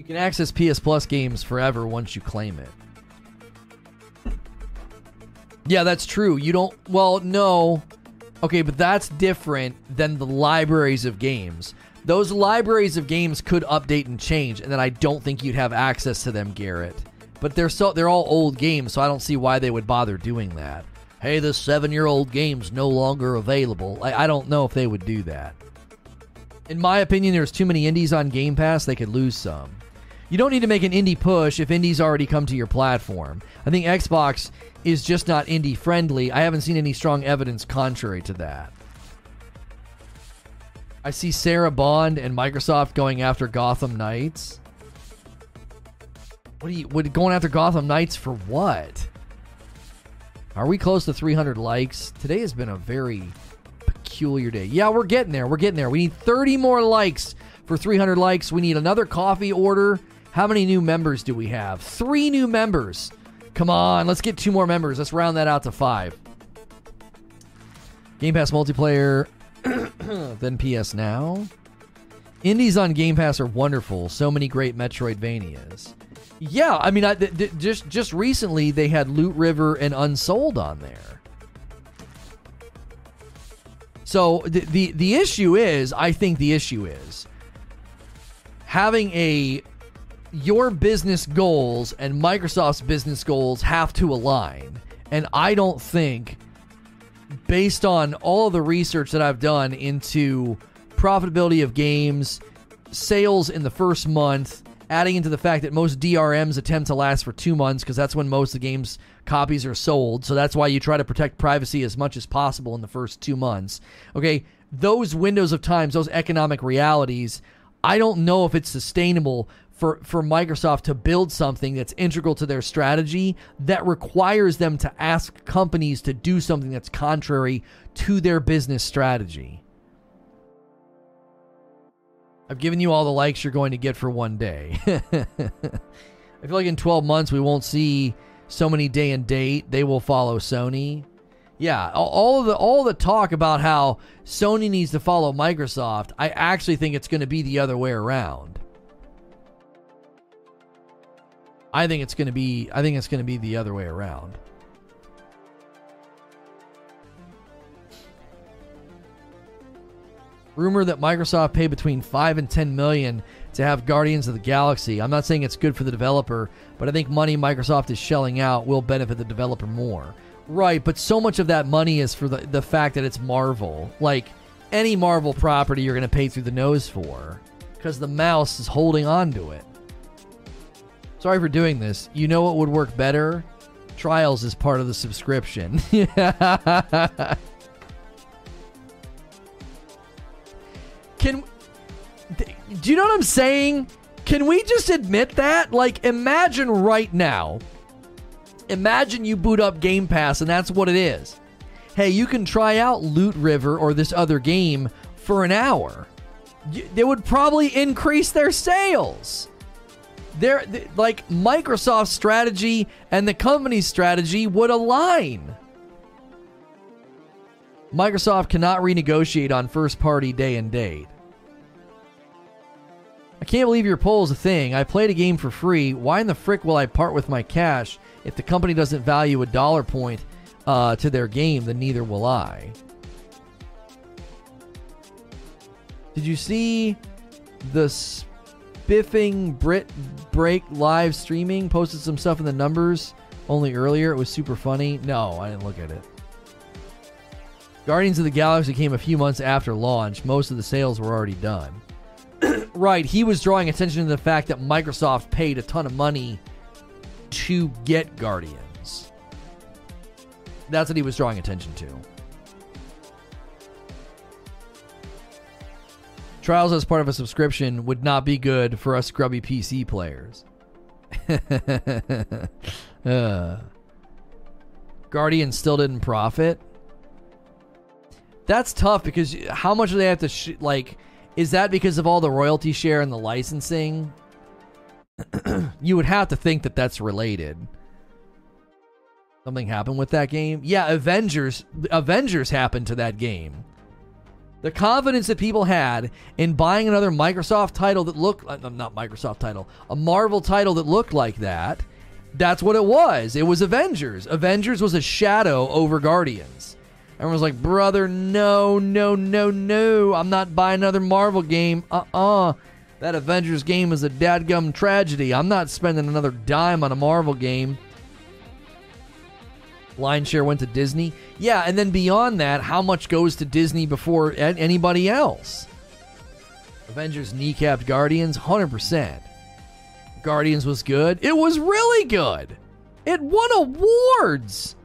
[SPEAKER 2] You can access PS Plus games forever once you claim it. Yeah, that's true. You don't. Well, no. Okay, but that's different than the libraries of games. Those libraries of games could update and change, and then I don't think you'd have access to them, Garrett. But they're so they're all old games, so I don't see why they would bother doing that. Hey, this seven-year-old game's no longer available. I, I don't know if they would do that. In my opinion, there's too many indies on Game Pass; they could lose some. You don't need to make an indie push if indies already come to your platform. I think Xbox is just not indie friendly. I haven't seen any strong evidence contrary to that. I see Sarah Bond and Microsoft going after Gotham Knights. What are you what going after Gotham Knights for what? Are we close to 300 likes? Today has been a very peculiar day. Yeah, we're getting there. We're getting there. We need 30 more likes for 300 likes. We need another coffee order. How many new members do we have? Three new members. Come on, let's get two more members. Let's round that out to five. Game Pass multiplayer, then PS Now. Indies on Game Pass are wonderful. So many great Metroidvanias. Yeah, I mean, I, th- th- just just recently they had Loot River and Unsouled on there. So the, the the issue is, I think the issue is having a your business goals and Microsoft's business goals have to align. And I don't think based on all the research that I've done into profitability of games, sales in the first month, adding into the fact that most DRMs attempt to last for two months because that's when most of the game's copies are sold. So that's why you try to protect privacy as much as possible in the first two months. Okay, those windows of times, those economic realities, I don't know if it's sustainable for, for Microsoft to build something that's integral to their strategy that requires them to ask companies to do something that's contrary to their business strategy. I've given you all the likes you're going to get for one day. I feel like in 12 months we won't see so many day and date. They will follow Sony. Yeah, all the all the talk about how Sony needs to follow Microsoft, I actually think it's going to be the other way around. I think it's going to be I think it's going to be the other way around. Rumor that Microsoft paid between 5 and 10 million to have Guardians of the Galaxy. I'm not saying it's good for the developer, but I think money Microsoft is shelling out will benefit the developer more. Right, but so much of that money is for the, the fact that it's Marvel. Like any Marvel property you're going to pay through the nose for because the mouse is holding on to it. Sorry for doing this. You know what would work better? Trials is part of the subscription. Can do you know what I'm saying? Can we just admit that? Like imagine right now. Imagine you boot up Game Pass and that's what it is. Hey, you can try out Loot River or this other game for an hour. They would probably increase their sales they're like Microsoft's strategy and the company's strategy would align. Microsoft cannot renegotiate on first party day and date. I can't believe your poll is a thing. I played a game for free. Why in the frick will I part with my cash if the company doesn't value a dollar point uh, to their game? Then neither will I. Did you see the Biffing Brit Break live streaming posted some stuff in the numbers only earlier. It was super funny. No, I didn't look at it. Guardians of the Galaxy came a few months after launch. Most of the sales were already done. right, he was drawing attention to the fact that Microsoft paid a ton of money to get Guardians. That's what he was drawing attention to. Trials as part of a subscription would not be good for us scrubby PC players. uh, Guardian still didn't profit. That's tough because how much do they have to sh- like? Is that because of all the royalty share and the licensing? you would have to think that that's related. Something happened with that game. Yeah, Avengers. Avengers happened to that game. The confidence that people had in buying another Microsoft title that looked uh, not Microsoft title, a Marvel title that looked like that. That's what it was. It was Avengers. Avengers was a shadow over Guardians. Everyone was like, brother, no, no, no, no. I'm not buying another Marvel game. Uh uh That Avengers game is a dadgum tragedy. I'm not spending another dime on a Marvel game. Line share went to Disney. Yeah, and then beyond that, how much goes to Disney before anybody else? Avengers kneecapped Guardians, 100%. Guardians was good. It was really good. It won awards.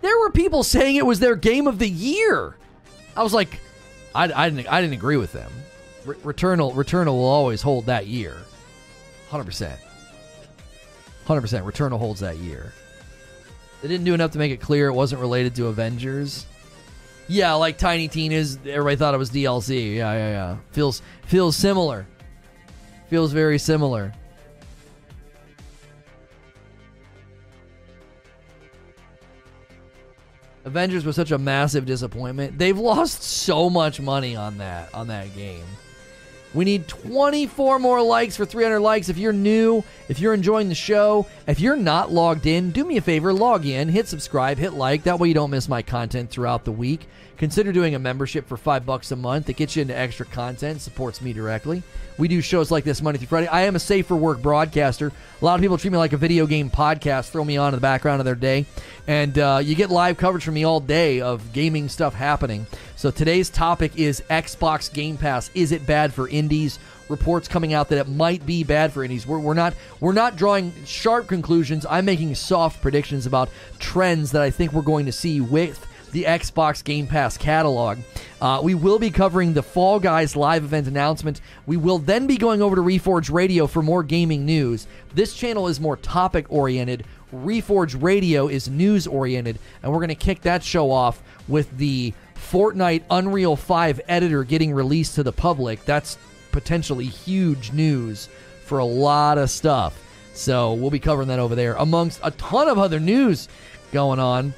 [SPEAKER 2] There were people saying it was their game of the year. I was like, I, I didn't, I didn't agree with them. Re- Returnal, Returnal will always hold that year, hundred percent. Hundred percent. Returnal holds that year. They didn't do enough to make it clear it wasn't related to Avengers. Yeah, like Tiny Tina's. Everybody thought it was DLC. Yeah, yeah, yeah. Feels feels similar. Feels very similar. Avengers was such a massive disappointment. They've lost so much money on that on that game. We need 24 more likes for 300 likes. If you're new, if you're enjoying the show, if you're not logged in, do me a favor, log in, hit subscribe, hit like. That way you don't miss my content throughout the week. Consider doing a membership for five bucks a month. It gets you into extra content, supports me directly. We do shows like this Monday through Friday. I am a safe for work broadcaster. A lot of people treat me like a video game podcast, throw me on in the background of their day, and uh, you get live coverage from me all day of gaming stuff happening. So today's topic is Xbox Game Pass. Is it bad for indies? Reports coming out that it might be bad for indies. We're, we're not we're not drawing sharp conclusions. I'm making soft predictions about trends that I think we're going to see with the Xbox Game Pass catalog. Uh, we will be covering the Fall Guys live event announcement. We will then be going over to Reforge Radio for more gaming news. This channel is more topic oriented. Reforge Radio is news oriented, and we're going to kick that show off with the Fortnite Unreal 5 editor getting released to the public. That's potentially huge news for a lot of stuff. So we'll be covering that over there, amongst a ton of other news going on.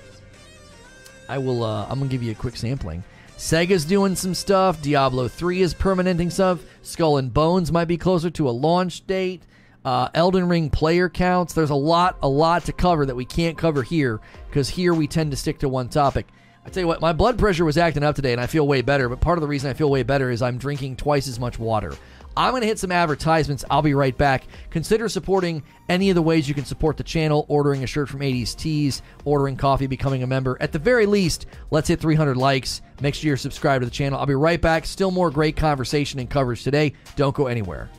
[SPEAKER 2] I will. Uh, I'm gonna give you a quick sampling. Sega's doing some stuff. Diablo 3 is permanenting stuff. Skull and Bones might be closer to a launch date. Uh, Elden Ring player counts. There's a lot, a lot to cover that we can't cover here because here we tend to stick to one topic. I tell you what, my blood pressure was acting up today, and I feel way better. But part of the reason I feel way better is I'm drinking twice as much water. I'm going to hit some advertisements. I'll be right back. Consider supporting any of the ways you can support the channel ordering a shirt from 80s Tees, ordering coffee, becoming a member. At the very least, let's hit 300 likes. Make sure you're subscribed to the channel. I'll be right back. Still more great conversation and coverage today. Don't go anywhere.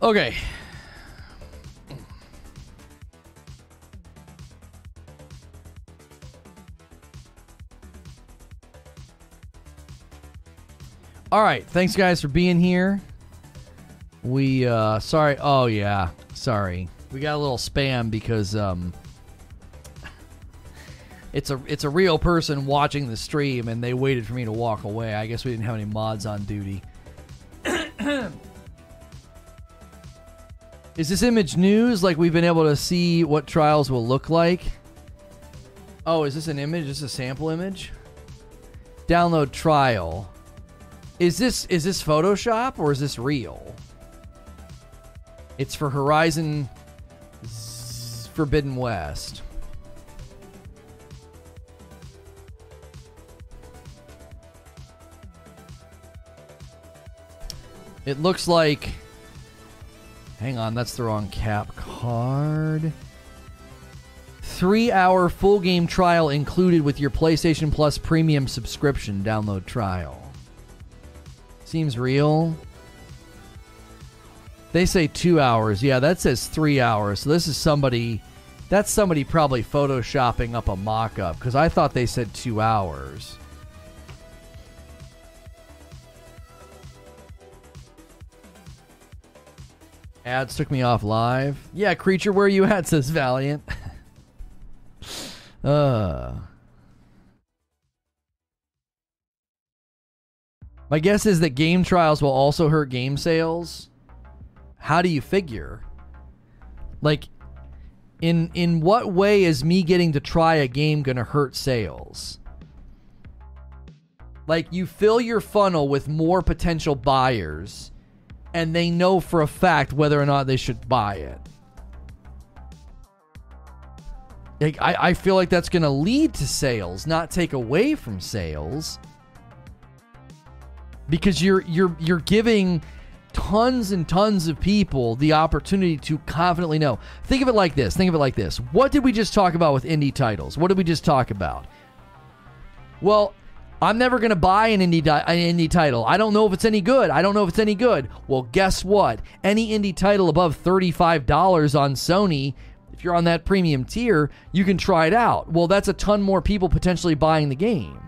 [SPEAKER 2] Okay. All right. Thanks, guys, for being here. We, uh, sorry. Oh, yeah. Sorry. We got a little spam because, um, it's a it's a real person watching the stream and they waited for me to walk away. I guess we didn't have any mods on duty. Is this image news? Like we've been able to see what trials will look like? Oh, is this an image? Is this a sample image? Download trial. Is this is this Photoshop or is this real? It's for Horizon Forbidden West. It looks like. Hang on, that's the wrong cap card. Three hour full game trial included with your PlayStation Plus premium subscription download trial. Seems real. They say two hours. Yeah, that says three hours. So this is somebody. That's somebody probably photoshopping up a mock up because I thought they said two hours. Ads took me off live. Yeah, creature, where you at? Says Valiant. uh. My guess is that game trials will also hurt game sales. How do you figure? Like, in in what way is me getting to try a game gonna hurt sales? Like, you fill your funnel with more potential buyers and they know for a fact whether or not they should buy it. Like, I, I feel like that's going to lead to sales, not take away from sales, because you're you're you're giving tons and tons of people the opportunity to confidently know. Think of it like this. Think of it like this. What did we just talk about with indie titles? What did we just talk about? Well, I'm never going to buy an indie di- an indie title. I don't know if it's any good. I don't know if it's any good. Well, guess what? Any indie title above $35 on Sony, if you're on that premium tier, you can try it out. Well, that's a ton more people potentially buying the game.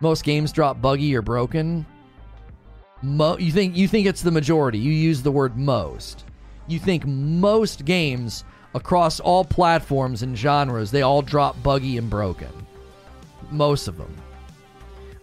[SPEAKER 2] Most games drop buggy or broken. Mo- you think you think it's the majority. You use the word most. You think most games across all platforms and genres, they all drop buggy and broken most of them.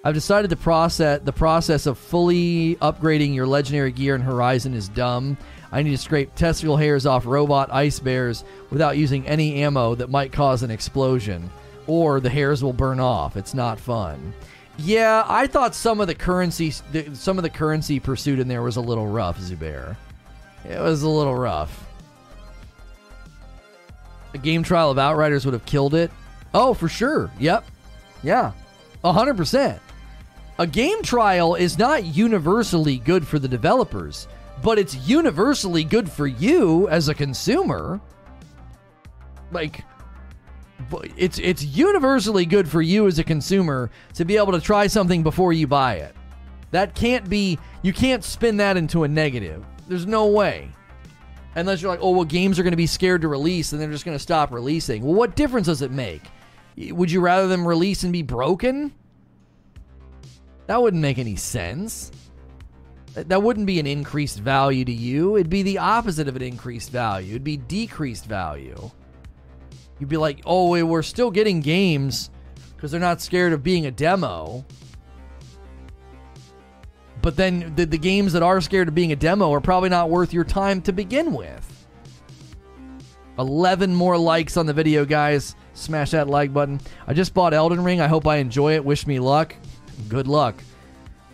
[SPEAKER 2] I've decided the process the process of fully upgrading your legendary gear in Horizon is dumb. I need to scrape testicle hairs off robot ice bears without using any ammo that might cause an explosion, or the hairs will burn off. It's not fun. Yeah, I thought some of the currency some of the currency pursuit in there was a little rough, Zubair. It was a little rough. A game trial of Outriders would have killed it. Oh, for sure. Yep. Yeah, 100%. A game trial is not universally good for the developers, but it's universally good for you as a consumer. Like it's it's universally good for you as a consumer to be able to try something before you buy it. That can't be you can't spin that into a negative. There's no way. Unless you're like, "Oh, well games are going to be scared to release and they're just going to stop releasing." Well, what difference does it make? Would you rather them release and be broken? That wouldn't make any sense. That wouldn't be an increased value to you. It'd be the opposite of an increased value. It'd be decreased value. You'd be like, oh, we're still getting games because they're not scared of being a demo. But then the, the games that are scared of being a demo are probably not worth your time to begin with. 11 more likes on the video, guys. Smash that like button. I just bought Elden Ring. I hope I enjoy it. Wish me luck. Good luck.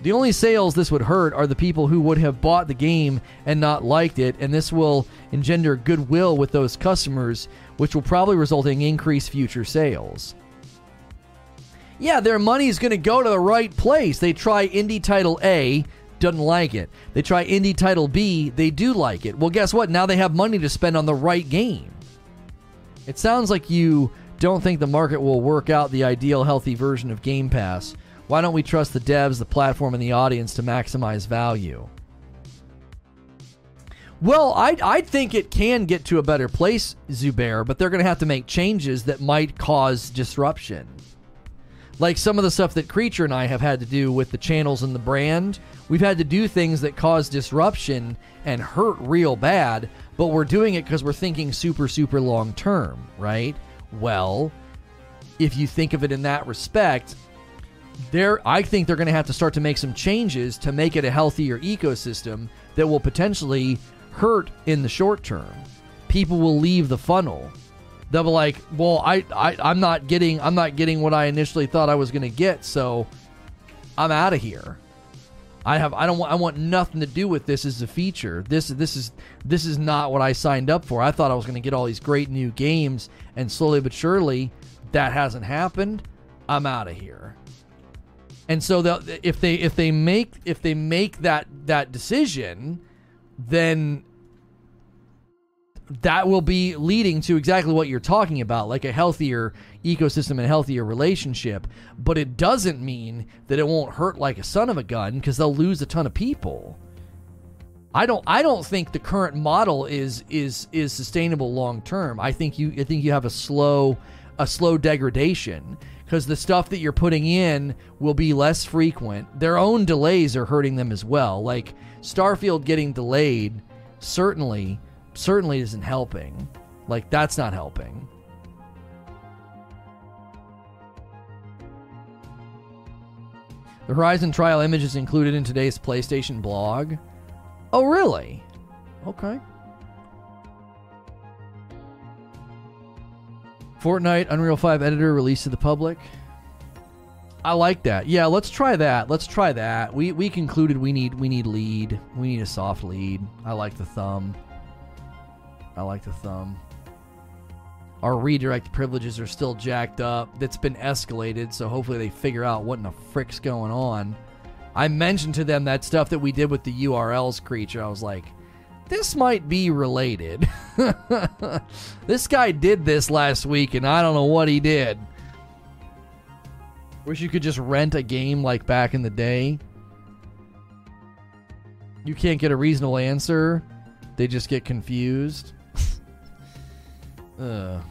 [SPEAKER 2] The only sales this would hurt are the people who would have bought the game and not liked it, and this will engender goodwill with those customers, which will probably result in increased future sales. Yeah, their money is going to go to the right place. They try indie title A, doesn't like it. They try indie title B, they do like it. Well, guess what? Now they have money to spend on the right game. It sounds like you don't think the market will work out the ideal healthy version of Game Pass. Why don't we trust the devs, the platform, and the audience to maximize value? Well, I I think it can get to a better place, Zubair, but they're going to have to make changes that might cause disruption. Like some of the stuff that Creature and I have had to do with the channels and the brand, we've had to do things that cause disruption and hurt real bad, but we're doing it because we're thinking super, super long term, right? Well, if you think of it in that respect, there I think they're going to have to start to make some changes to make it a healthier ecosystem that will potentially hurt in the short term. People will leave the funnel. They'll be like, "Well, I, I I'm not getting I'm not getting what I initially thought I was going to get, so I'm out of here." I have I don't want I want nothing to do with this as a feature. This this is this is not what I signed up for. I thought I was going to get all these great new games and slowly but surely that hasn't happened. I'm out of here. And so if they if they make if they make that that decision, then that will be leading to exactly what you're talking about, like a healthier ecosystem and healthier relationship. But it doesn't mean that it won't hurt like a son of a gun because they'll lose a ton of people. I don't I don't think the current model is is is sustainable long term. I think you I think you have a slow a slow degradation because the stuff that you're putting in will be less frequent. Their own delays are hurting them as well. Like Starfield getting delayed certainly certainly isn't helping. Like that's not helping. The Horizon trial image is included in today's PlayStation blog. Oh, really? Okay. Fortnite Unreal 5 editor released to the public. I like that. Yeah, let's try that. Let's try that. We we concluded we need we need lead. We need a soft lead. I like the thumb. I like the thumb. Our redirect privileges are still jacked up. That's been escalated, so hopefully they figure out what in the frick's going on. I mentioned to them that stuff that we did with the URLs creature. I was like, this might be related. this guy did this last week, and I don't know what he did. Wish you could just rent a game like back in the day. You can't get a reasonable answer. They just get confused. Uh.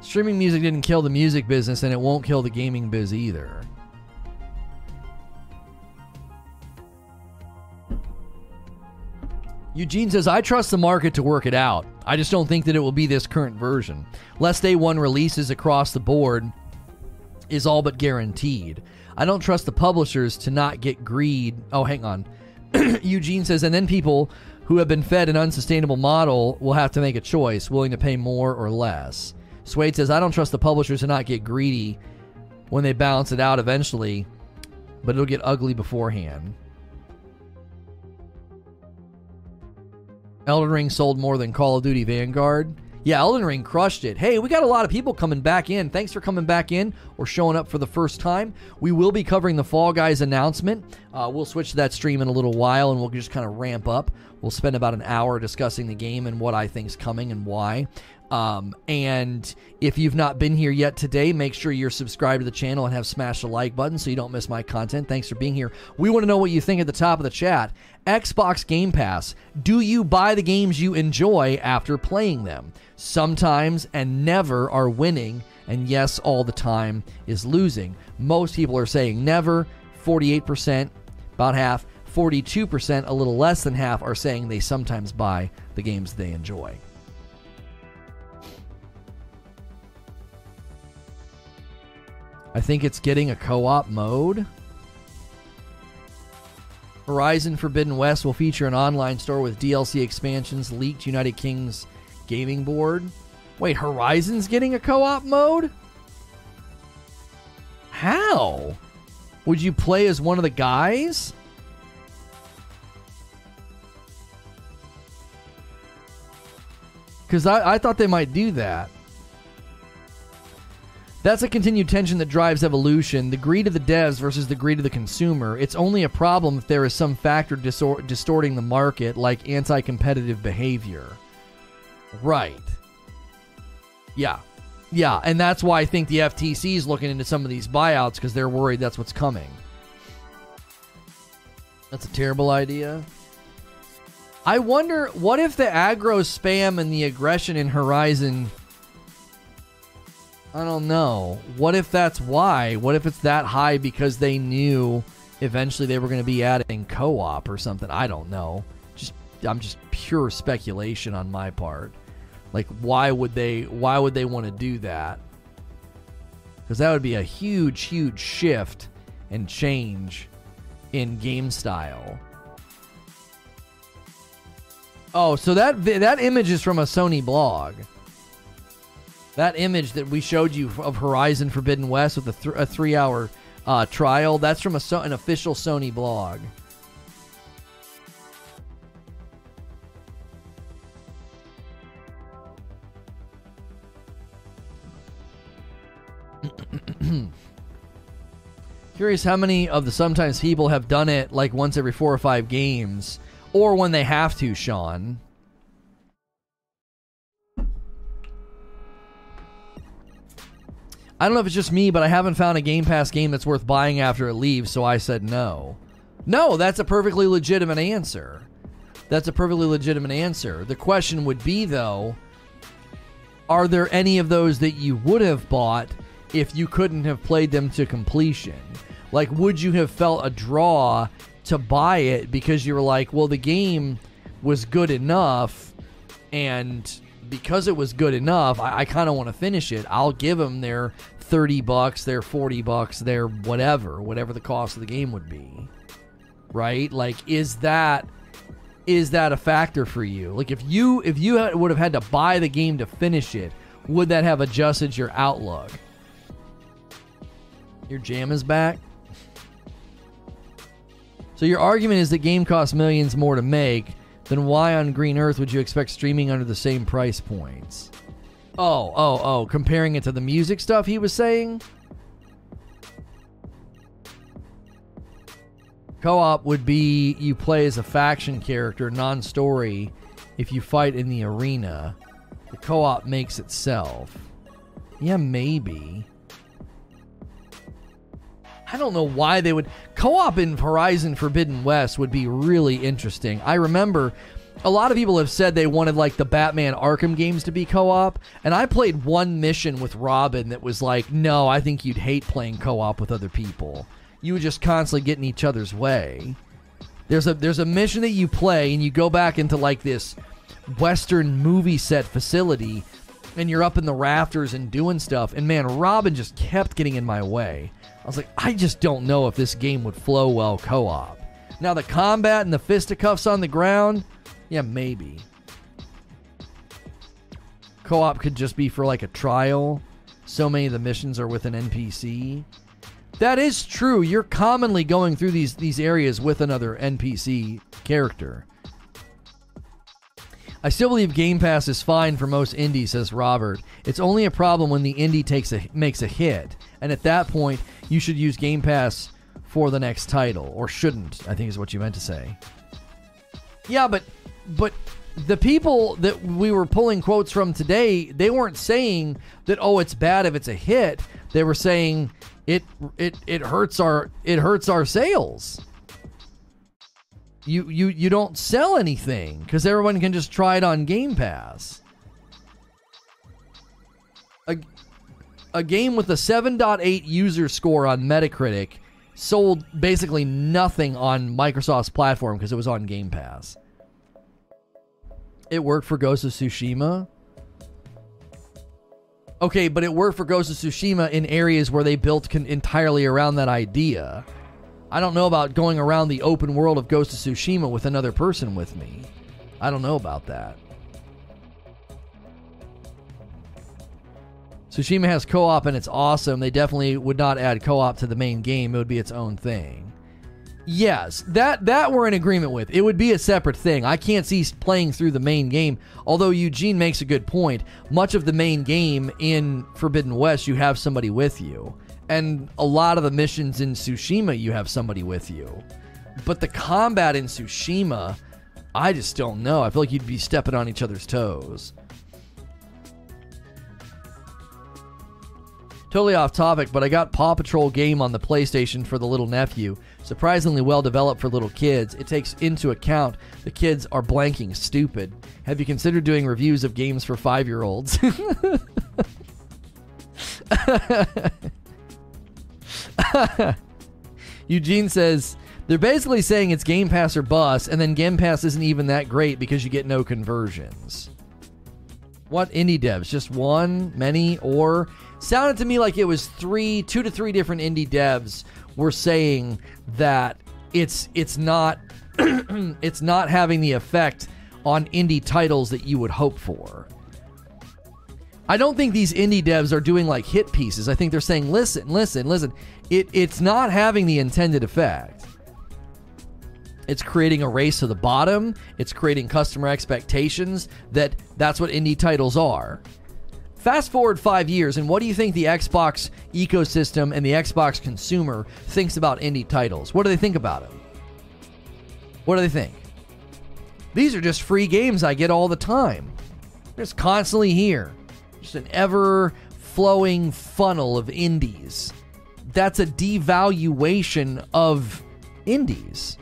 [SPEAKER 2] Streaming music didn't kill the music business, and it won't kill the gaming biz either. Eugene says, I trust the market to work it out. I just don't think that it will be this current version. Less day one releases across the board is all but guaranteed. I don't trust the publishers to not get greed. Oh, hang on. Eugene says, and then people who have been fed an unsustainable model will have to make a choice, willing to pay more or less. Swade says, I don't trust the publishers to not get greedy when they balance it out eventually, but it'll get ugly beforehand. Elden Ring sold more than Call of Duty Vanguard. Yeah, Elden Ring crushed it. Hey, we got a lot of people coming back in. Thanks for coming back in or showing up for the first time. We will be covering the Fall Guys announcement. Uh, we'll switch to that stream in a little while and we'll just kind of ramp up. We'll spend about an hour discussing the game and what I think is coming and why. Um, and if you've not been here yet today, make sure you're subscribed to the channel and have smashed the like button so you don't miss my content. Thanks for being here. We want to know what you think at the top of the chat. Xbox Game Pass. Do you buy the games you enjoy after playing them? Sometimes and never are winning, and yes, all the time is losing. Most people are saying never. 48%, about half. 42%, a little less than half, are saying they sometimes buy the games they enjoy. I think it's getting a co op mode. Horizon Forbidden West will feature an online store with DLC expansions, leaked United Kings gaming board. Wait, Horizon's getting a co op mode? How? Would you play as one of the guys? Because I, I thought they might do that. That's a continued tension that drives evolution the greed of the devs versus the greed of the consumer. It's only a problem if there is some factor disor- distorting the market, like anti competitive behavior. Right. Yeah. Yeah, and that's why I think the FTC is looking into some of these buyouts because they're worried that's what's coming. That's a terrible idea. I wonder what if the aggro spam and the aggression in Horizon. I don't know. What if that's why? What if it's that high because they knew eventually they were going to be adding co-op or something? I don't know. Just I'm just pure speculation on my part. Like why would they why would they want to do that? Cuz that would be a huge huge shift and change in game style. Oh, so that that image is from a Sony blog. That image that we showed you of Horizon Forbidden West with a, th- a three-hour uh, trial, that's from a, an official Sony blog. Curious how many of the sometimes people have done it like once every four or five games, or when they have to, Sean. I don't know if it's just me, but I haven't found a Game Pass game that's worth buying after it leaves, so I said no. No, that's a perfectly legitimate answer. That's a perfectly legitimate answer. The question would be, though, are there any of those that you would have bought if you couldn't have played them to completion? Like, would you have felt a draw to buy it because you were like, well, the game was good enough, and because it was good enough, I, I kind of want to finish it. I'll give them their 30 bucks, their 40 bucks, their whatever, whatever the cost of the game would be. Right? Like, is that is that a factor for you? Like, if you if you would have had to buy the game to finish it, would that have adjusted your outlook? Your jam is back. So your argument is that game costs millions more to make. Then why on Green Earth would you expect streaming under the same price points? Oh, oh, oh, comparing it to the music stuff he was saying? Co op would be you play as a faction character, non story, if you fight in the arena. The co op makes itself. Yeah, maybe. I don't know why they would. Co op in Horizon Forbidden West would be really interesting. I remember a lot of people have said they wanted like the Batman Arkham games to be co-op, and I played one mission with Robin that was like, no, I think you'd hate playing co-op with other people. You would just constantly get in each other's way. There's a there's a mission that you play and you go back into like this western movie set facility and you're up in the rafters and doing stuff and man, Robin just kept getting in my way. I was like, I just don't know if this game would flow well co-op. Now the combat and the fisticuffs on the ground, yeah, maybe. Co op could just be for like a trial. So many of the missions are with an NPC. That is true. You're commonly going through these, these areas with another NPC character. I still believe Game Pass is fine for most indies, says Robert. It's only a problem when the indie takes a, makes a hit, and at that point, you should use Game Pass for the next title, or shouldn't. I think is what you meant to say. Yeah, but but the people that we were pulling quotes from today, they weren't saying that oh it's bad if it's a hit. They were saying it it it hurts our it hurts our sales. You you you don't sell anything cuz everyone can just try it on Game Pass. A game with a 7.8 user score on Metacritic sold basically nothing on Microsoft's platform because it was on Game Pass. It worked for Ghost of Tsushima. Okay, but it worked for Ghost of Tsushima in areas where they built con- entirely around that idea. I don't know about going around the open world of Ghost of Tsushima with another person with me. I don't know about that. Tsushima has co op and it's awesome. They definitely would not add co op to the main game, it would be its own thing. Yes, that that we're in agreement with. It would be a separate thing. I can't see playing through the main game. Although Eugene makes a good point. Much of the main game in Forbidden West, you have somebody with you, and a lot of the missions in Tsushima, you have somebody with you. But the combat in Tsushima, I just don't know. I feel like you'd be stepping on each other's toes. Totally off topic, but I got Paw Patrol game on the PlayStation for the little nephew. Surprisingly well developed for little kids. It takes into account the kids are blanking stupid. Have you considered doing reviews of games for five year olds? Eugene says they're basically saying it's Game Pass or bust, and then Game Pass isn't even that great because you get no conversions. What indie devs? Just one, many, or sounded to me like it was three, two to three different indie devs were saying that it's it's not it's not having the effect on indie titles that you would hope for. I don't think these indie devs are doing like hit pieces. I think they're saying, listen, listen, listen. It, it's not having the intended effect. It's creating a race to the bottom. It's creating customer expectations that that's what indie titles are. Fast forward five years, and what do you think the Xbox ecosystem and the Xbox consumer thinks about indie titles? What do they think about them? What do they think? These are just free games I get all the time. Just constantly here. Just an ever flowing funnel of indies. That's a devaluation of indies.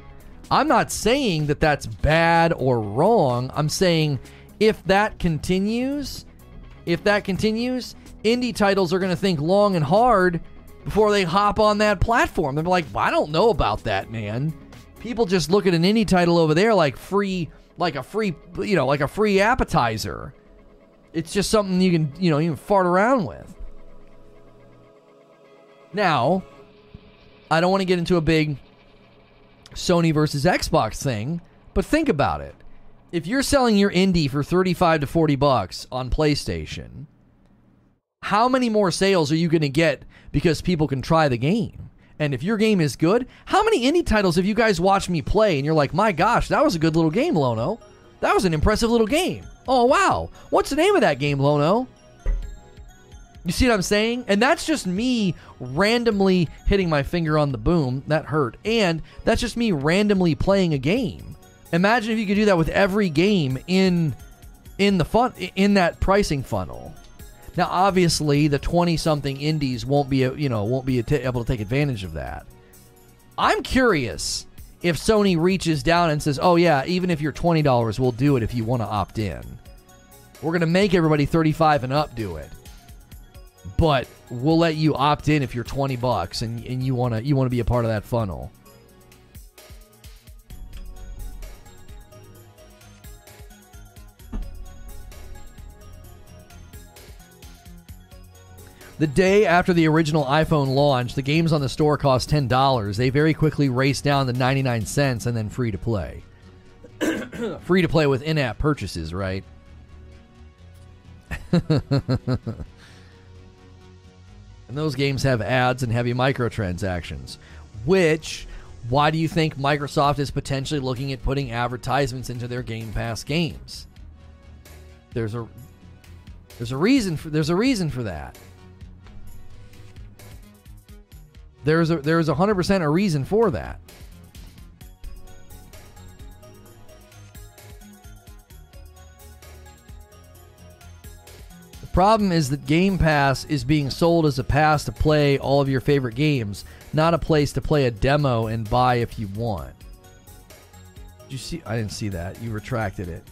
[SPEAKER 2] I'm not saying that that's bad or wrong. I'm saying if that continues, if that continues, indie titles are going to think long and hard before they hop on that platform. They're like, I don't know about that, man. People just look at an indie title over there like free, like a free, you know, like a free appetizer. It's just something you can, you know, you can fart around with. Now, I don't want to get into a big Sony versus Xbox thing, but think about it. If you're selling your indie for 35 to 40 bucks on PlayStation, how many more sales are you going to get because people can try the game? And if your game is good, how many indie titles have you guys watched me play and you're like, my gosh, that was a good little game, Lono? That was an impressive little game. Oh, wow. What's the name of that game, Lono? You see what I'm saying? And that's just me randomly hitting my finger on the boom. That hurt. And that's just me randomly playing a game. Imagine if you could do that with every game in in the fun in that pricing funnel. Now, obviously, the 20 something indies won't be, you know, won't be able to take advantage of that. I'm curious if Sony reaches down and says, "Oh yeah, even if you're $20, we'll do it if you want to opt in. We're going to make everybody 35 and up do it." but we'll let you opt in if you're 20 bucks and, and you want to you want to be a part of that funnel. The day after the original iPhone launch, the games on the store cost $10. They very quickly raced down to 99 cents and then free to play. free to play with in app purchases, right? And those games have ads and heavy microtransactions. Which, why do you think Microsoft is potentially looking at putting advertisements into their Game Pass games? There's a there's a reason for there's a reason for that. There's a there's a hundred percent a reason for that. The problem is that Game Pass is being sold as a pass to play all of your favorite games, not a place to play a demo and buy if you want. Did you see? I didn't see that. You retracted it.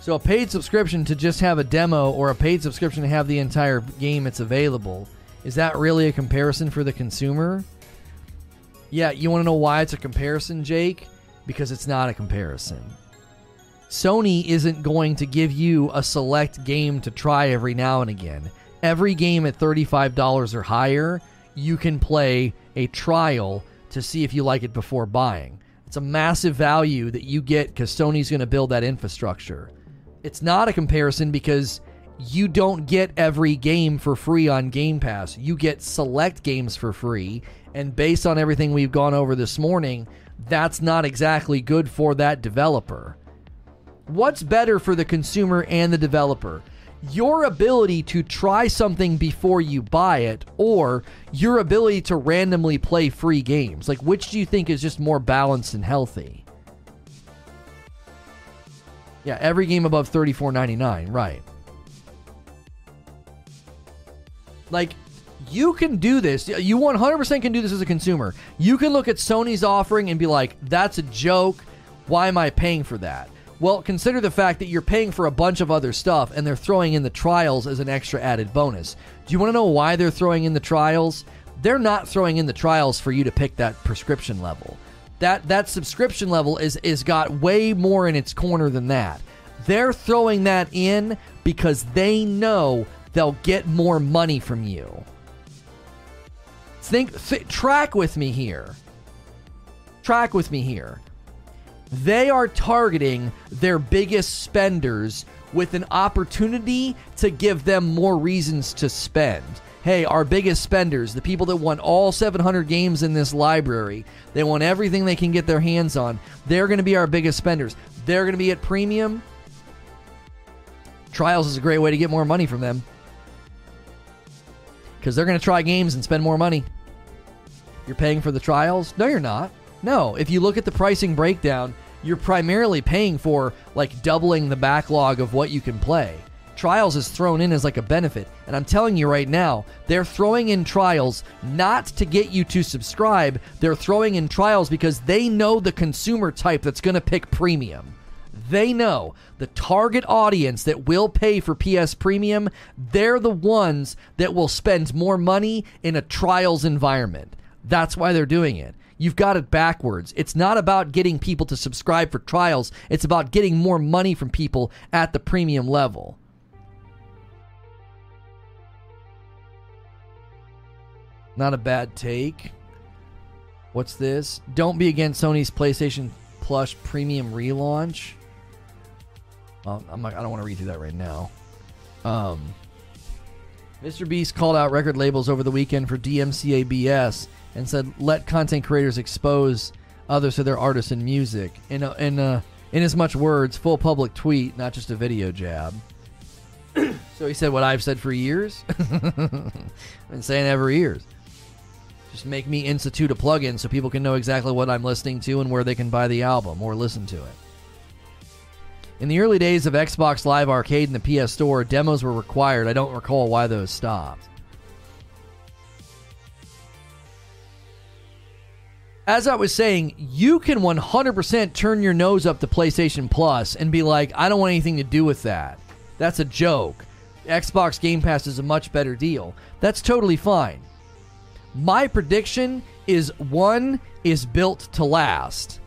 [SPEAKER 2] So a paid subscription to just have a demo or a paid subscription to have the entire game it's available. Is that really a comparison for the consumer? Yeah, you want to know why it's a comparison, Jake? Because it's not a comparison. Sony isn't going to give you a select game to try every now and again. Every game at $35 or higher, you can play a trial to see if you like it before buying. It's a massive value that you get because Sony's going to build that infrastructure. It's not a comparison because you don't get every game for free on Game Pass. You get select games for free. And based on everything we've gone over this morning, that's not exactly good for that developer. What's better for the consumer and the developer? Your ability to try something before you buy it, or your ability to randomly play free games? Like, which do you think is just more balanced and healthy? Yeah, every game above thirty four ninety nine, right? Like, you can do this. You 100% can do this as a consumer. You can look at Sony's offering and be like, that's a joke. Why am I paying for that? Well, consider the fact that you're paying for a bunch of other stuff and they're throwing in the trials as an extra added bonus. Do you want to know why they're throwing in the trials? They're not throwing in the trials for you to pick that prescription level. That that subscription level is is got way more in its corner than that. They're throwing that in because they know they'll get more money from you. Think, th- track with me here. Track with me here. They are targeting their biggest spenders with an opportunity to give them more reasons to spend. Hey, our biggest spenders, the people that want all 700 games in this library, they want everything they can get their hands on. They're going to be our biggest spenders. They're going to be at premium. Trials is a great way to get more money from them because they're going to try games and spend more money. You're paying for the trials? No, you're not. No, if you look at the pricing breakdown, you're primarily paying for like doubling the backlog of what you can play. Trials is thrown in as like a benefit, and I'm telling you right now, they're throwing in trials not to get you to subscribe. They're throwing in trials because they know the consumer type that's going to pick premium. They know the target audience that will pay for PS Premium, they're the ones that will spend more money in a trials environment. That's why they're doing it. You've got it backwards. It's not about getting people to subscribe for trials, it's about getting more money from people at the premium level. Not a bad take. What's this? Don't be against Sony's PlayStation Plus premium relaunch. I'm not, I don't want to read through that right now. Um, Mr. Beast called out record labels over the weekend for DMCA BS and said, "Let content creators expose others to their artists and music." In a, in a, in as much words, full public tweet, not just a video jab. so he said what I've said for years. I've Been saying for years. Just make me institute a plugin so people can know exactly what I'm listening to and where they can buy the album or listen to it. In the early days of Xbox Live Arcade and the PS Store, demos were required. I don't recall why those stopped. as I was saying, you can 100% turn your nose up to PlayStation Plus and be like, I don't want anything to do with that. That's a joke. Xbox Game Pass is a much better deal. That's totally fine. My prediction is one is built to last.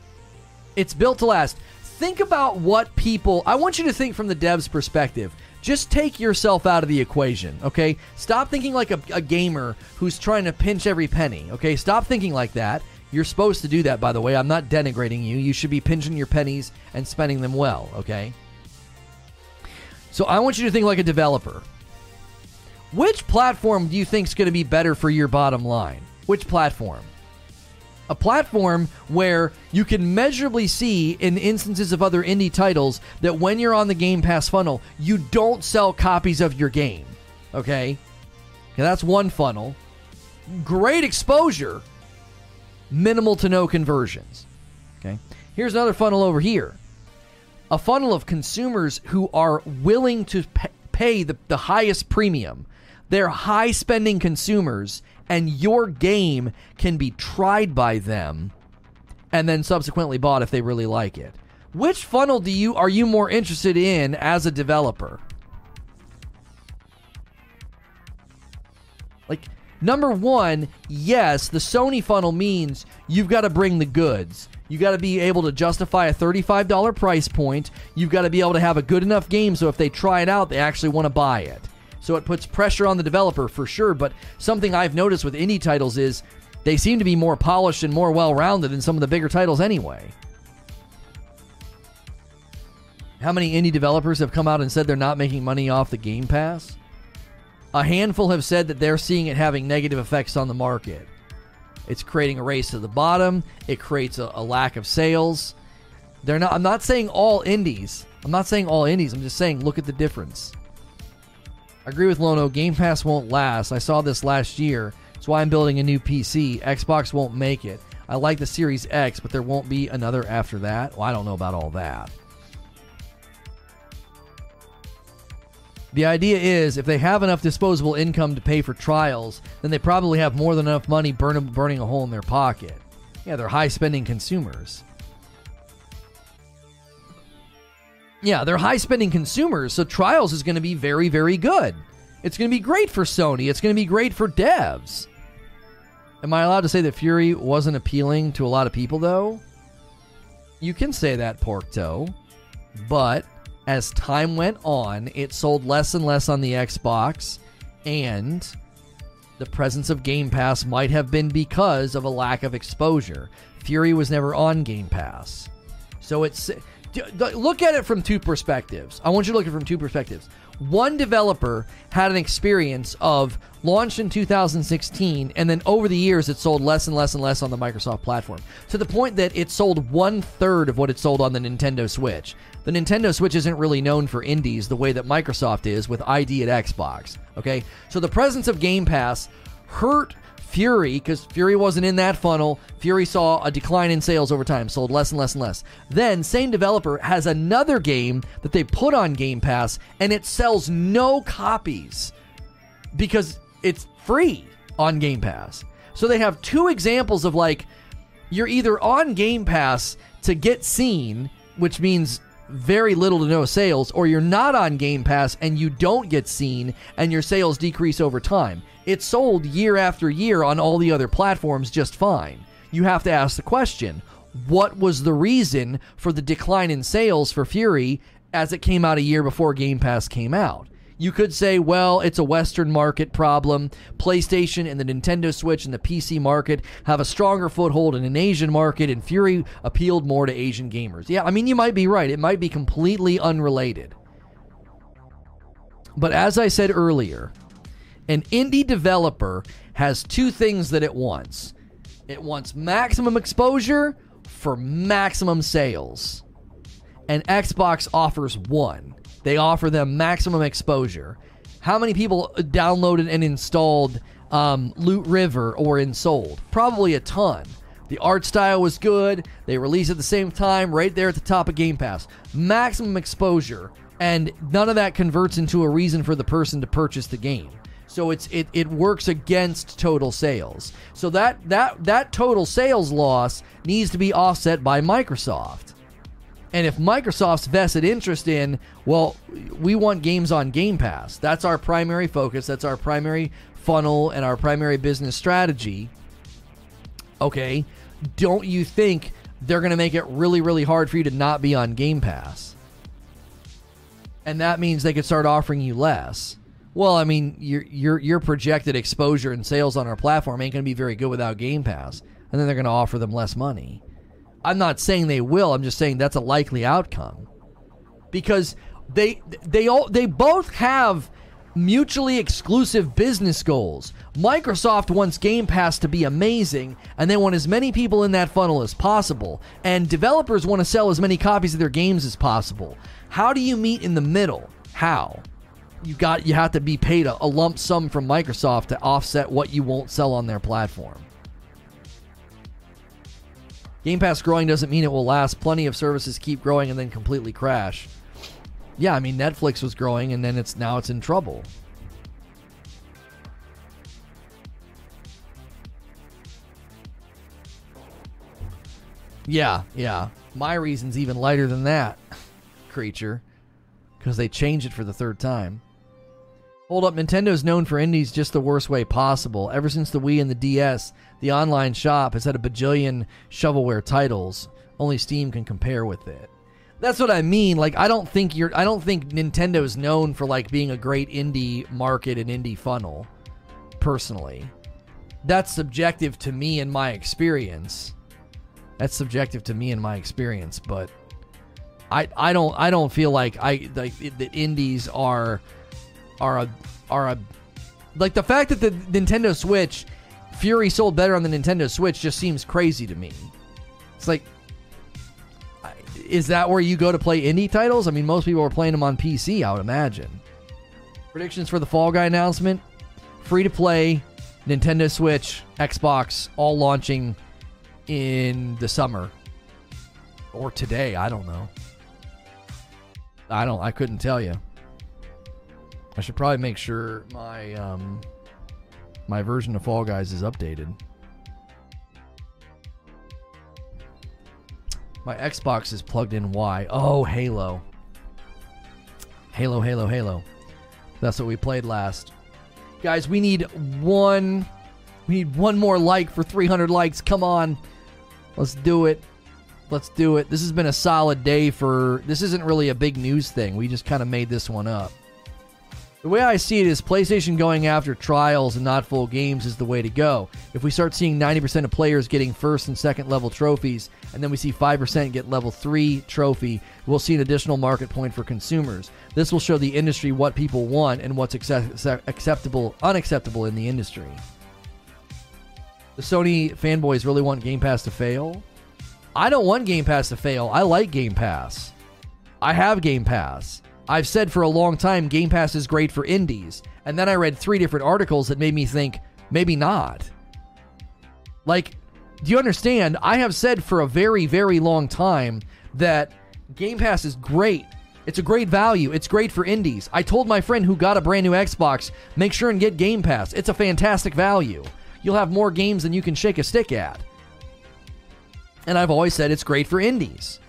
[SPEAKER 2] It's built to last. Think about what people. I want you to think from the dev's perspective. Just take yourself out of the equation, okay? Stop thinking like a, a gamer who's trying to pinch every penny, okay? Stop thinking like that you're supposed to do that, by the way. I'm not denigrating you. You should be pinching your pennies and spending them well, okay? So I want you to think like a developer. Which platform do you think is going to be better for your bottom line? Which platform? A platform where you can measurably see in instances of other indie titles that when you're on the Game Pass funnel, you don't sell copies of your game. Okay? okay that's one funnel. Great exposure minimal to no conversions. Okay. Here's another funnel over here. A funnel of consumers who are willing to pay the, the highest premium. They're high spending consumers, and your game can be tried by them and then subsequently bought if they really like it. Which funnel do you are you more interested in as a developer? Like Number one, yes, the Sony funnel means you've got to bring the goods. You got to be able to justify a $35 price point. You've got to be able to have a good enough game so if they try it out, they actually want to buy it. So it puts pressure on the developer for sure. But something I've noticed with indie titles is they seem to be more polished and more well rounded than some of the bigger titles anyway. How many indie developers have come out and said they're not making money off the Game Pass? A handful have said that they're seeing it having negative effects on the market. It's creating a race to the bottom. It creates a, a lack of sales. They're not. I'm not saying all indies. I'm not saying all indies. I'm just saying look at the difference. I agree with Lono. Game Pass won't last. I saw this last year. That's why I'm building a new PC. Xbox won't make it. I like the Series X, but there won't be another after that. Well, I don't know about all that. The idea is if they have enough disposable income to pay for trials, then they probably have more than enough money burn, burning a hole in their pocket. Yeah, they're high spending consumers. Yeah, they're high spending consumers, so Trials is going to be very, very good. It's going to be great for Sony. It's going to be great for devs. Am I allowed to say that Furi wasn't appealing to a lot of people, though? You can say that, Porkto. But as time went on, it sold less and less on the Xbox, and the presence of Game Pass might have been because of a lack of exposure. Furi was never on Game Pass. So it's look at it from two perspectives. I want you to look at it from two perspectives. One developer had an experience of launched in 2016, and then over the years, it sold less and less and less on the Microsoft platform to the point that it sold one third of what it sold on the Nintendo Switch. The Nintendo Switch isn't really known for indies the way that Microsoft is with ID at Xbox. Okay, so the presence of Game Pass hurt Furi, because Furi wasn't in that funnel, Furi saw a decline in sales over time, sold less and less and less. Then, same developer has another game that they put on Game Pass, and it sells no copies because it's free on Game Pass. So they have two examples of like, you're either on Game Pass to get seen, which means very little to no sales, or you're not on Game Pass and you don't get seen and your sales decrease over time. It sold year after year on all the other platforms just fine. You have to ask the question what was the reason for the decline in sales for Furi as it came out a year before Game Pass came out? You could say, well, it's a Western market problem. PlayStation and the Nintendo Switch and the PC market have a stronger foothold in an Asian market, and Furi appealed more to Asian gamers. Yeah, I mean, you might be right. It might be completely unrelated. But as I said earlier, an indie developer has two things that it wants it wants maximum exposure for maximum sales. And Xbox offers one. They offer them maximum exposure. How many people downloaded and installed um, Loot River or Unsouled? Probably a ton. The art style was good. They released at the same time, right there at the top of Game Pass. Maximum exposure, and none of that converts into a reason for the person to purchase the game. So it's it, it works against total sales. So that that that total sales loss needs to be offset by Microsoft. And if Microsoft's vested interest in, well, we want games on Game Pass. That's our primary focus. That's our primary funnel and our primary business strategy. Okay, don't you think they're going to make it really really hard for you to not be on Game Pass? And that means they could start offering you less. Well, I mean, your your your projected exposure and sales on our platform ain't going to be very good without Game Pass, and then they're going to offer them less money. I'm not saying they will. I'm just saying that's a likely outcome because they they all they both have mutually exclusive business goals. Microsoft wants Game Pass to be amazing, and they want as many people in that funnel as possible. And developers want to sell as many copies of their games as possible. How do you meet in the middle? How? You got you have to be paid a, a lump sum from Microsoft to offset what you won't sell on their platform. Game Pass growing doesn't mean it will last. Plenty of services keep growing and then completely crash. Yeah, I mean Netflix was growing and then it's now it's in trouble. Yeah, yeah. My reason's even lighter than that, creature, because they changed it for the third time. Hold up, Nintendo's known for indies just the worst way possible. Ever since the Wii and the DS, the online shop has had a bajillion shovelware titles. Only Steam can compare with it. That's what I mean. Like I don't think you're I don't think Nintendo's known for like being a great indie market and indie funnel. Personally. That's subjective to me and my experience. That's subjective to me and my experience, but I I don't I don't feel like I like the indies are are a are a like the fact that the Nintendo Switch Furi sold better on the Nintendo Switch just seems crazy to me. It's like is that where you go to play indie titles? I mean, most people are playing them on PC, I would imagine. Predictions for the Fall Guy announcement: free to play, Nintendo Switch, Xbox, all launching in the summer or today. I don't know. I don't. I couldn't tell you. I should probably make sure my um my version of Fall Guys is updated. My Xbox is plugged in Y. Oh, Halo. Halo, Halo, Halo. That's what we played last. Guys, we need one we need one more like for 300 likes. Come on. Let's do it. Let's do it. This has been a solid day for this isn't really a big news thing. We just kind of made this one up. The way I see it is PlayStation going after trials and not full games is the way to go. If we start seeing 90% of players getting first and second level trophies, and then we see 5% get level 3 trophy, we'll see an additional market point for consumers. This will show the industry what people want and what's accept- acceptable, unacceptable in the industry. The Sony fanboys really want Game Pass to fail? I don't want Game Pass to fail. I like Game Pass. I have Game Pass. I've said for a long time Game Pass is great for indies. And then I read three different articles that made me think maybe not. Like, do you understand? I have said for a very, very long time that Game Pass is great. It's a great value. It's great for indies. I told my friend who got a brand new Xbox, make sure and get Game Pass. It's a fantastic value. You'll have more games than you can shake a stick at. And I've always said it's great for indies.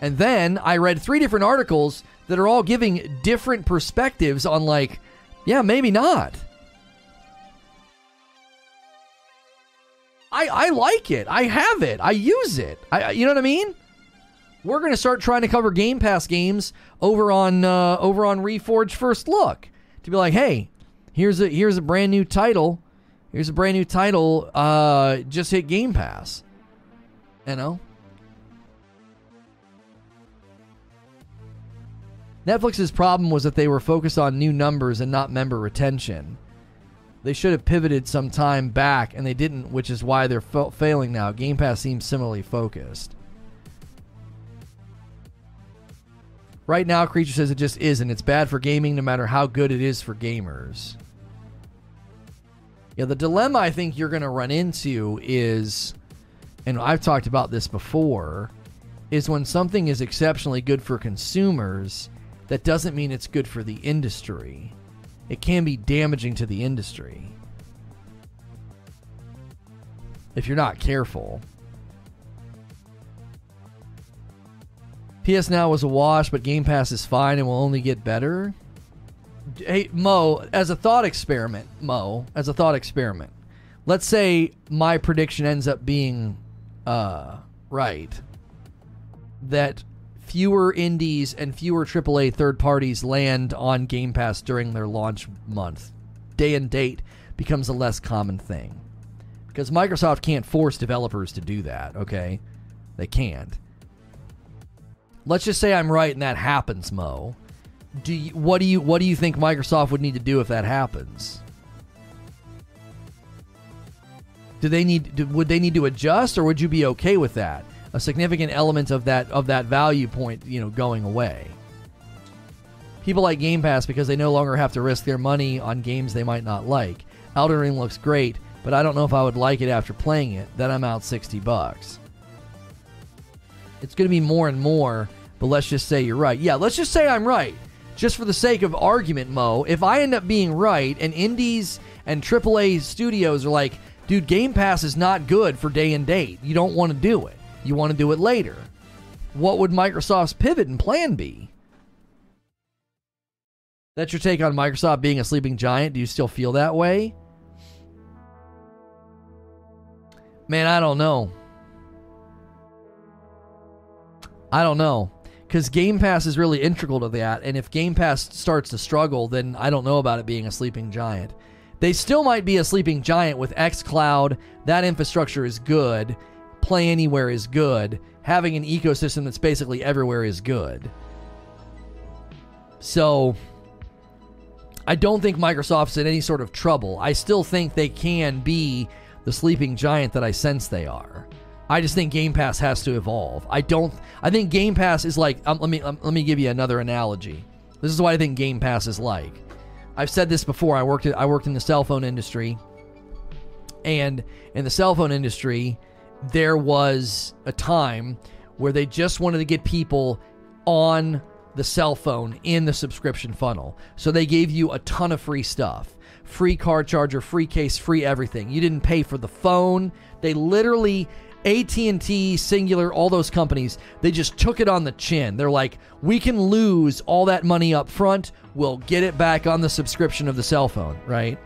[SPEAKER 2] And then I read three different articles that are all giving different perspectives on, like, yeah, maybe not. I, I like it. I have it. I use it. I, you know what I mean? We're gonna start trying to cover Game Pass games over on uh, over on Reforge First Look to be like, hey, here's a here's a brand new title. Here's a brand new title. Uh, just hit Game Pass. You know, Netflix's problem was that they were focused on new numbers and not member retention. They should have pivoted some time back, and they didn't, which is why they're fa- failing now. Game Pass seems similarly focused. Right now, Creature says it just isn't. It's bad for gaming no matter how good it is for gamers. Yeah, the dilemma I think you're going to run into is, and I've talked about this before, is when something is exceptionally good for consumers that doesn't mean it's good for the industry. It can be damaging to the industry if you're not careful. PS Now was a wash, but Game Pass is fine and will only get better. Hey, Mo, as a thought experiment, Mo, as a thought experiment, let's say my prediction ends up being uh, right. That fewer indies and fewer AAA third parties land on Game Pass during their launch month. Day and date becomes a less common thing. Because Microsoft can't force developers to do that, okay? They can't. Let's just say I'm right and that happens, Mo. Do you, what do you what do you think Microsoft would need to do if that happens? Do they need would they need to adjust or would you be okay with that? A significant element of that of that value point, you know, going away. People like Game Pass because they no longer have to risk their money on games they might not like. Elden Ring looks great, but I don't know if I would like it after playing it. Then I'm out 60 bucks. It's going to be more and more, but let's just say you're right. Yeah, let's just say I'm right. Just for the sake of argument, Mo, if I end up being right and indies and AAA studios are like, dude, Game Pass is not good for day and date, you don't want to do it you want to do it later. What would Microsoft's pivot and plan be? That's your take on Microsoft being a sleeping giant. Do you still feel that way? Man, I don't know. I don't know. Because Game Pass is really integral to that. And if Game Pass starts to struggle, then I don't know about it being a sleeping giant. They still might be a sleeping giant with xCloud. That infrastructure is good play anywhere is good. Having an ecosystem that's basically everywhere is good. So I don't think Microsoft's in any sort of trouble. I still think they can be the sleeping giant that I sense they are. I just think Game Pass has to evolve. I don't. I think Game Pass is like. Um, let me um, let me give you another analogy. This is what I think Game Pass is like. I've said this before. I worked. I worked in the cell phone industry, and in the cell phone industry, there was a time where they just wanted to get people on the cell phone in the subscription funnel. So they gave you a ton of free stuff free car charger, free case, free everything. You didn't pay for the phone. They literally AT&T, Cingular, all those companies, they just took it on the chin. They're like, "We can lose all that money up front. We'll get it back on the subscription of the cell phone," right?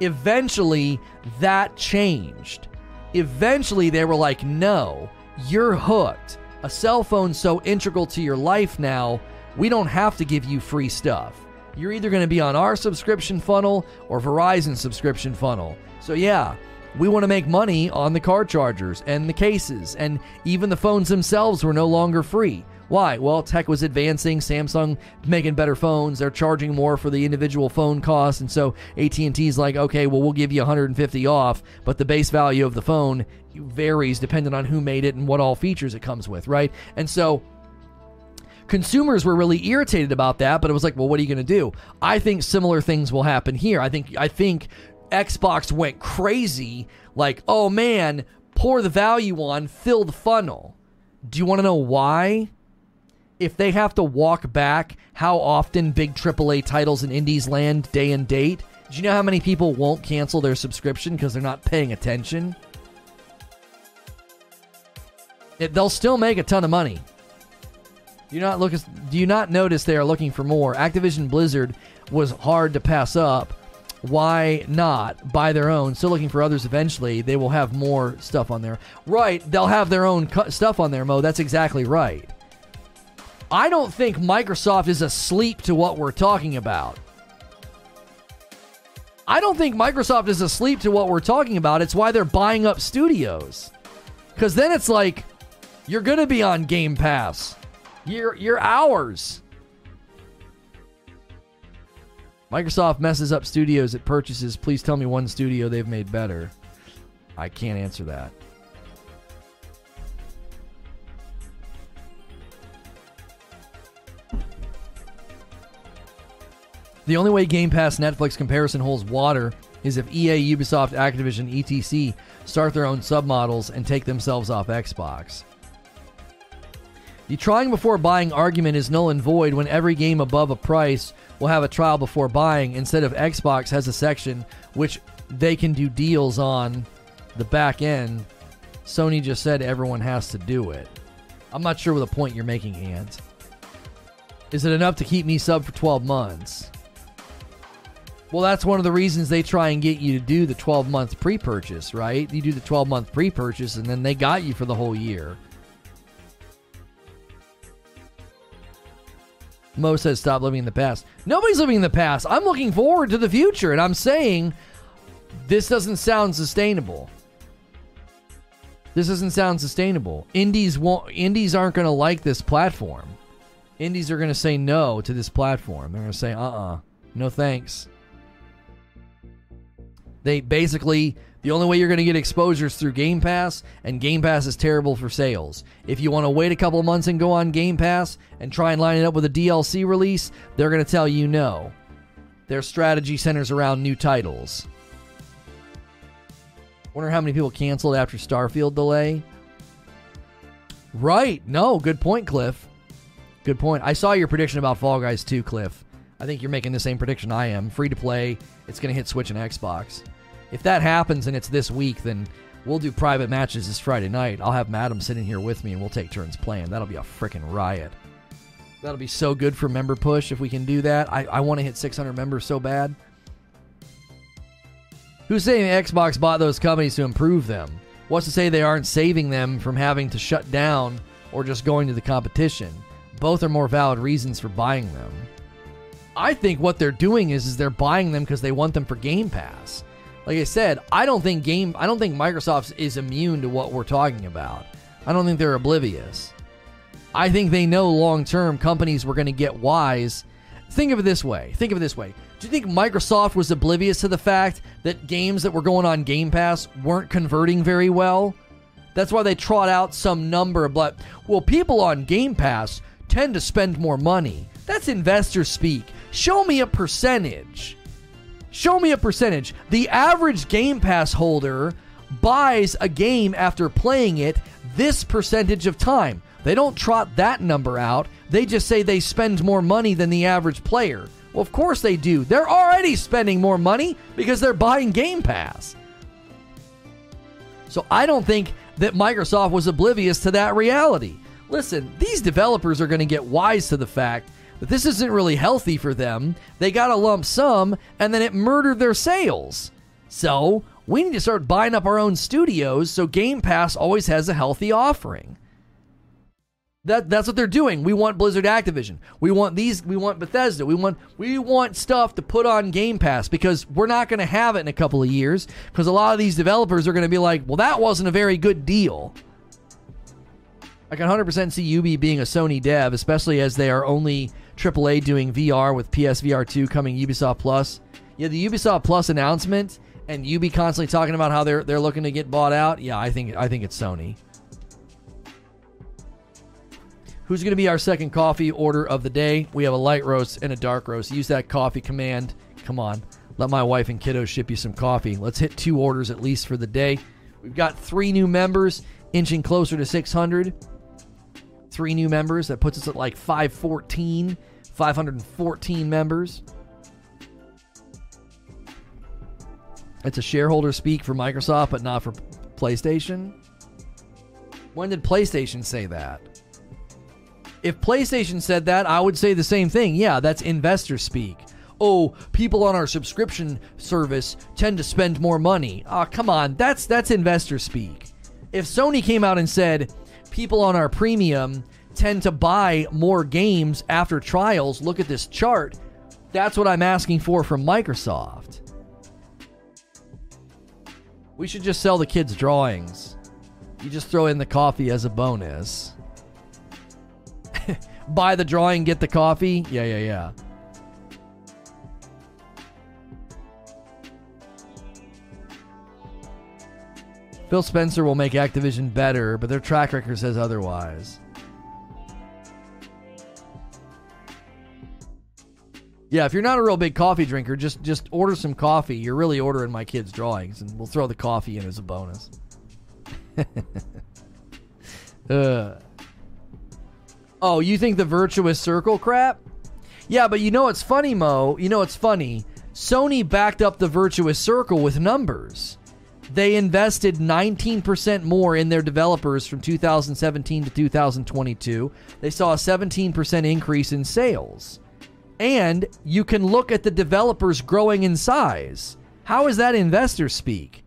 [SPEAKER 2] Eventually, that changed. Eventually, they were like, "No, you're hooked. A cell phone's so integral to your life now, we don't have to give you free stuff. You're either going to be on our subscription funnel or Verizon subscription funnel. So, yeah, we want to make money on the car chargers and the cases, and even the phones themselves were no longer free. Why? Well, tech was advancing. Samsung making better phones. They're charging more for the individual phone costs, and so AT&T's like, okay, well, we'll give you 150 off, but the base value of the phone varies depending on who made it and what all features it comes with, right? And so consumers were really irritated about that, but it was like, well, what are you going to do? I think similar things will happen here. I think I think Xbox went crazy, like, oh man, pour the value on, fill the funnel. Do you want to know why? If they have to walk back how often big AAA titles in indies land day and date, do you know how many people won't cancel their subscription because they're not paying attention? It, they'll still make a ton of money. Do you not look? Do you not notice they are looking for more? Activision Blizzard was hard to pass up. Why not buy their own? Still looking for others. Eventually, they will have more stuff on there. Right? They'll have their own stuff on there. Mo. That's exactly right. I don't think Microsoft is asleep to what we're talking about. I don't think Microsoft is asleep to what we're talking about. It's why they're buying up studios. Because then it's like, you're going to be on Game Pass. You're, you're ours. Microsoft messes up studios it purchases. Please tell me one studio they've made better. I can't answer that. The only way Game Pass Netflix comparison holds water is if EA, Ubisoft, Activision, etc. start their own submodels and take themselves off Xbox. The trying before buying argument is null and void when every game above a price will have a trial before buying instead of Xbox has a section which they can do deals on the back end. Sony just said everyone has to do it. I'm not sure what the point you're making, Ant. Is it enough to keep me sub for 12 months? Well, that's one of the reasons they try and get you to do the 12 month pre purchase, right? You do the 12 month pre purchase and then they got you for the whole year. Mo says, stop living in the past. Nobody's living in the past. I'm looking forward to the future, and I'm saying this doesn't sound sustainable. This doesn't sound sustainable. Indies won't. Indies aren't going to like this platform. Indies are going to say no to this platform. They're going to say, uh, uh-uh, uh no thanks. They basically the only way you're going to get exposure is through Game Pass, and Game Pass is terrible for sales. If you want to wait a couple months and go on Game Pass and try and line it up with a DLC release, they're going to tell you no. Their strategy centers around new titles. Wonder how many people canceled after Starfield delay. Right. No, good point, Cliff. Good point. I saw your prediction about Fall Guys 2, Cliff. I think you're making the same prediction I am. Free to play. It's going to hit Switch and Xbox. If that happens and it's this week, then we'll do private matches this Friday night. I'll have Madam sitting here with me and we'll take turns playing. That'll be a freaking riot. That'll be so good for member push if we can do that. I, I want to hit 600 members so bad. Who's saying Xbox bought those companies to improve them? What's to say they aren't saving them from having to shut down or just going to the competition? Both are more valid reasons for buying them. I think what they're doing is, is they're buying them because they want them for Game Pass like I said, I don't think game I don't think Microsoft is immune to what we're talking about. I don't think they're oblivious. I think they know long term companies were going to get wise. Think of it this way. Think of it this way. Do you think Microsoft was oblivious to the fact that games that were going on Game Pass weren't converting very well? That's why they trot out some number but well, people on Game Pass tend to spend more money. That's investor speak. Show me a percentage. Show me a percentage. The average Game Pass holder buys a game after playing it this percentage of time. They don't trot that number out. They just say they spend more money than the average player. Well, of course they do. They're already spending more money because they're buying Game Pass. So I don't think that Microsoft was oblivious to that reality. Listen, these developers are going to get wise to the fact this isn't really healthy for them. They got a lump sum and then it murdered their sales. So we need to start buying up our own studios so Game Pass always has a healthy offering. That that's what they're doing. We want Blizzard Activision. We want these we want Bethesda. We want we want stuff to put on Game Pass because we're not going to have it in a couple of years because a lot of these developers are going to be like, "Well, that wasn't a very good deal." I can 100% see UB being a Sony dev, especially as they are only AAA doing VR with PSVR 2 coming Ubisoft Plus. Yeah, the Ubisoft Plus announcement and Ubi constantly talking about how they're they're looking to get bought out. Yeah, I think I think it's Sony. Who's going to be our second coffee order of the day? We have a light roast and a dark roast. Use that coffee command. Come on. Let my wife and kiddos ship you some coffee. Let's hit two orders at least for the day. We've got three new members inching closer to 600. Three new members. That puts us at like 514, 514 members. It's a shareholder speak for Microsoft, but not for PlayStation. When did PlayStation say that? If PlayStation said that, I would say the same thing. Yeah, that's investor speak. Oh, people on our subscription service tend to spend more money. Ah, oh, come on, that's that's investor speak. If Sony came out and said people on our premium tend to buy more games after trials, look at this chart. That's what I'm asking for from Microsoft. We should just sell the kids drawings. You just throw in the coffee as a bonus. Buy the drawing, get the coffee. Yeah, yeah, yeah. Phil Spencer will make Activision better, but their track record says otherwise. Yeah, if you're not a real big coffee drinker, just just order some coffee. You're really ordering my kids' drawings, and we'll throw the coffee in as a bonus. uh. Oh, you think the virtuous circle crap? Yeah, but you know what's funny, Mo? You know what's funny? Sony backed up the virtuous circle with numbers. They invested 19% more in their developers from 2017 to 2022. They saw a 17% increase in sales. And you can look at the developers growing in size. How is that investor speak?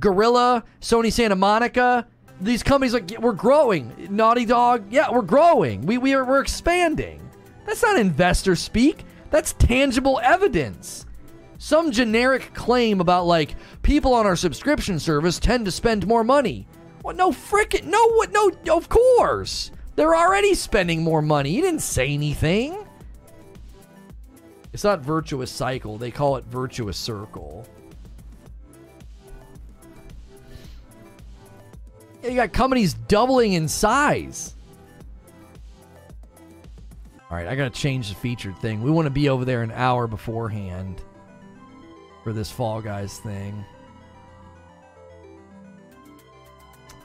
[SPEAKER 2] Guerrilla, Sony Santa Monica, these companies like we're growing. Naughty Dog, yeah, we're growing. We we are we're expanding. That's not investor speak. That's tangible evidence. Some generic claim about like people on our subscription service tend to spend more money. Well, no frickin' no what no of course. They're already spending more money. You didn't say anything. It's not virtuous cycle. They call it virtuous circle. You got companies doubling in size. All right, I got to change the featured thing. We want to be over there an hour beforehand for this Fall Guys thing.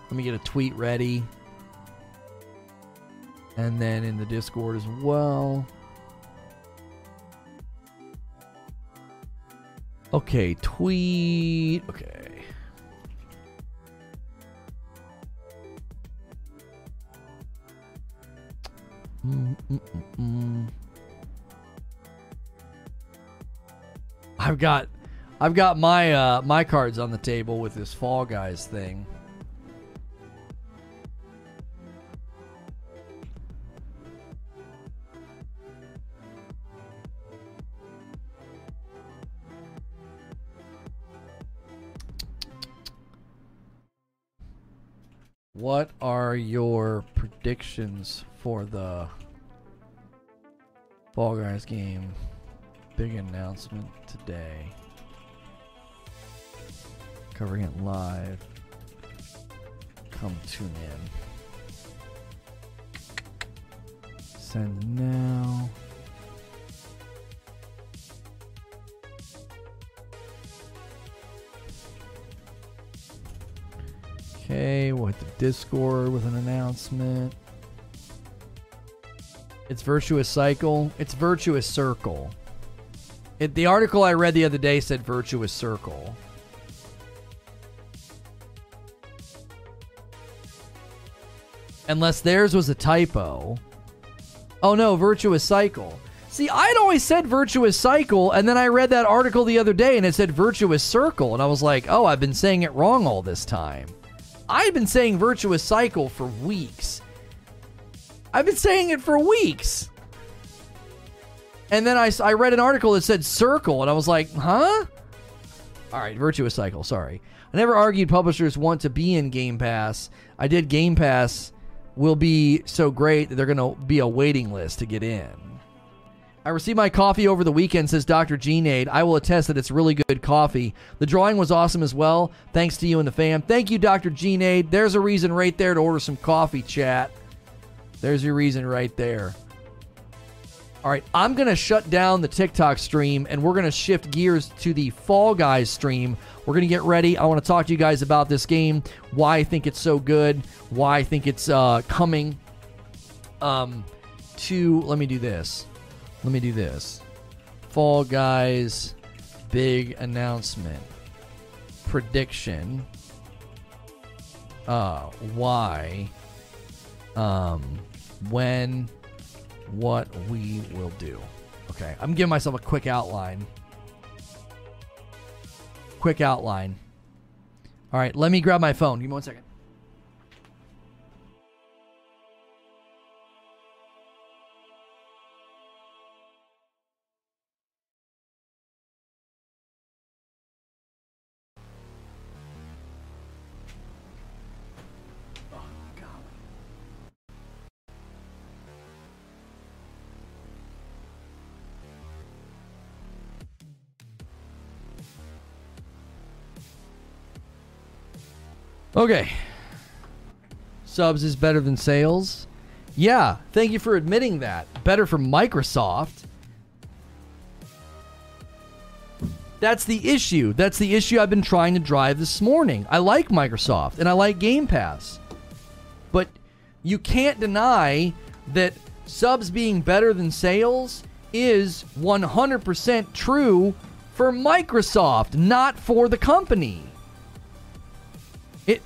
[SPEAKER 2] Let me get a tweet ready. And then in the Discord as well. Okay, tweet. Okay. Mm-mm-mm. I've got I've got my uh, my cards on the table with this Fall Guys thing. What are your predictions for the Fall Guys game. Big announcement today. Covering it live. Come tune in. Send now. Okay, we'll hit the Discord with an announcement. It's Virtuous Cycle. It's Virtuous Circle. It, the article I read the other day said Virtuous Circle. Unless theirs was a typo. Oh no, Virtuous Cycle. See, I'd always said Virtuous Cycle, and then I read that article the other day and it said Virtuous Circle, and I was like, oh, I've been saying it wrong all this time. I've been saying Virtuous Cycle for weeks. I've been saying it for weeks. And then I, I read an article that said Circle, and I was like, huh? All right, Virtuous Cycle, sorry. I never argued publishers want to be in Game Pass. I did Game Pass will be so great that they're going to be a waiting list to get in. I received my coffee over the weekend, says Dr. Gene I will attest that it's really good coffee. The drawing was awesome as well. Thanks to you and the fam. Thank you, Dr. Gene There's a reason right there to order some coffee, chat. There's your reason right there. All right, I'm going to shut down the TikTok stream and we're going to shift gears to the Fall Guys stream. We're going to get ready. I want to talk to you guys about this game, why I think it's so good, why I think it's uh, coming um, to. Let me do this. Let me do this. Fall Guys big announcement. Prediction. Uh, why? Um, when? What we will do. Okay, I'm giving myself a quick outline. Quick outline. All right, let me grab my phone. Give me one second. Okay. Subs is better than sales. Yeah, thank you for admitting that. Better for Microsoft. That's the issue. That's the issue I've been trying to drive this morning. I like Microsoft and I like Game Pass. But you can't deny that subs being better than sales is 100% true for Microsoft, not for the company. It.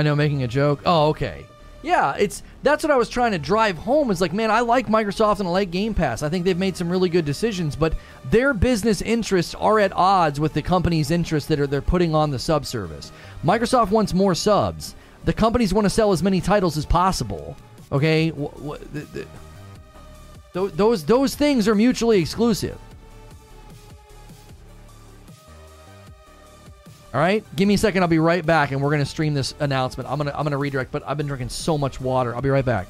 [SPEAKER 2] I know, making a joke. Oh, okay. Yeah, it's that's what I was trying to drive home. Is like, man, I like Microsoft and I like Game Pass. I think they've made some really good decisions, but their business interests are at odds with the company's interests that are they're putting on the sub service. Microsoft wants more subs. The companies want to sell as many titles as possible. Okay, those those things are mutually exclusive. All right, give me a second. I'll be right back, and we're gonna stream this announcement. I'm gonna I'm gonna redirect, but I've been drinking so much water. I'll be right back.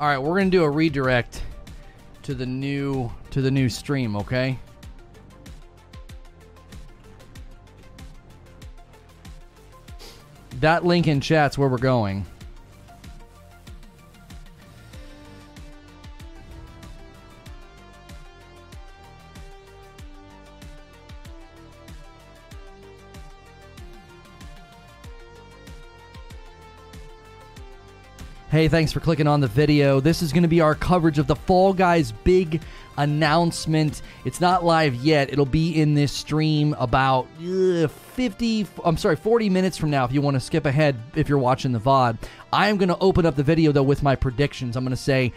[SPEAKER 2] All right, we're gonna do a redirect to the new to the new stream. Okay. That link in chat's where we're going. Hey, thanks for clicking on the video. This is going to be our coverage of the Fall Guys big announcement. It's not live yet. It'll be in this stream about uh, 50, I'm sorry, 40 minutes from now if you want to skip ahead if you're watching the VOD. I am going to open up the video though with my predictions. I'm going to say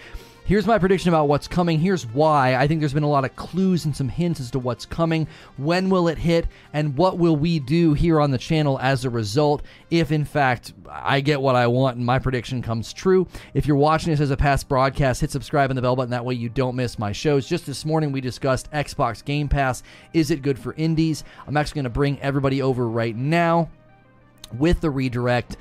[SPEAKER 2] Here's my prediction about what's coming. Here's why. I think there's been a lot of clues and some hints as to what's coming. When will it hit? And what will we do here on the channel as a result if, in fact, I get what I want and my prediction comes true? If you're watching this as a past broadcast, hit subscribe and the bell button. That way you don't miss my shows. Just this morning, we discussed Xbox Game Pass. Is it good for indies? I'm actually going to bring everybody over right now with the redirect